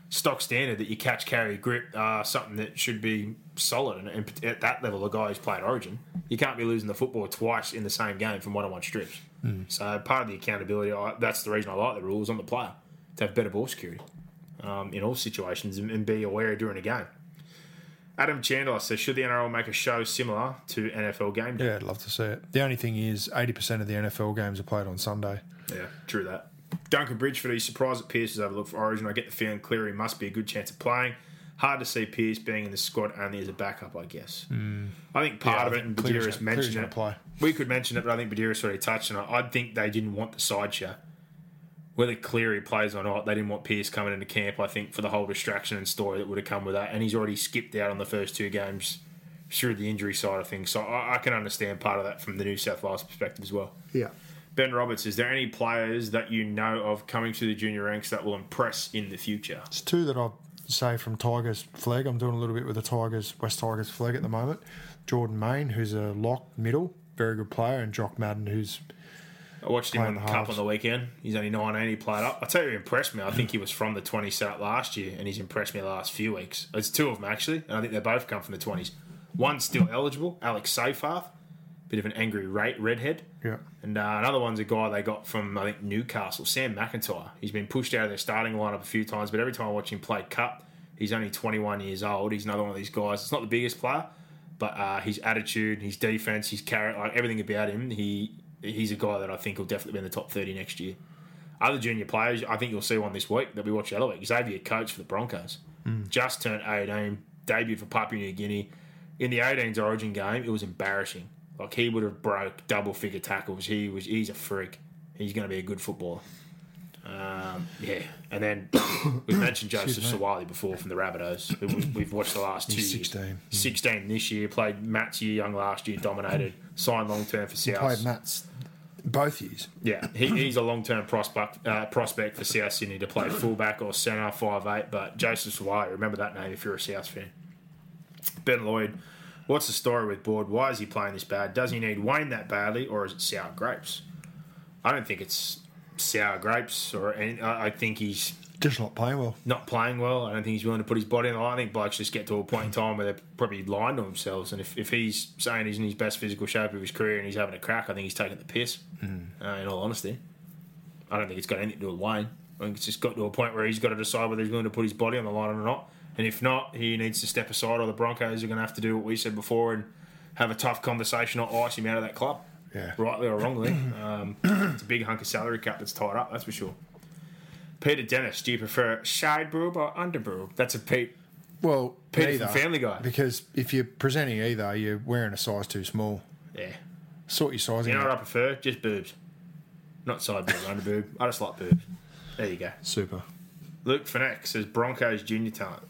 stock standard that you catch, carry, grip are something that should be solid. And, and at that level, a guy who's played Origin, you can't be losing the football twice in the same game from one-on-one strips. Hmm. So part of the accountability, I, that's the reason I like the rules on the player to have better ball security um, in all situations and, and be aware during a game. Adam Chandler says, should the NRL make a show similar to NFL game day? Yeah, I'd love to see it. The only thing is, eighty percent of the NFL games are played on Sunday. Yeah, true that. Duncan Bridgeford, he's surprised that Pearce is overlooked for Origin. I get the feeling Cleary must be a good chance of playing. Hard to see Pearce being in the squad only as a backup, I guess. I think part Yeah, of it, and Badiris mentioned it. play. We could mention it, but I think Badiris already touched on it. I think they didn't want the side show. Whether Cleary plays or not, they didn't want Pearce coming into camp, I think, for the whole distraction and story that would have come with that. And he's already skipped out on the first two games through the injury side of things. So I, I can understand part of that from the New South Wales perspective as well. Yeah. Ben Roberts, is there any players that you know of coming through the junior ranks that will impress in the future? It's two that I'd say from Tigers flag. I'm doing a little bit with the Tigers, West Tigers flag at the moment. Jordan Main, who's a lock middle, very good player, and Jock Madden, who's I watched him on the Cup halves. on the weekend. He's only 19. He played up. I tell you, who impressed me. I think he was from the 20 set up last year, and he's impressed me the last few weeks. It's two of them actually, and I think they both come from the 20s. One's still eligible, Alex Seyfarth, bit of an angry rate redhead. yeah. And uh, another one's a guy they got from I think Newcastle, Sam McIntyre. He's been pushed out of their starting lineup a few times, but every time I watch him play Cup, he's only 21 years old. He's another one of these guys. It's not the biggest player, but uh, his attitude, his defense, his character, like everything about him, he he's a guy that I think will definitely be in the top 30 next year. Other junior players, I think you'll see one this week that we watched the other week. Xavier Coates for the Broncos. Mm. Just turned 18, debuted for Papua New Guinea. In the 18s Origin game, it was embarrassing. Like he would have broke double figure tackles. He was he's a freak. He's going to be a good footballer. Um, yeah, and then [COUGHS] we mentioned Joseph Suaalii before from the Rabbitohs. who We've watched the last two He's years. 16. 16 this year. Played Matt's year young last year. Dominated. Signed long term for South. Played Mats both years. Yeah, he, he's a long term prospect uh, prospect for South Sydney to play fullback or centre, five eight. But Joseph Suaalii, remember that name if you're a South fan. Ben Lloyd, what's the story with Boyd? Why is he playing this bad? Does he need Wayne that badly, or is it sour grapes? I don't think it's sour grapes, or any, I think he's Just not playing well. not playing well. I don't think he's willing to put his body in the line. I think blokes just get to a point in time where they're probably lying to themselves. And if, if he's saying he's in his best physical shape of his career and he's having a crack, I think he's taking the piss, uh, in all honesty. I don't think it's got anything to do with Wayne. I think it's just got to a point where he's got to decide whether he's willing to put his body on the line or not. And if not, he needs to step aside, or the Broncos are going to have to do what we said before and have a tough conversation or ice him out of that club. Yeah. Rightly or wrongly. Um, it's a big hunk of salary cap that's tied up, that's for sure. Peter Dennis, do you prefer shade boob or under boob? That's a Pete. Well, Peter either, from Family Guy. Because if you're presenting either, you're wearing a size too small. Yeah. Sort your sizing You know what I prefer? Just boobs. Not side boob, under boob. I just like boobs. There you go. Super. Luke Fanack says Broncos junior talent.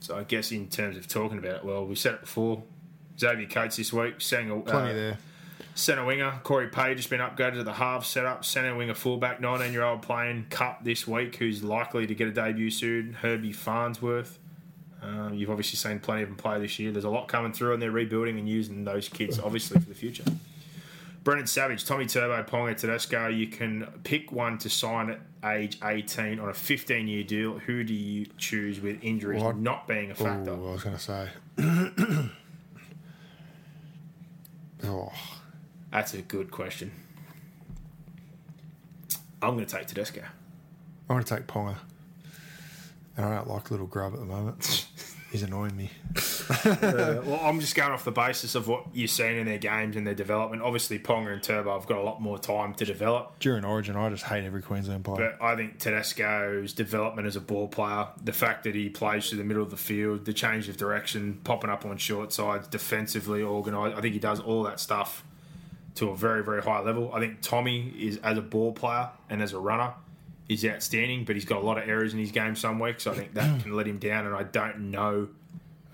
So I guess in terms of talking about it, well, we said it before. Xavier Coates this week, sang a, Plenty uh, there. Centre winger, Cory Paix has been upgraded to the half setup. Centre winger fullback, 19 year old playing Cup this week, who's likely to get a debut soon. Herbie Farnsworth. Um, you've obviously seen plenty of them play this year. There's a lot coming through, and they're rebuilding and using those kids, obviously, for the future. Brendan Savage, Tommy Turbo, Ponga Tedesco. You can pick one to sign at age 18 on a 15 year deal. Who do you choose with injuries Well, not being a factor? Oh, I was going to say. [CLEARS THROAT] oh, That's a good question. I'm going to take Tedesco. I'm going to take Ponga. And I don't like little grub at the moment. [LAUGHS] He's annoying me. Uh, well, I'm just going off the basis of what you've seen in their games and their development. Obviously, Ponga and Turbo have got a lot more time to develop. During Origin, I just hate every Queensland player. But I think Tedesco's development as a ball player, the fact that he plays through the middle of the field, the change of direction, popping up on short sides, defensively organised, I think he does all that stuff to a very, very high level. I think Tommy is, as a ball player and as a runner, is outstanding, but he's got a lot of errors in his game some weeks. So I think that can let him down, and I don't know.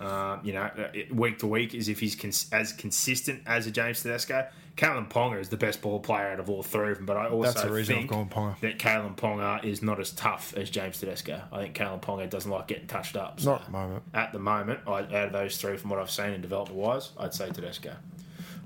Uh, you know, uh, week to week is if he's cons- as consistent as a James Tedesco. Kalyn Ponga is the best ball player out of all three of them, but I also That's the reason I've think gone Ponga. that Kalyn Ponga is not as tough as James Tedesco. I think Kalyn Ponga doesn't like getting touched up. So Not at the moment. At the moment, I, out of those three, from what I've seen in development wise, I'd say Tedesco.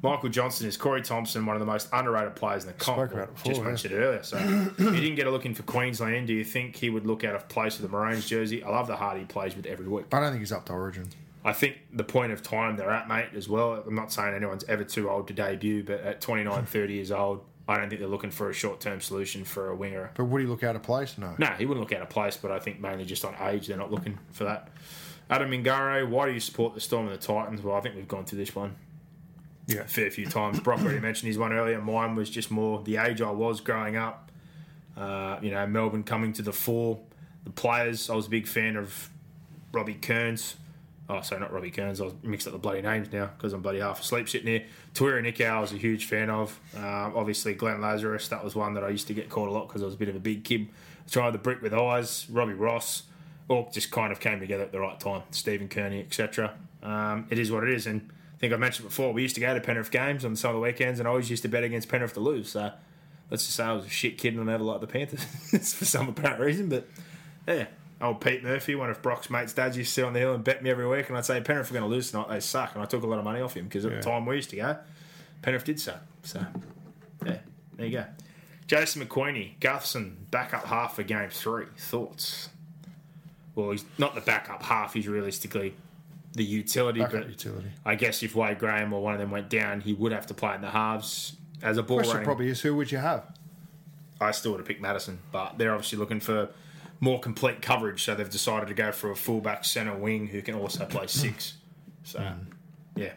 Michael Johnson is Corey Thompson, one of the most underrated players in the comp. Spoke about it before, Just yeah. mentioned it earlier. So he didn't get a look in for Queensland. Do you think he would look out of place with the Maroons jersey? I love the heart he plays with every week. I don't think he's up to Origin. I think the point of time they're at, mate, as well. I'm not saying anyone's ever too old to debut, but at 29, [LAUGHS] 30 years old, I don't think they're looking for a short term solution for a winger. But would he look out of place? No. No, he wouldn't look out of place, but I think mainly just on age, they're not looking for that. Adam Mingare, why do you support the Storm and the Titans? Well, I think we've gone through this one Yeah. a fair few times. Brock already mentioned his one earlier. Mine was just more the age I was growing up. Uh, you know, Melbourne coming to the fore. The players, I was a big fan of Robbie Kearns. Oh, sorry, not Robbie Kearns. I was mixed up the bloody names now because I'm bloody half asleep sitting here. Tawera Nikau, I was a huge fan of. Uh, obviously, Glenn Lazarus, that was one that I used to get caught a lot because I was a bit of a big kid. Tried the brick with eyes, Robbie Ross. All just kind of came together at the right time. Stephen Kearney, etc. Um, it is what it is. And think I mentioned before, we used to go to Penrith games on some of the weekends and I always used to bet against Penrith to lose. So let's just say I was a shit kid and I never liked the Panthers [LAUGHS] for some apparent reason. But yeah, old Pete Murphy, one of Brock's mates' dads, used to sit on the hill and bet me every week. And I'd say Penrith are going to lose tonight. They suck. And I took a lot of money off him because at the time we used to go, Penrith did suck. So yeah, there you go. Jason McQueenie, Gutherson, backup half for game three. Thoughts? Well, he's not the backup half. He's realistically the utility. Backup but utility. I guess if Wade Graham or one of them went down, he would have to play in the halves as a ball Question running. probably is who would you have? I still would have picked Madison, but they're obviously looking for more complete coverage, so they've decided to go for a fullback centre wing who can also play six. So, yeah.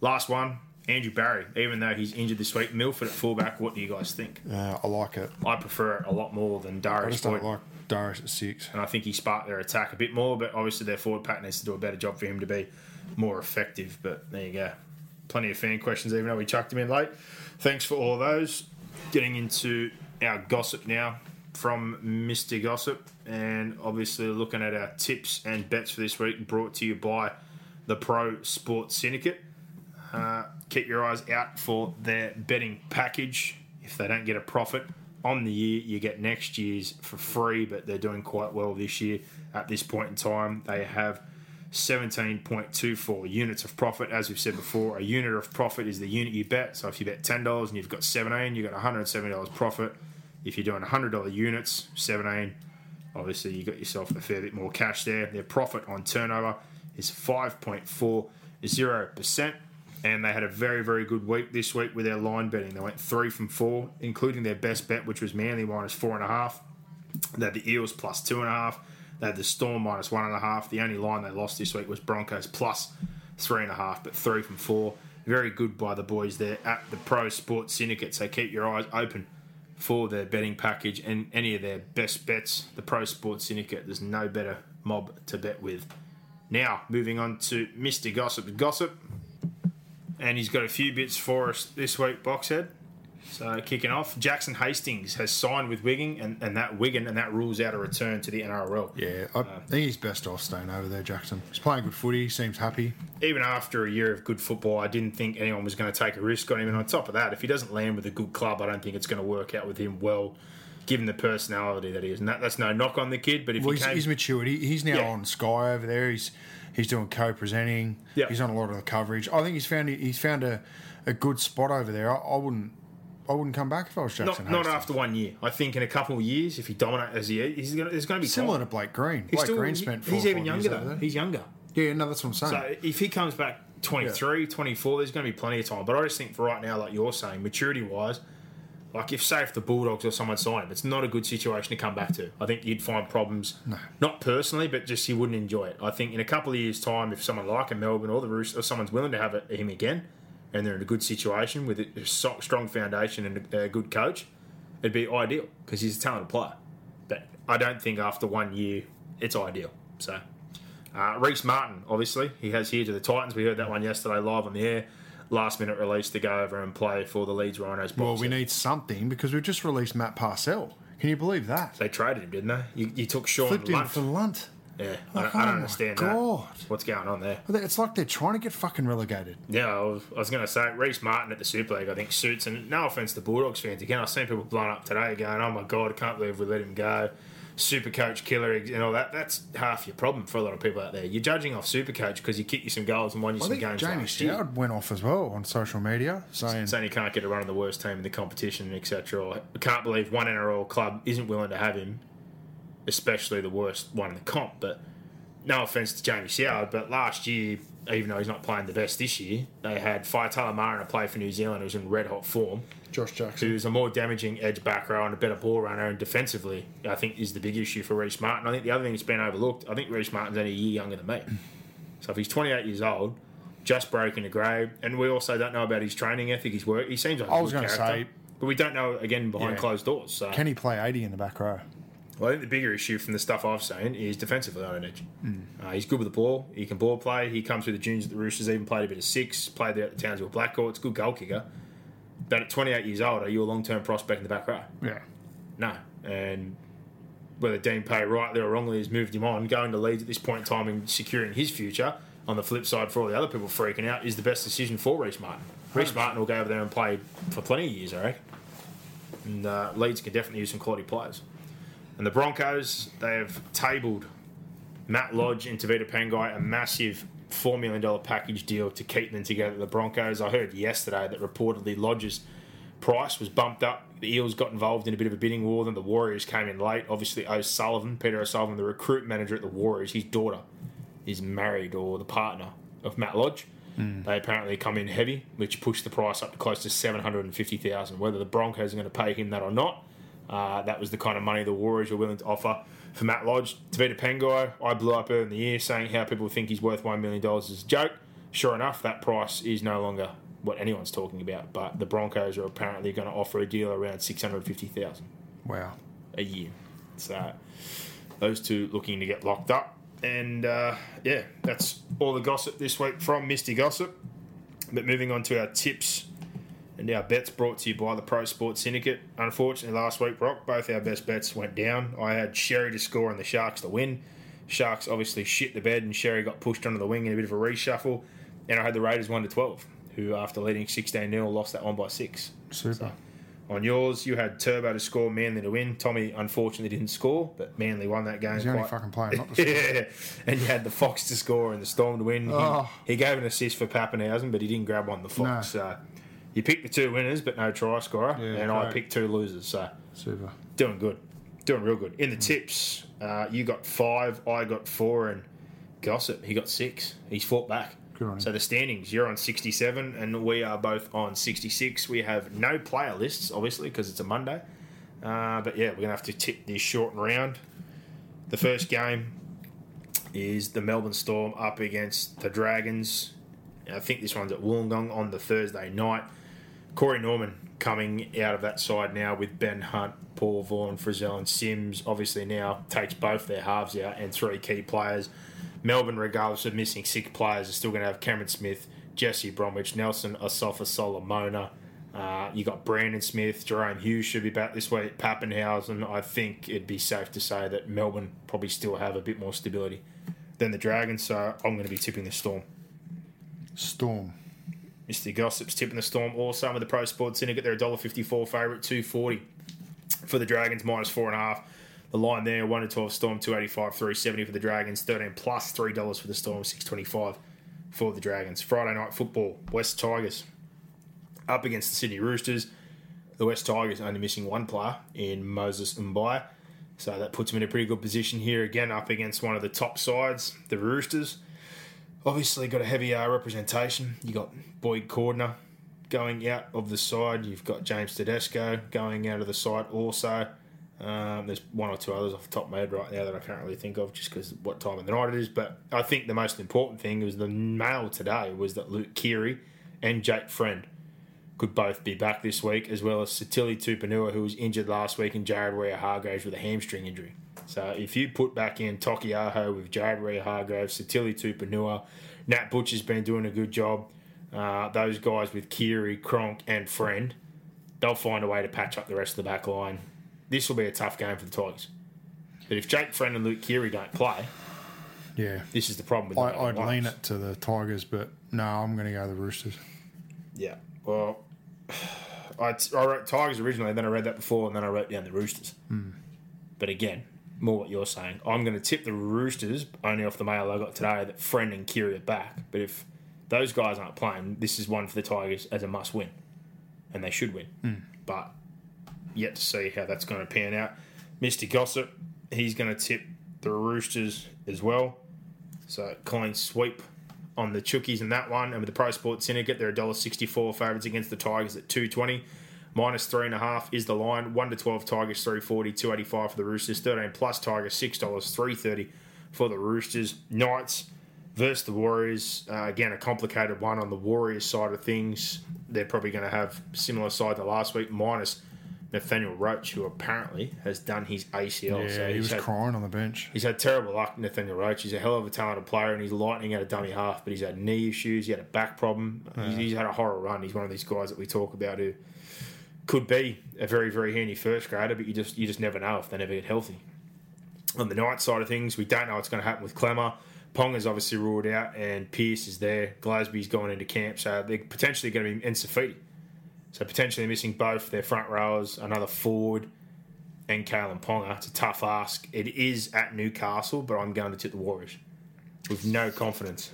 Last one, Andrew Barry. Even though he's injured this week, Milford at fullback. What do you guys think? Uh, I like it. I prefer it a lot more than I just don't Boyd. like Darius at six. and I think he sparked their attack a bit more. But obviously, their forward pack needs to do a better job for him to be more effective. But there you go. Plenty of fan questions, even though we chucked him in late. Thanks for all those. Getting into our gossip now from Mr. Gossip, and obviously looking at our tips and bets for this week, brought to you by the Pro Sports Syndicate. Uh, keep your eyes out for their betting package. If they don't get a profit on the year, you get next year's for free, but they're doing quite well this year at this point in time. They have 17.24 units of profit. As we've said before, a unit of profit is the unit you bet. So if you bet $10 and you've got 17, you've got $170 profit. If you're doing $100 units, 17, obviously you got yourself a fair bit more cash there. Their profit on turnover is 5.40%. And they had a very, very good week this week with their line betting. They went three from four, including their best bet, which was Manly minus four and a half. They had the Eels plus two and a half. They had the Storm minus one and a half. The only line they lost this week was Broncos plus three and a half, but three from four. Very good by the boys there at the Pro Sports Syndicate. So keep your eyes open for their betting package and any of their best bets. The Pro Sports Syndicate, there's no better mob to bet with. Now, moving on to Mr. Gossip. Gossip, and he's got a few bits for us this week, Boxhead. So kicking off, Jackson Hastings has signed with Wigan, and, and that Wigan, and that rules out a return to the NRL. Yeah, I uh, think he's best off staying over there, Jackson. He's playing good footy, seems happy. Even after a year of good football, I didn't think anyone was going to take a risk on him. And on top of that, if he doesn't land with a good club, I don't think it's going to work out with him well, given the personality that he is. And that, that's no knock on the kid, but if Well, he he's, came, he's matured. He's now Yeah. on Sky over there. He's he's doing co-presenting. Yeah. He's on a lot of the coverage. I think he's found he's found a, a good spot over there. I, I wouldn't I wouldn't come back if I was Jackson. not, not after one year. I think in a couple of years, if he dominates as he is, he's there's going to be Similar time. to Blake Green. Blake still- Green spent. Four He's even younger though. He's younger. Yeah, no, that's what I'm saying. So if he comes back 23, 24, there's going to be plenty of time. But I just think for right now, like you're saying, maturity wise, Like if say if the Bulldogs or someone signed him, it's not a good situation to come back to. I think you'd find problems, not personally, but just you wouldn't enjoy it. I think in a couple of years' time, if someone like a Melbourne or the Roosters or someone's willing to have it, him again, and they're in a good situation with a strong foundation and a, a good coach, it'd be ideal because he's a talented player. But I don't think after one year it's ideal. So. Uh, Rhys Martin, obviously, he has here to the Titans. We heard that one yesterday live on the air. Last minute release to go over and play for the Leeds Rhinos. Well, we set. need something because we've just released Matt Parcell. Can you believe that? They traded him, didn't they? You, you took Shaun Flipped him Lunt. for Lunt. Yeah, I oh don't, Oh I don't understand God. that. What's going on there? It's like they're trying to get fucking relegated. Yeah, I was, was going to say Rhys Martin at the Super League. I think suits, and no offense to Bulldogs fans. Again, I've seen people blown up today going, "Oh my god, I can't believe we let him go." Super coach killer and all that. That's half your problem for a lot of people out there. You're judging off super coach because he kicked you some goals and won you I some games Jamie last year. Soward went off as well on social media saying, saying he can't get a run of the worst team in the competition, etc. Or I can't believe one NRL club isn't willing to have him, especially the worst one in the comp. But no offense to Jamie Soward, but last year, even though he's not playing the best this year, they had Faitala Mariner play for New Zealand, who's in red hot form, Josh Jackson. who's a more damaging edge back row and a better ball runner, and defensively, I think is the big issue for Rhys Martin. I think the other thing that's been overlooked, I think Rhys Martin's only a year younger than me. So if he's 28 years old, just breaking the grade, and we also don't know about his training ethic, his work. He seems like a I was good gonna character, say- but we don't know again behind Yeah. closed doors. So Can he play 80 in the back row? Well, I think the bigger issue from the stuff I've seen is defensively on an edge. Uh, he's good with the ball. He can ball play. He comes through the juniors at the Roosters. Even played a bit of six. Played there at the Townsville Blackhawks. It's a good goal kicker. But at 28 years old, are you a long term prospect in the back row? Yeah. No. And whether Dean Pay rightly or wrongly has moved him on, going to Leeds at this point in time and securing his future, on the flip side, for all the other people freaking out, is the best decision for Rhys Martin. Rhys Martin will go over there and play for plenty of years, I reckon. And uh, Leeds can definitely use some quality players. And the Broncos, they have tabled Matt Lodge and Tavita Pangai a massive $4 million package deal to keep them together. The Broncos, I heard yesterday that reportedly Lodge's price was bumped up. The Eels got involved in a bit of a bidding war. Then the Warriors came in late. Obviously, O'Sullivan, Peter O'Sullivan, the recruit manager at the Warriors, his daughter is married or the partner of Matt Lodge. Hmm. They apparently come in heavy, which pushed the price up to close to seven hundred and fifty thousand. Whether the Broncos are going to pay him that or not, uh, that was the kind of money the Warriors were willing to offer for Matt Lodge. Tavita Pangai, I blew up earlier in the year saying how people think he's worth $1 million is a joke. Sure enough, that price is no longer what anyone's talking about, but the Broncos are apparently going to offer a deal around 650000 Wow. a year. So those two looking to get locked up. And uh, yeah, that's all the gossip this week from Misty Gossip. But moving on to our tips and our bets brought to you by the Pro Sports Syndicate. Unfortunately, last week, Brock, both our best bets went down. I had Xerri to score and the Sharks to win. Sharks obviously shit the bed, and Xerri got pushed onto the wing in a bit of a reshuffle. And I had the Raiders 1 to 12, who, after leading 16 0, lost that one by six. Super. On yours, you had Turbo to score, Manly to win. Tommy unfortunately didn't score, but Manly won that game. He's the only fucking player not [LAUGHS] to yeah, and you had the Fox to score and the Storm to win. He, Oh. he gave an assist for Papenhuyzen, but he didn't grab one the Fox. So you picked the two winners, but no try scorer, Yeah, and I picked two losers. So Super. doing good, doing real good. In the tips, uh, you got five, I got four, and Gossip he got six. He's fought back. Good on him. So the standings, you're on 67, and we are both on 66. We have no player lists, obviously, because it's a Monday. Uh, but yeah, we're gonna have to tip this short round. The first game is the Melbourne Storm up against the Dragons. I think this one's at Wollongong on the Thursday night. Corey Norman coming out of that side now with Ben Hunt, Paul Vaughan, Frizzell, and Sims. Obviously now takes both their halves out and three key players. Melbourne, regardless of missing six players, are still going to have Cameron Smith, Jesse Bromwich, Nelson Asofa Solomona. Uh, you got Brandon Smith, Jahrome Hughes should be back this week. Papenhuyzen. I think it'd be safe to say that Melbourne probably still have a bit more stability than the Dragons. So I'm going to be tipping the Storm. Storm. Mr. Gossip's tipping the Storm. Also, with the Pro Sports Syndicate, they're a $1.54 favourite, two forty for the Dragons, minus four and a half. The line there, one to twelve Storm, two eighty five, three seventy for the Dragons, thirteen plus three dollars for the Storm, six twenty five for the Dragons. Friday night football, West Tigers up against the Sydney Roosters. The West Tigers only missing one player in Moses Mbye, so that puts them in a pretty good position here again, up against one of the top sides, the Roosters. Obviously, got a heavy uh, representation. You got Boyd Cordner, going out of the side. You've got James Tedesco going out of the side also. Um, there's one or two others off the top of my head right now that I can't really think of just because what time of the night it is. But I think the most important thing was the mail today was that Luke Keary and Jake Friend could both be back this week, as well as Sitili Tupouniua, who was injured last week, and Jared Waerea-Hargreaves with a hamstring injury. So if you put back in Taukeiaho with Jared Weir Hargraves, Sitili Tupouniua, Nat Butcher's been doing a good job. Uh, those guys with Keary, Kronk, and Friend, they'll find a way to patch up the rest of the back line. This will be a tough game for the Tigers. But if Jake Friend and Luke Keary don't play, Yeah. this is the problem with I, Lions. lean it to the Tigers, but no, I'm going to go the Roosters. Yeah. Well, [SIGHS] I, I wrote Tigers originally, then I read that before, and then I wrote down the Roosters. But again, more what you're saying. I'm going to tip the Roosters only off the mail I got today that Friend and Keary are back. But if those guys aren't playing, this is one for the Tigers as a must win. And they should win. Hmm. But yet to see how that's going to pan out. Mr. Gossip, he's going to tip the Roosters as well. So clean sweep on the Chookies in that one. And with the Pro Sports Syndicate, they're $1.64 favourites against the Tigers at 220 Minus three and a half is the line. One to twelve Tigers, three forty, two eighty five for the Roosters. Thirteen plus Tigers, six dollars, three thirty for the Roosters. Knights versus the Warriors. Uh, again, a complicated one on the Warriors side of things. They're probably going to have similar side to last week, minus Nathaniel Roache, who apparently has done his ACL. Yeah, so he was had- crying on the bench. He's had terrible luck, Nathaniel Roache. He's a hell of a talented player, and he's lightning at a dummy half. But he's had knee issues. He had a back problem. He's, he's had a horror run. He's one of these guys that we talk about who could be a very, very handy first grader, but you just you just never know if they never get healthy. On the night side of things, we don't know what's going to happen with Klemmer. Pong is obviously ruled out, and Pearce is there. Glasby's going into camp, so they're potentially going to be in Saifiti. So potentially missing both their front rowers, another forward, and Kalyn Ponga. It's a tough ask. It is at Newcastle, but I'm going to tip the Warriors with no confidence.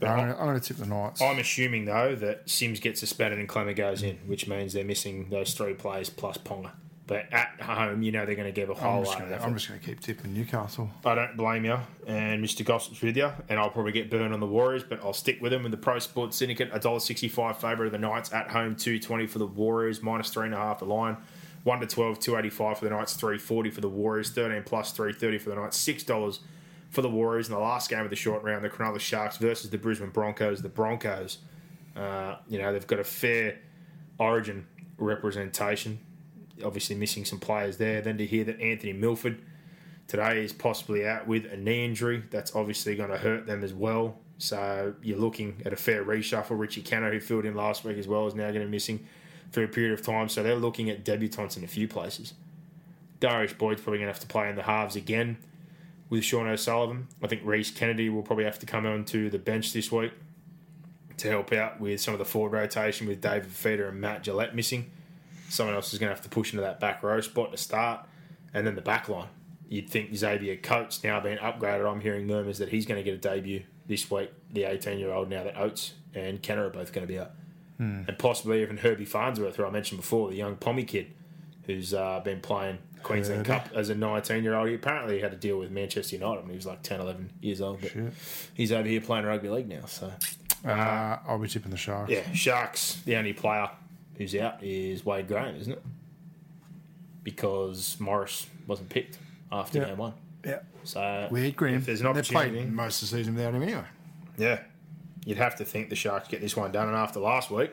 But I'm I'm, going, to, I'm going to tip the Knights. I'm assuming though that Sims gets suspended and Klemmer goes in, which means they're missing those three players plus Ponga. But at home, you know they're going to give a whole I'm just lot gonna- effort. I'm just going to keep tipping Newcastle. I don't blame you, and Mr. Gossip's with you, and I'll probably get burned on the Warriors, but I'll stick with them with the Pro Sports Syndicate. A dollar sixty-five favourite of the Knights at home, two twenty for the Warriors, minus three and a half the line. One to 12, 285 for the Knights, three forty for the Warriors, thirteen plus three thirty for the Knights, six dollars for the Warriors in the last game of the short round, the Cronulla Sharks versus the Brisbane Broncos. The Broncos, uh, you know, they've got a fair Origin representation. Obviously, missing some players there. Then to hear that Anthony Milford today is possibly out with a knee injury, that's obviously going to hurt them as well. So you're looking at a fair reshuffle. Richie Kennar, who filled in last week as well, is now going to be missing for a period of time. So they're looking at debutants in a few places. Darius Boyd's probably going to have to play in the halves again with Sean O'Sullivan. I think Reese Kennedy will probably have to come onto the bench this week to help out with some of the forward rotation with David Fifita and Matt Gillett missing. Someone else is going to have to push into that back row spot to start. And then the back line. You'd think Xavier Coates now being upgraded. I'm hearing murmurs that he's going to get a debut this week, the 18 year old, now that Oates and Kennar are both going to be out. And possibly even Herbie Farnsworth, who I mentioned before, the young Pommy kid who's uh, been playing Queensland. Cup as a 19 year old. He apparently had to deal with Manchester United when he was like 10, 11 years old. But Shit. he's over here playing rugby league now. So, Uh, I'll be tipping the Sharks. yeah, Sharks, the only player who's out is Wade Graham, isn't it? Because Morris wasn't picked after game one. Yeah. So Wade Graham. there's an they opportunity, played most of the season without him anyway. yeah, you'd have to think the Sharks get this one done. And after last week,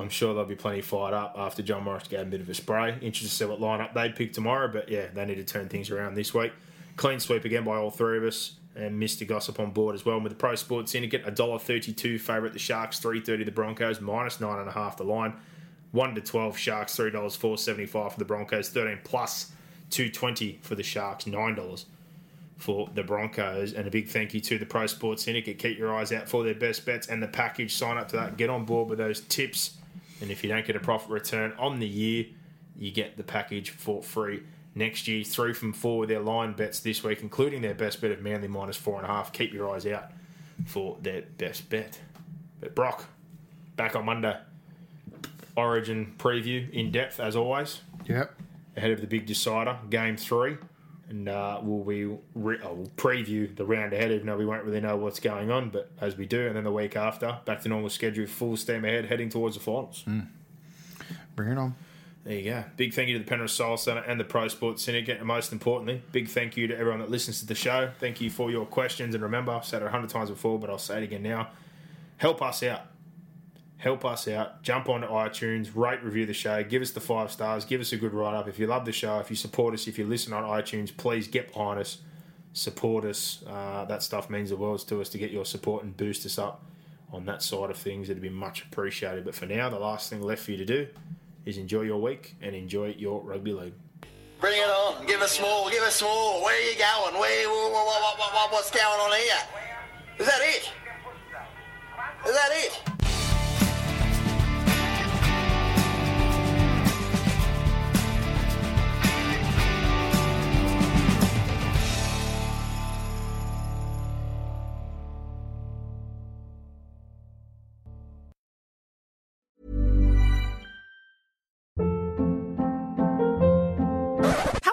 I'm sure they'll be plenty fired up after John Morris gave a bit of a spray. Interested to see what lineup they pick tomorrow, but yeah, they need to turn things around this week. Clean sweep again by all three of us. And Mr. Gossip on board as well. And with the Pro Sports Syndicate, $1.32 favourite the Sharks, three thirty the Broncos, minus nine and a half the line. One to twelve Sharks, three dollars four seventy five for the Broncos, thirteen plus two twenty for the Sharks, nine dollars for the Broncos. And a big thank you to the Pro Sports Syndicate. Keep your eyes out for their best bets and the package. Sign up to that. Get on board with those tips. And if you don't get a profit return on the year, you get the package for free next year. Three from four with their line bets this week, including their best bet of Manly minus four and a half. Keep your eyes out for their best bet. But Brock, back on Monday. Origin preview in depth as always Yep. ahead of the big decider, game three. And uh, we'll be re- oh, we'll preview the round ahead. Even though we won't really know what's going on, but as we do, and then the week after, back to normal schedule, full steam ahead, heading towards the finals. Bring it on. There you go. Big thank you to the Penrith Soul Centre and the Pro Sports Syndicate. And most importantly, big thank you to everyone that listens to the show. Thank you for your questions. And remember, I've said it a hundred times before, but I'll say it again now. Help us out. Help us out. Jump onto iTunes, rate, review the show, give us the five stars, give us a good write up. If you love the show, if you support us, if you listen on iTunes, please get behind us, support us. Uh, that stuff means the world to us to get your support and boost us up on that side of things. It'd be much appreciated. But for now, the last thing left for you to do is enjoy your week and enjoy your rugby league. Bring it on. Give us more. Give us more. Where are you going? Where? What, what, what, what's going on here? Is that it? Is that it?